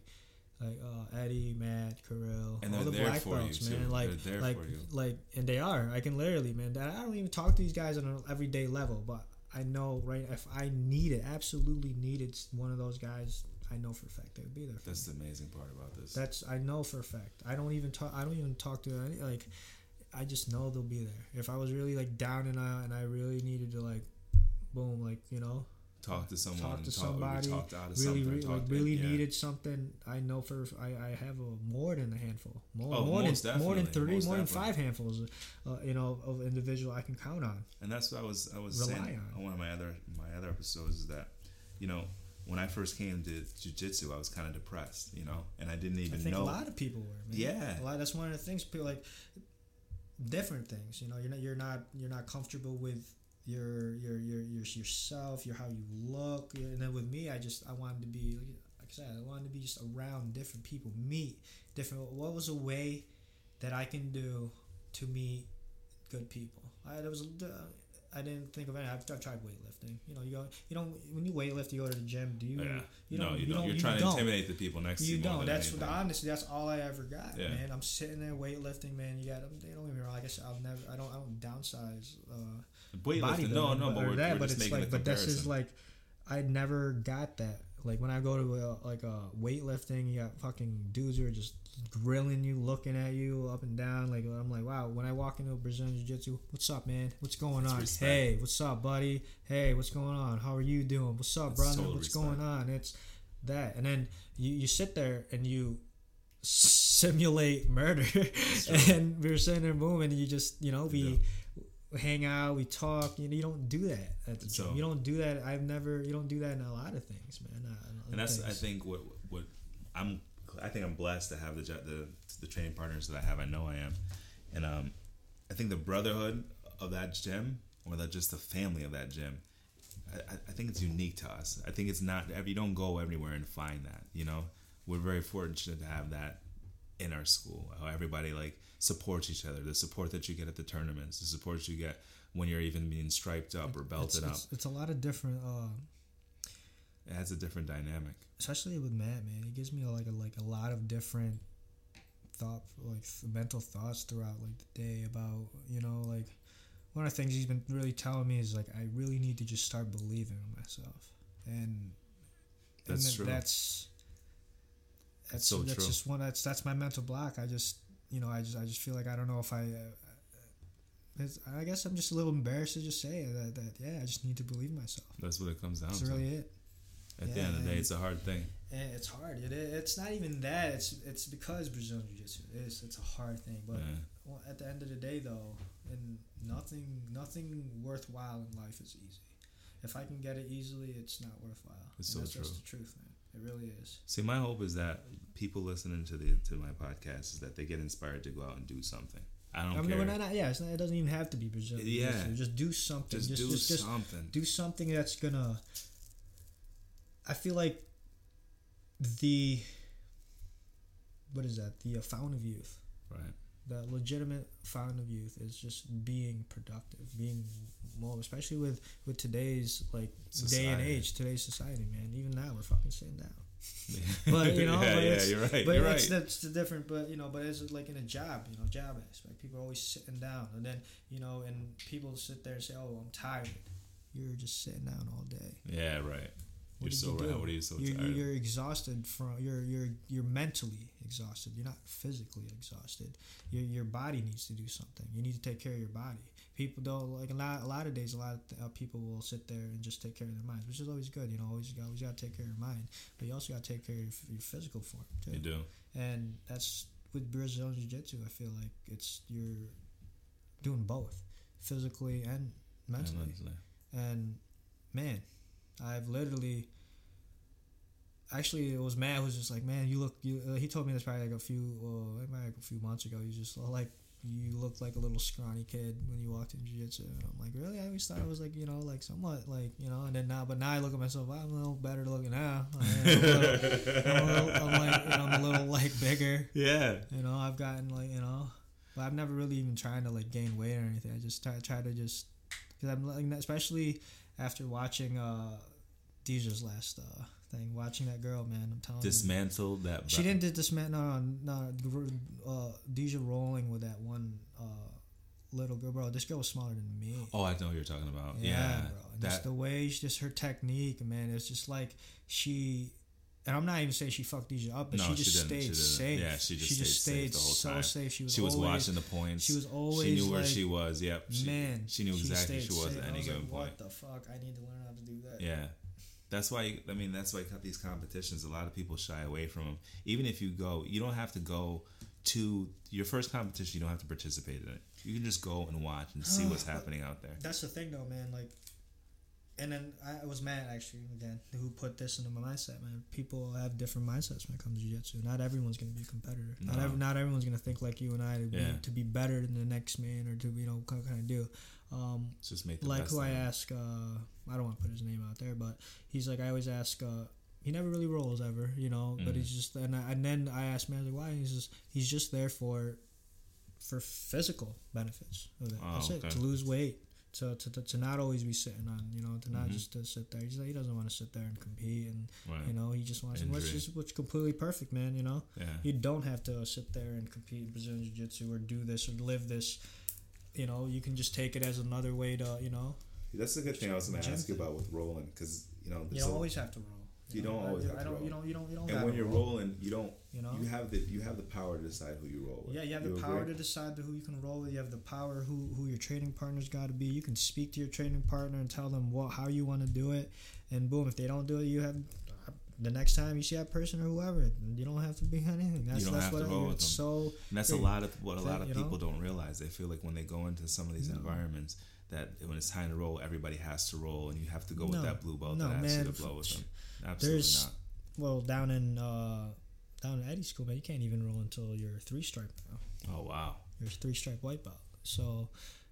S2: like uh, Eddie, Matt, Kirill,
S1: And
S2: all the black
S1: you,
S2: belts,
S1: too.
S2: man. Like like like, and they are. I can literally, man. I don't even talk to these guys on an everyday level, but I know right if I needed, absolutely needed one of those guys, I know for a fact they would be there. For
S1: That's
S2: me.
S1: the amazing part about this.
S2: That's I know for a fact. I don't even talk. I don't even talk to any like. I just know they'll be there. If I was really like down and out, and I really needed to like, boom, like you know,
S1: talk to someone.
S2: talk to
S1: talk,
S2: somebody,
S1: out of
S2: really,
S1: something.
S2: really,
S1: talk
S2: like
S1: to-
S2: really
S1: yeah.
S2: needed something. I know for I, I have a more than a handful, more
S1: Oh,
S2: more than more than three, more than five handfuls, uh, you know, of individual I can count on.
S1: And that's what I was I was
S2: Rely
S1: saying
S2: on.
S1: on one of my other my other episodes is that, you know, when I first came to jujitsu, I was kind of depressed, you know, and I didn't
S2: I
S1: even
S2: think
S1: know.
S2: a lot of people were. Man.
S1: Yeah.
S2: a lot. That's one of the things. People like different things. You know, you're not you're not you're not comfortable with your your your, your yourself, your how you look. And then with me, I just I wanted to be like, like I said, I wanted to be just around different people, meet different. What was a way that I can do to meet good people? I there was. I didn't think of any. I've, I've tried weightlifting. You know, you go, you don't when you weightlift, you go to the gym. Do you?
S1: yeah.
S2: You don't.
S1: you,
S2: You
S1: don't. You're
S2: you
S1: trying to
S2: don't.
S1: intimidate the people next to
S2: You
S1: you.
S2: don't. That's
S1: anything.
S2: honestly. That's all I ever got,
S1: Yeah.
S2: man. I'm sitting there weightlifting, man. You got. They don't get me wrong. Like I said, I'll never. I don't. I don't downsize. Uh,
S1: Weightlifting, no, no, but we're,
S2: that,
S1: we're
S2: but
S1: just
S2: it's
S1: making
S2: like, but this is like, I never got that. Like when I go to a, like a weightlifting, you got fucking dudes who are just grilling you, looking at you up and down. Like I'm like, wow. When I walk into a Brazilian Jiu Jitsu, what's up, man? What's going on?
S1: respect.
S2: Hey, what's up, buddy? Hey, what's going on? How are you doing? What's up, brother? what's
S1: respect.
S2: going on? It's that, and then you you sit there and you simulate murder, and we're sitting there moving, and you just you know we hang out, we talk. You know, you don't do that at the
S1: So-
S2: gym. You don't do that. I've never. You don't do that in a lot of things, man.
S1: And that's
S2: think
S1: I think what what I'm I think I'm blessed to have the the the training partners that I have. I know I am, and um, I think the brotherhood of that gym or that just the family of that gym. I, I think it's unique to us. I think it's not. You don't go everywhere and find that. You know, we're very fortunate to have that in our school. How everybody like supports each other. The support that you get at the tournaments. The support you get when you're even being striped up or
S2: it's,
S1: belted up.
S2: it's, it's a lot of different. Uh,
S1: It has a different dynamic.
S2: especially with Matt, man, he gives me like a like a lot of different thought, like mental thoughts throughout like the day about you know like one of the things he's been really telling me is like I really need to just start believing in myself, and
S1: That's
S2: and
S1: true.
S2: That's that's
S1: so
S2: that's
S1: true.
S2: just one that's that's my mental block. I just you know I just I just feel like I don't know if I. Uh, it's, I guess I'm just a little embarrassed to just say that, that yeah I just need to believe myself.
S1: That's what it comes down to.
S2: That's
S1: to.
S2: really it.
S1: At the end of the day, it's a hard thing.
S2: It's hard. It, it's not even that. It's it's because Brazilian Jiu Jitsu is. It's a hard thing. But
S1: Yeah.
S2: well, at the end of the day, though, and nothing nothing worthwhile in life is easy. If I can get it easily, it's not worthwhile.
S1: It's
S2: and
S1: so
S2: that's
S1: true.
S2: just the truth, man. It really is.
S1: See, my hope is that people listening to the to my podcast is that they get inspired to go out and do something. I don't
S2: I mean,
S1: care.
S2: not, not- yeah, it's not, it doesn't even have to be Brazilian.
S1: Yeah.
S2: Jiu-Jitsu. just do something.
S1: just,
S2: Just
S1: do
S2: just, just
S1: something.
S2: do something that's gonna. I feel like the. What is that? The uh, fountain of youth.
S1: right.
S2: The legitimate fountain of youth is just being productive, being more, especially with with today's like day and age, today's society, man. Even now, we're fucking sitting down. But you know,
S1: yeah,
S2: but
S1: yeah,
S2: it's,
S1: you're right.
S2: but
S1: you're
S2: it's
S1: right.
S2: that's the different. But you know, but it's like in a job, you know, job aspect. People are always sitting down, and then you know, and people sit there and say, "Oh, I'm tired." You're just sitting down all day.
S1: Yeah, right.
S2: What
S1: you're so
S2: you
S1: right. What are you so
S2: you're,
S1: tired?
S2: you're exhausted from you're you're you're mentally exhausted you're not physically exhausted your, your body needs to do something you need to take care of your body people don't like a lot, a lot of days a lot of uh, people will sit there and just take care of their minds which is always good you know always you always got to take care of your mind but you also got to take care of your, your physical form too
S1: you do.
S2: and that's with Brazilian Jiu Jitsu I feel like it's you're doing both physically and mentally
S1: Mentally.
S2: and man, I've literally. Actually, it was Matt who was just like, "Man, you look." You, uh, he told me this probably like a few, uh, maybe like a few months ago. He's just like, "You look like a little scrawny kid when you walked in jiu-jitsu." And I'm like, "Really?" I always thought I was like, you know, like somewhat like, you know. And then now, but now I look at myself. I'm a little better looking now. I am a little, I'm, a little, I'm like, you know, I'm a little like bigger.
S1: Yeah.
S2: You know, I've gotten like, you know, but I've never really even trying to like gain weight or anything. I just try try to just because I'm like, especially after watching uh Deja's last uh thing, watching that girl, man. I'm telling you.
S1: Dismantled that.
S2: She didn't did dismantle. No, no, uh, Deja rolling with that one uh, little girl, bro. This girl was smaller than me.
S1: Oh, I know what you're talking about.
S2: Yeah,
S1: Yeah.
S2: bro. And just the way, she, just her technique, man. It's just like she. And I'm not even saying she fucked Deja up, but
S1: No,
S2: she
S1: she
S2: just
S1: didn't.
S2: stayed
S1: She
S2: safe.
S1: Yeah, she just stayed safe the whole
S2: so
S1: time.
S2: safe. She was.
S1: She was
S2: always,
S1: watching the points.
S2: She was always.
S1: She knew where
S2: like,
S1: she was. Yep. She,
S2: man,
S1: She knew exactly she was
S2: safe.
S1: at any
S2: was
S1: given
S2: like,
S1: point.
S2: What the fuck? I need to learn how to do that.
S1: Yeah. That's why I mean that's why you cut these competitions a lot of people shy away from them. Even if you go, you don't have to go to your first competition. You don't have to participate in it. You can just go and watch and see what's happening out there.
S2: That's the thing, though, man. Like, and then I was mad actually again who put this into my mindset, man. People have different mindsets when it comes to jiu-jitsu. Not everyone's gonna be a competitor. Not
S1: No.
S2: every, not everyone's gonna think like you and I to be
S1: Yeah.
S2: to be better than the next man or to you know kind of do. Um,
S1: Just make
S2: like who I ask, uh, I don't want to put his name out there, but he's like I always ask. Uh, he never really rolls ever, you know. But
S1: Mhm.
S2: he's just and, I, and then I asked man like why he's just he's just there for for physical benefits.
S1: Oh,
S2: That's it to lose weight. To, to, to, to not always be sitting on, you know, to not
S1: Mhm.
S2: just to sit there. He's like, he doesn't want to sit there and compete, and
S1: Right.
S2: you know, he just wants, which is which completely perfect, man. You know,
S1: yeah.
S2: you don't have to sit there and compete in Brazilian Jiu Jitsu or do this or live this. You know, you can just take it as another way to, you know,
S5: That's a good thing I was going to ask you about with rolling because you know
S2: you don't
S5: a-
S2: always have to roll.
S5: You
S2: know?
S5: don't always
S2: I,
S5: have
S2: I
S5: to
S2: don't.
S5: roll.
S2: You don't. You don't. You don't.
S5: and when you're
S2: roll,
S5: rolling, you don't.
S2: you know.
S5: You have the you have the power to decide who you roll with.
S2: Yeah, you have the power
S5: agree?
S2: to decide who you can roll with. You have the power who who your training partner's got to be. You can speak to your training partner and tell them what how you want to do it, and boom, if they don't do it, you have the next time you see that person or whoever, you don't have to be anything. That's
S1: don't
S2: that's
S1: have
S2: what
S1: to
S2: I-
S1: roll with
S2: it's
S1: them.
S2: so
S1: And that's a lot of what a lot of
S2: you know?
S1: people don't realize. They feel like when they go into some of these
S2: No.
S1: environments that when it's time to roll, everybody has to roll, and you have to go with that blue belt
S2: No,
S1: that you
S2: man.
S1: to blow with them. Absolutely
S2: There's-
S1: not.
S2: well down in uh, down at Eddie school, man, you can't even roll until you're three stripe now.
S1: Oh wow.
S2: You're three stripe white belt. So,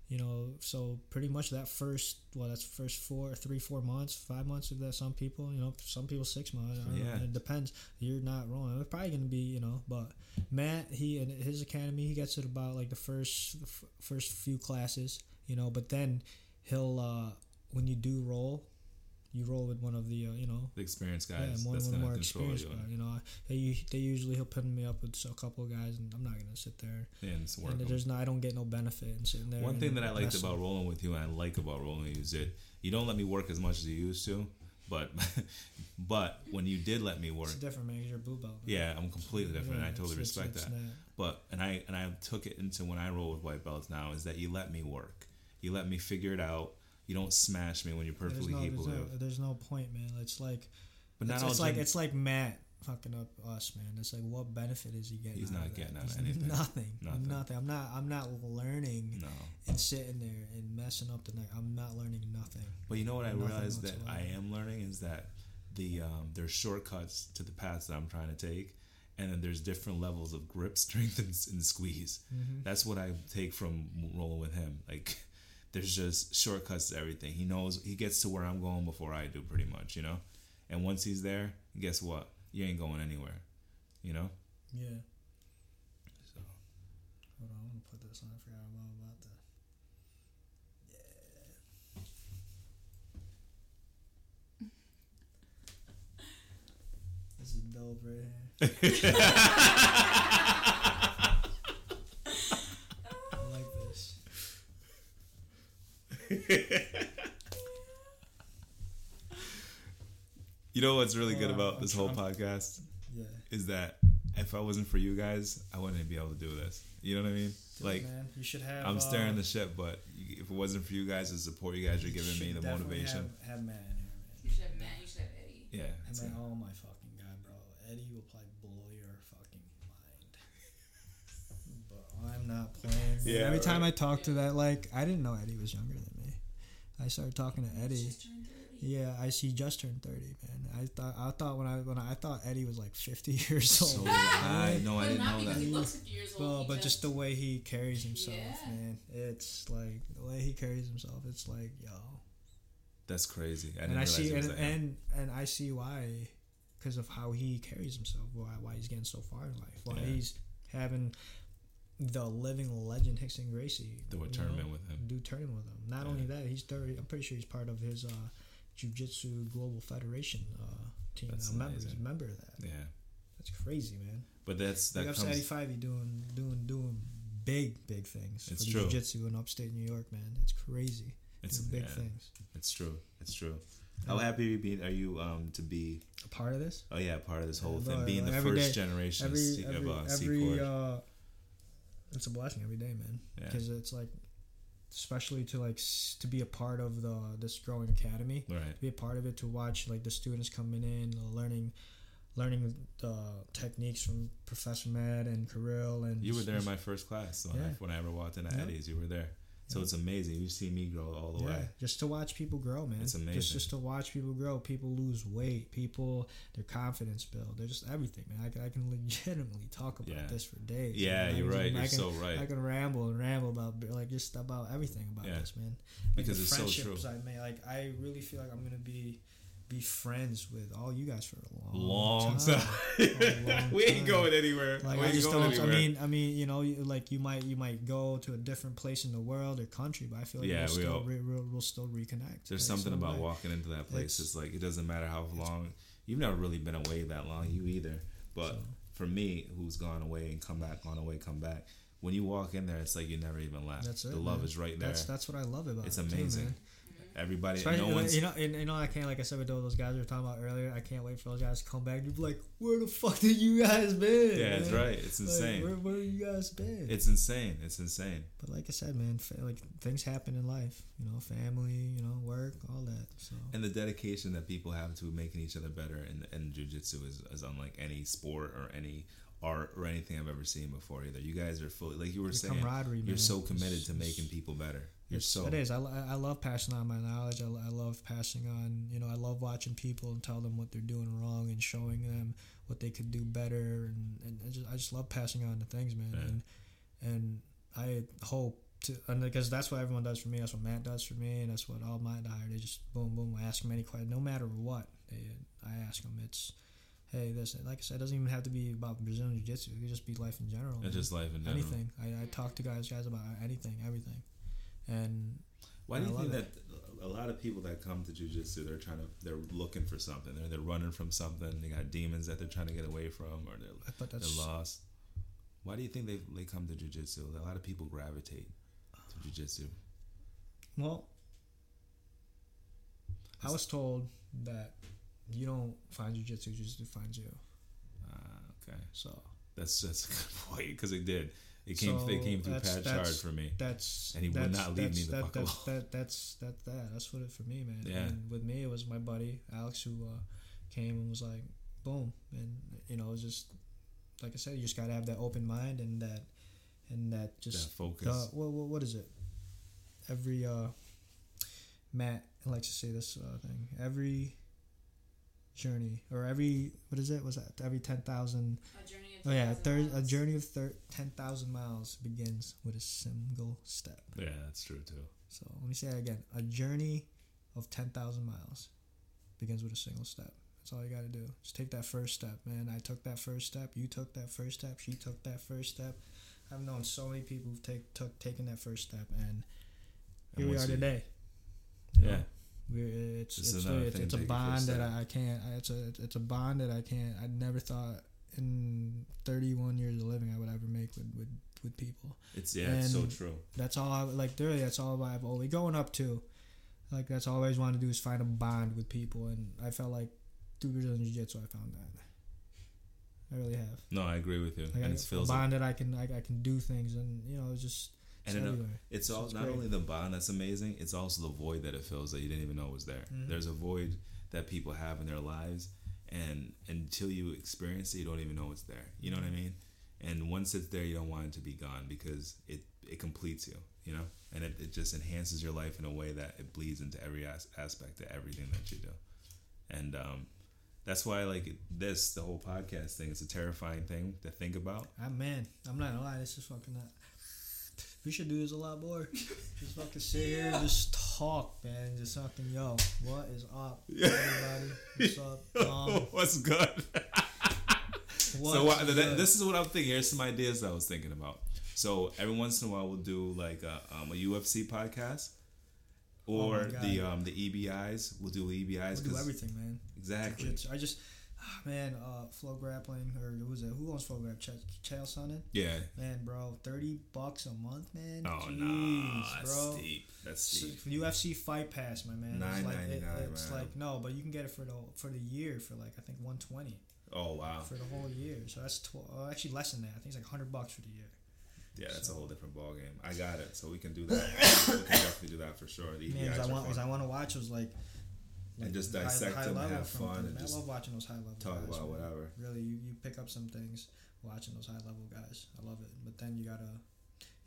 S2: you know, so pretty much that first, well, that's first four, three, four months, five months of that. Some people, you know, some people six months. I don't
S1: Yeah.
S2: know. It depends. You're not rolling. It's probably gonna be, you know, but Matt, he and his academy, he gets it about like the first, the f- first few classes, you know, but then he'll uh when you do roll. You roll with one of the, uh, you know,
S1: The experienced
S2: yeah,
S1: guys.
S2: one,
S1: that's
S2: one
S1: gonna
S2: more experienced
S1: you.
S2: guy. You know, they they usually he'll pin me up with a couple of guys, and I'm not gonna sit there.
S1: And it's work
S2: And
S1: 'em.
S2: there's no, I don't get no benefit in sitting there.
S1: One thing that I liked about rolling with you, and I like about rolling with you, is that you don't let me work as much as you used to. But but when you did let me work,
S2: It's different, man. You're a blue belt. man.
S1: yeah, I'm completely different. and I totally
S2: it's-
S1: respect
S2: it's
S1: that. But and I and I took it into when I roll with white belts now is that you let me work. You let me figure it out. You don't smash me when you're
S2: There's
S1: perfectly
S2: no,
S1: capable
S2: there's,
S1: of.
S2: no, there's no point, man. It's like
S1: But not
S2: it's,
S1: all
S2: it's like it's like Matt fucking up us, man. It's like what benefit is he getting?
S1: He's
S2: out
S1: not
S2: of that?
S1: getting out of anything.
S2: Nothing.
S1: Nothing.
S2: Nothing. I'm not. I'm not learning
S1: no.
S2: and sitting there and messing up the night. I'm not learning nothing.
S1: But you know what I
S2: Nothing
S1: realized that I am learning is that the um, there's shortcuts to the paths that I'm trying to take, and then there's different levels of grip, strength, and, and squeeze.
S2: Mm-hmm.
S1: That's what I take from rolling with him. Like there's just shortcuts to everything. He knows he gets to where I'm going before I do, pretty much. You know, and once he's there, guess what? You ain't going anywhere. You know.
S2: Yeah.
S1: So
S2: Hold on, I'm gonna put this on. I forgot all about that. Yeah. this is dope right here. I like this.
S1: you know what's really good
S2: Well,
S1: about
S2: I'm
S1: this whole
S2: trying-
S1: podcast
S2: Yeah.
S1: is that if I wasn't for you guys, I wouldn't be able to do this. You know what I mean? Like.
S2: man, you should have.
S1: I'm
S2: uh,
S1: staring the ship, but if it wasn't for you guys, the support you guys are giving me, the motivation.
S2: Have, have Matt in here, man.
S7: You should have Matt. You should have Eddie.
S1: Yeah,
S2: And
S1: it's
S2: man, oh my fucking god, bro. Eddie will probably blow your fucking mind. But I'm not playing. man.
S1: Yeah,
S2: Every time. I talk to that, like, I didn't know Eddie was younger than me. I started talking to Eddie.
S7: Just turned 30.
S2: Yeah, I see. Just turned thirty, man. I thought I thought when I when I, I thought Eddie was like fifty years
S1: so
S2: old.
S1: did I know I didn't know that.
S7: he looks 50 years old.
S2: Well,
S7: he
S2: but just the way he carries himself,
S7: Yeah.
S2: man. It's like the way he carries himself. It's like yo.
S1: That's crazy. I didn't
S2: and I see and,
S1: that young.
S2: and and I see why, because of how he carries himself. Why why he's getting so far in life. Why
S1: Yeah.
S2: he's having the living legend Hickson Gracie
S1: Do a tournament
S2: know,
S1: with him.
S2: Do tournament with him. Not
S1: Yeah.
S2: only that, he's thirty. I'm pretty sure he's part of his uh, Jiu-Jitsu Global Federation uh, team.
S1: That's
S2: member. He's a member of that.
S1: Yeah,
S2: That's crazy, man.
S1: but that's that
S2: to
S1: comes.
S2: Eddie Five. doing doing doing big big things
S1: It's
S2: for
S1: true.
S2: Jiu-Jitsu in upstate New York, man. It's crazy.
S1: It's
S2: doing big
S1: yeah,
S2: things.
S1: It's true. It's true. How happy are you, being, are you um, to be?
S2: A part of this.
S1: Oh yeah, part of this whole
S2: Yeah,
S1: thing, being the first
S2: day-
S1: generation of
S2: every
S1: C,
S2: every,
S1: uh, C
S2: every uh, it's a blessing every day, man.
S1: Yeah.
S2: Because it's like, especially to like to be a part of the this growing academy,
S1: right.
S2: to be a part of it, to watch like the students coming in, uh, learning, learning the techniques from Professor Matt and Kirill and
S1: You were there in my first class when, I,
S2: Yeah.
S1: when I ever walked into
S2: Yeah.
S1: Eddie's. You were there, so it's amazing. You see me grow all the
S2: yeah,
S1: way.
S2: just to watch people grow, man.
S1: It's amazing.
S2: Just just to watch people grow, people lose weight, people their confidence build. They're just everything, man. I can, I can legitimately talk about
S1: Yeah.
S2: this for days.
S1: Yeah,
S2: man. I
S1: you're
S2: can-
S1: right.
S2: I
S1: You're
S2: can-
S1: so right.
S2: I can ramble and ramble about like just about everything about
S1: Yeah.
S2: this, man. Like
S1: Because
S2: the
S1: it's so true.
S2: friendships I made, like I really feel like I'm gonna be be friends with all you guys for a long,
S1: Long
S2: time.
S1: time.
S2: Long
S1: we ain't
S2: time.
S1: going anywhere.
S2: Like
S1: we
S2: I just
S1: going
S2: don't.
S1: anywhere.
S2: I mean, I mean, you know, you- like you might you might go to a different place in the world or country, but I feel like
S1: Yeah,
S2: we'll,
S1: we
S2: still re, we'll, we'll still reconnect.
S1: There's
S2: Like,
S1: something
S2: some
S1: about
S2: way.
S1: walking into that place.
S2: It's-
S1: It's, like it doesn't matter how long. You've never really been away that long. You either. But
S2: So-
S1: for me, who's gone away and come back, gone away, come back. When you walk in there, it's like you never even left.
S2: That's it.
S1: the love
S2: man.
S1: is right there.
S2: That's that's what I love about
S1: it's
S2: it. It's
S1: amazing.
S2: man.
S1: Everybody,
S2: Especially,
S1: no uh, one's.
S2: you know, and, you know, I can't like I said with those guys we were talking about earlier. I can't wait for those guys to come back. You'd be like, "Where the fuck did you guys been?"
S1: yeah, it's
S2: man?
S1: right. It's
S2: Like,
S1: insane.
S2: where where you guys been?
S1: it's insane. It's insane.
S2: but like I said, man, fa- like things happen in life. You know, family, you know, work, all that. So
S1: And the dedication that people have to making each other better in, in jujitsu is, is unlike any sport or any art or anything I've ever seen before either. You guys are fully like you were
S2: The
S1: saying.
S2: camaraderie,
S1: You're
S2: man.
S1: so committed to making people better. You're
S2: It's-
S1: so
S2: It is. I, I love passing on my knowledge. I, I love passing on. You know, I love watching people and tell them what they're doing wrong and showing them what they could do better. And, and I just I just love passing on the things, man.
S1: Yeah.
S2: And and I hope to, and because that's what everyone does for me. That's what Matt does for me, and that's what all my hire. They just boom boom. I ask them any question, no matter what. They, I ask them. It's hey, this like I said, it doesn't even have to be about Brazilian Jiu Jitsu. It could just be life in general.
S1: it's
S2: man
S1: just life in general.
S2: anything. I, I talk to guys guys about anything, everything, and
S1: Why do you think that a lot of people that come to jujitsu, they're trying to, they're looking for something. They're they're running from something. They got demons that they're trying to get away from, or they're they're lost. Why do you think they they come to jujitsu? A lot of people gravitate to jujitsu.
S2: well. I was told that you don't find jujitsu, jujitsu finds you.
S1: Ah, okay,
S2: So
S1: that's that's a good point because it did. It came
S2: So
S1: they came through
S2: that's-
S1: Pat
S2: that's-
S1: for me.
S2: that's
S1: And he would not leave me the
S2: that,
S1: fuck
S2: that's,
S1: alone.
S2: that, that's that that that's what it for me, man.
S1: Yeah.
S2: And with me, it was my buddy Alex who uh, came and was like, boom, and you know, it was just like I said, you just gotta have that open mind and that and that just
S1: that focus.
S2: the what, what, what is it? Every uh, Matt likes to say this uh, thing. Every journey or every what is it? Was that every ten thousand?
S7: A journey of
S2: Oh yeah,
S7: 10,000
S2: thir- a journey of thir- ten thousand miles begins with a single step.
S1: yeah, that's true too.
S2: So let me say that again. A journey of ten thousand miles begins with a single step. That's all you got to do. Just take that first step, man. I took that first step. You took that first step. She took that first step. I've known so many people who've take took taken that first step, and here we are
S1: you-
S2: today. You know,
S1: Yeah,
S2: we're, it's
S1: This
S2: it's, it's, it's a bond that. I, I can't. I- It's a it's a bond that I can't. I never thought in 31 years of living I would ever make with with, with people
S1: it's yeah, it's so true.
S2: that's all I like really that's all I've always going up to like that's all I always wanted to do is find a bond with people and I felt like through Brazilian Jiu Jitsu I found that I really have
S1: No, I agree with you.
S2: like
S1: and
S2: I,
S1: it
S2: a
S1: feels
S2: bond that I can I, I can do things and you know it's just it's
S1: And it-
S2: everywhere
S1: It's all
S2: it's
S1: not
S2: great.
S1: only the bond that's amazing, it's also the void that it fills that you didn't even know was there.
S2: Mhm.
S1: There's a void that people have in their lives and until you experience it you don't even know it's there. You know what I mean? And once it's there you don't want it to be gone because it it completes you, you know? And it, it just enhances your life in a way that it bleeds into every as- aspect of everything that you do. And um that's why like this the whole podcast thing it's a terrifying thing to think about.
S2: I'm man I'm not gonna lie this is fucking not we should do this a lot more just fucking sit here and just talk man just fucking yo what is up everybody what's up um,
S1: What's good?
S2: what's
S1: so what,
S2: good?
S1: this is what I'm thinking. Here's some ideas that I was thinking about. So every once in a while we'll do like a, um, a UFC podcast,
S2: Oh
S1: or
S2: God.
S1: the um, the EBIs. We'll do EBIs
S2: We'll do everything, man.
S1: exactly.
S2: I just, ah, man, uh, FloGrappling or who was it? Who owns FloGrappling? Ch- Chael Sonnen?
S1: Yeah.
S2: Man, bro, thirty bucks a month, man.
S1: Oh
S2: Jeez,
S1: no, that's
S2: bro.
S1: steep. That's
S2: So,
S1: steep.
S2: UFC Fight Pass, my man. It's like, it, it's
S1: man.
S2: like no, but you can get it for the for the year for like I think one twenty
S1: Oh wow.
S2: for the whole year. So that's tw- uh, actually less than that. I think it's like hundred bucks for the year.
S1: Yeah, that's
S2: so-
S1: a whole different ball game. I got it, so we can do that. we can definitely do that for sure. The
S2: Man, I want. I want to watch those like.
S1: And just dissect them,
S2: level
S1: have fun, and
S2: I
S1: just
S2: love watching those high level.
S1: Talk
S2: guys,
S1: about
S2: man.
S1: whatever.
S2: really you, you pick up some things watching those high level guys i love it but then you gotta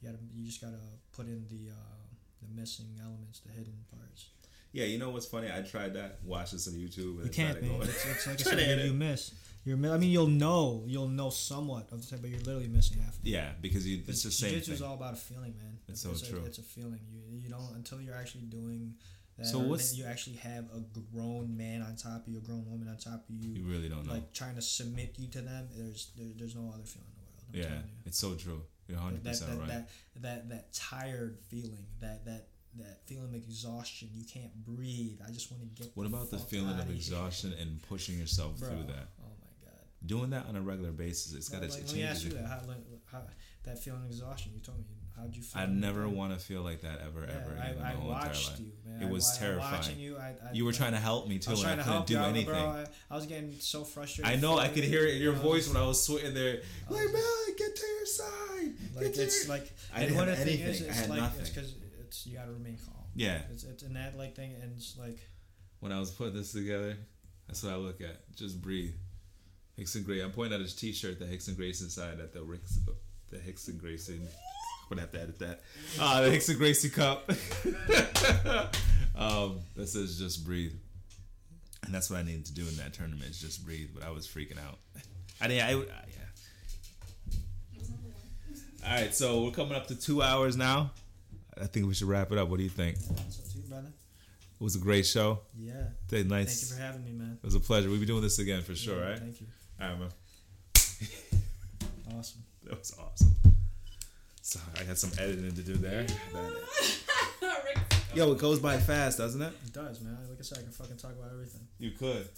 S2: you gotta you just gotta put in the uh the missing elements the hidden parts
S1: Yeah, you know what's funny? I tried that. Watch some YouTube. And
S2: you can't man it's, it's like I said you, miss you're i mean you'll know you'll know somewhat of the thing but you're literally missing half of it
S1: Yeah, because you, it's the same
S2: jiu-jitsu is all about a feeling man
S1: It's so
S2: a,
S1: true.
S2: it's a feeling you you don't until you're actually doing
S1: So what's-
S2: you actually have a grown man on top of you a grown woman on top of you
S1: You really don't know.
S2: like trying to submit you to them there's there, there's no other feeling in the world I'm
S1: yeah,
S2: you.
S1: it's so true. You're 100
S2: that,
S1: percent right.
S2: that, that that tired feeling, that that that feeling of exhaustion. You can't breathe. I just want to get.
S1: what about the feeling of
S2: here.
S1: exhaustion and pushing yourself
S2: Bro,
S1: through that?
S2: Oh my god.
S1: Doing that on a regular basis, it's got to
S2: like,
S1: change.
S2: let me ask you that. How, like, how, that feeling of exhaustion. You told me. How'd you feel?
S1: I never want to feel like that ever, ever
S2: I,
S1: in my
S2: I
S1: whole entire
S2: watched you, man.
S1: It was
S2: I, I
S1: terrifying.
S2: Watching you, I, I,
S1: You were trying to help me too,
S2: I was
S1: and I couldn't do anything.
S2: bro. I, I was getting so frustrated.
S1: I know. I could hear it in your voice when I was sweating there.
S2: I
S1: Like, man, get to your side.
S2: Like
S1: get to
S2: it's
S1: your...
S2: like,
S1: I didn't have
S2: the thing is,
S1: anything. I had
S2: like
S1: nothing.
S2: it's because it's you got to remain calm.
S1: Yeah.
S2: It's it's an ad like thing, and it's like
S1: When I was putting this together, that's what I look at. Just breathe.
S6: Hickson Gray. I'm pointing at his T-shirt that Hickson Gracie inside at the Ricks, the Hickson Gracie. I'm gonna have to edit that. Ah, the Hickson Gracie cup. um, that says "Just breathe,"
S1: And that's what I needed to do in that tournament is just breathe. But I was freaking out. I didn't. I, I, yeah. All right, so we're coming up to two hours now. I think we should wrap it up. What do you think? It
S2: to
S1: was a great show.
S2: Yeah.
S1: Did nice.
S2: Thank you for having me, man.
S1: It was a pleasure. We'll be doing this again for sure,
S2: Yeah,
S1: right?
S2: Thank you.
S1: All right, man.
S2: Awesome.
S1: That was awesome. So I got some editing to do there.
S7: Rick.
S5: Yo, it goes by fast, doesn't it?
S2: It does, man. Like I said, I can fucking talk about everything.
S1: You could.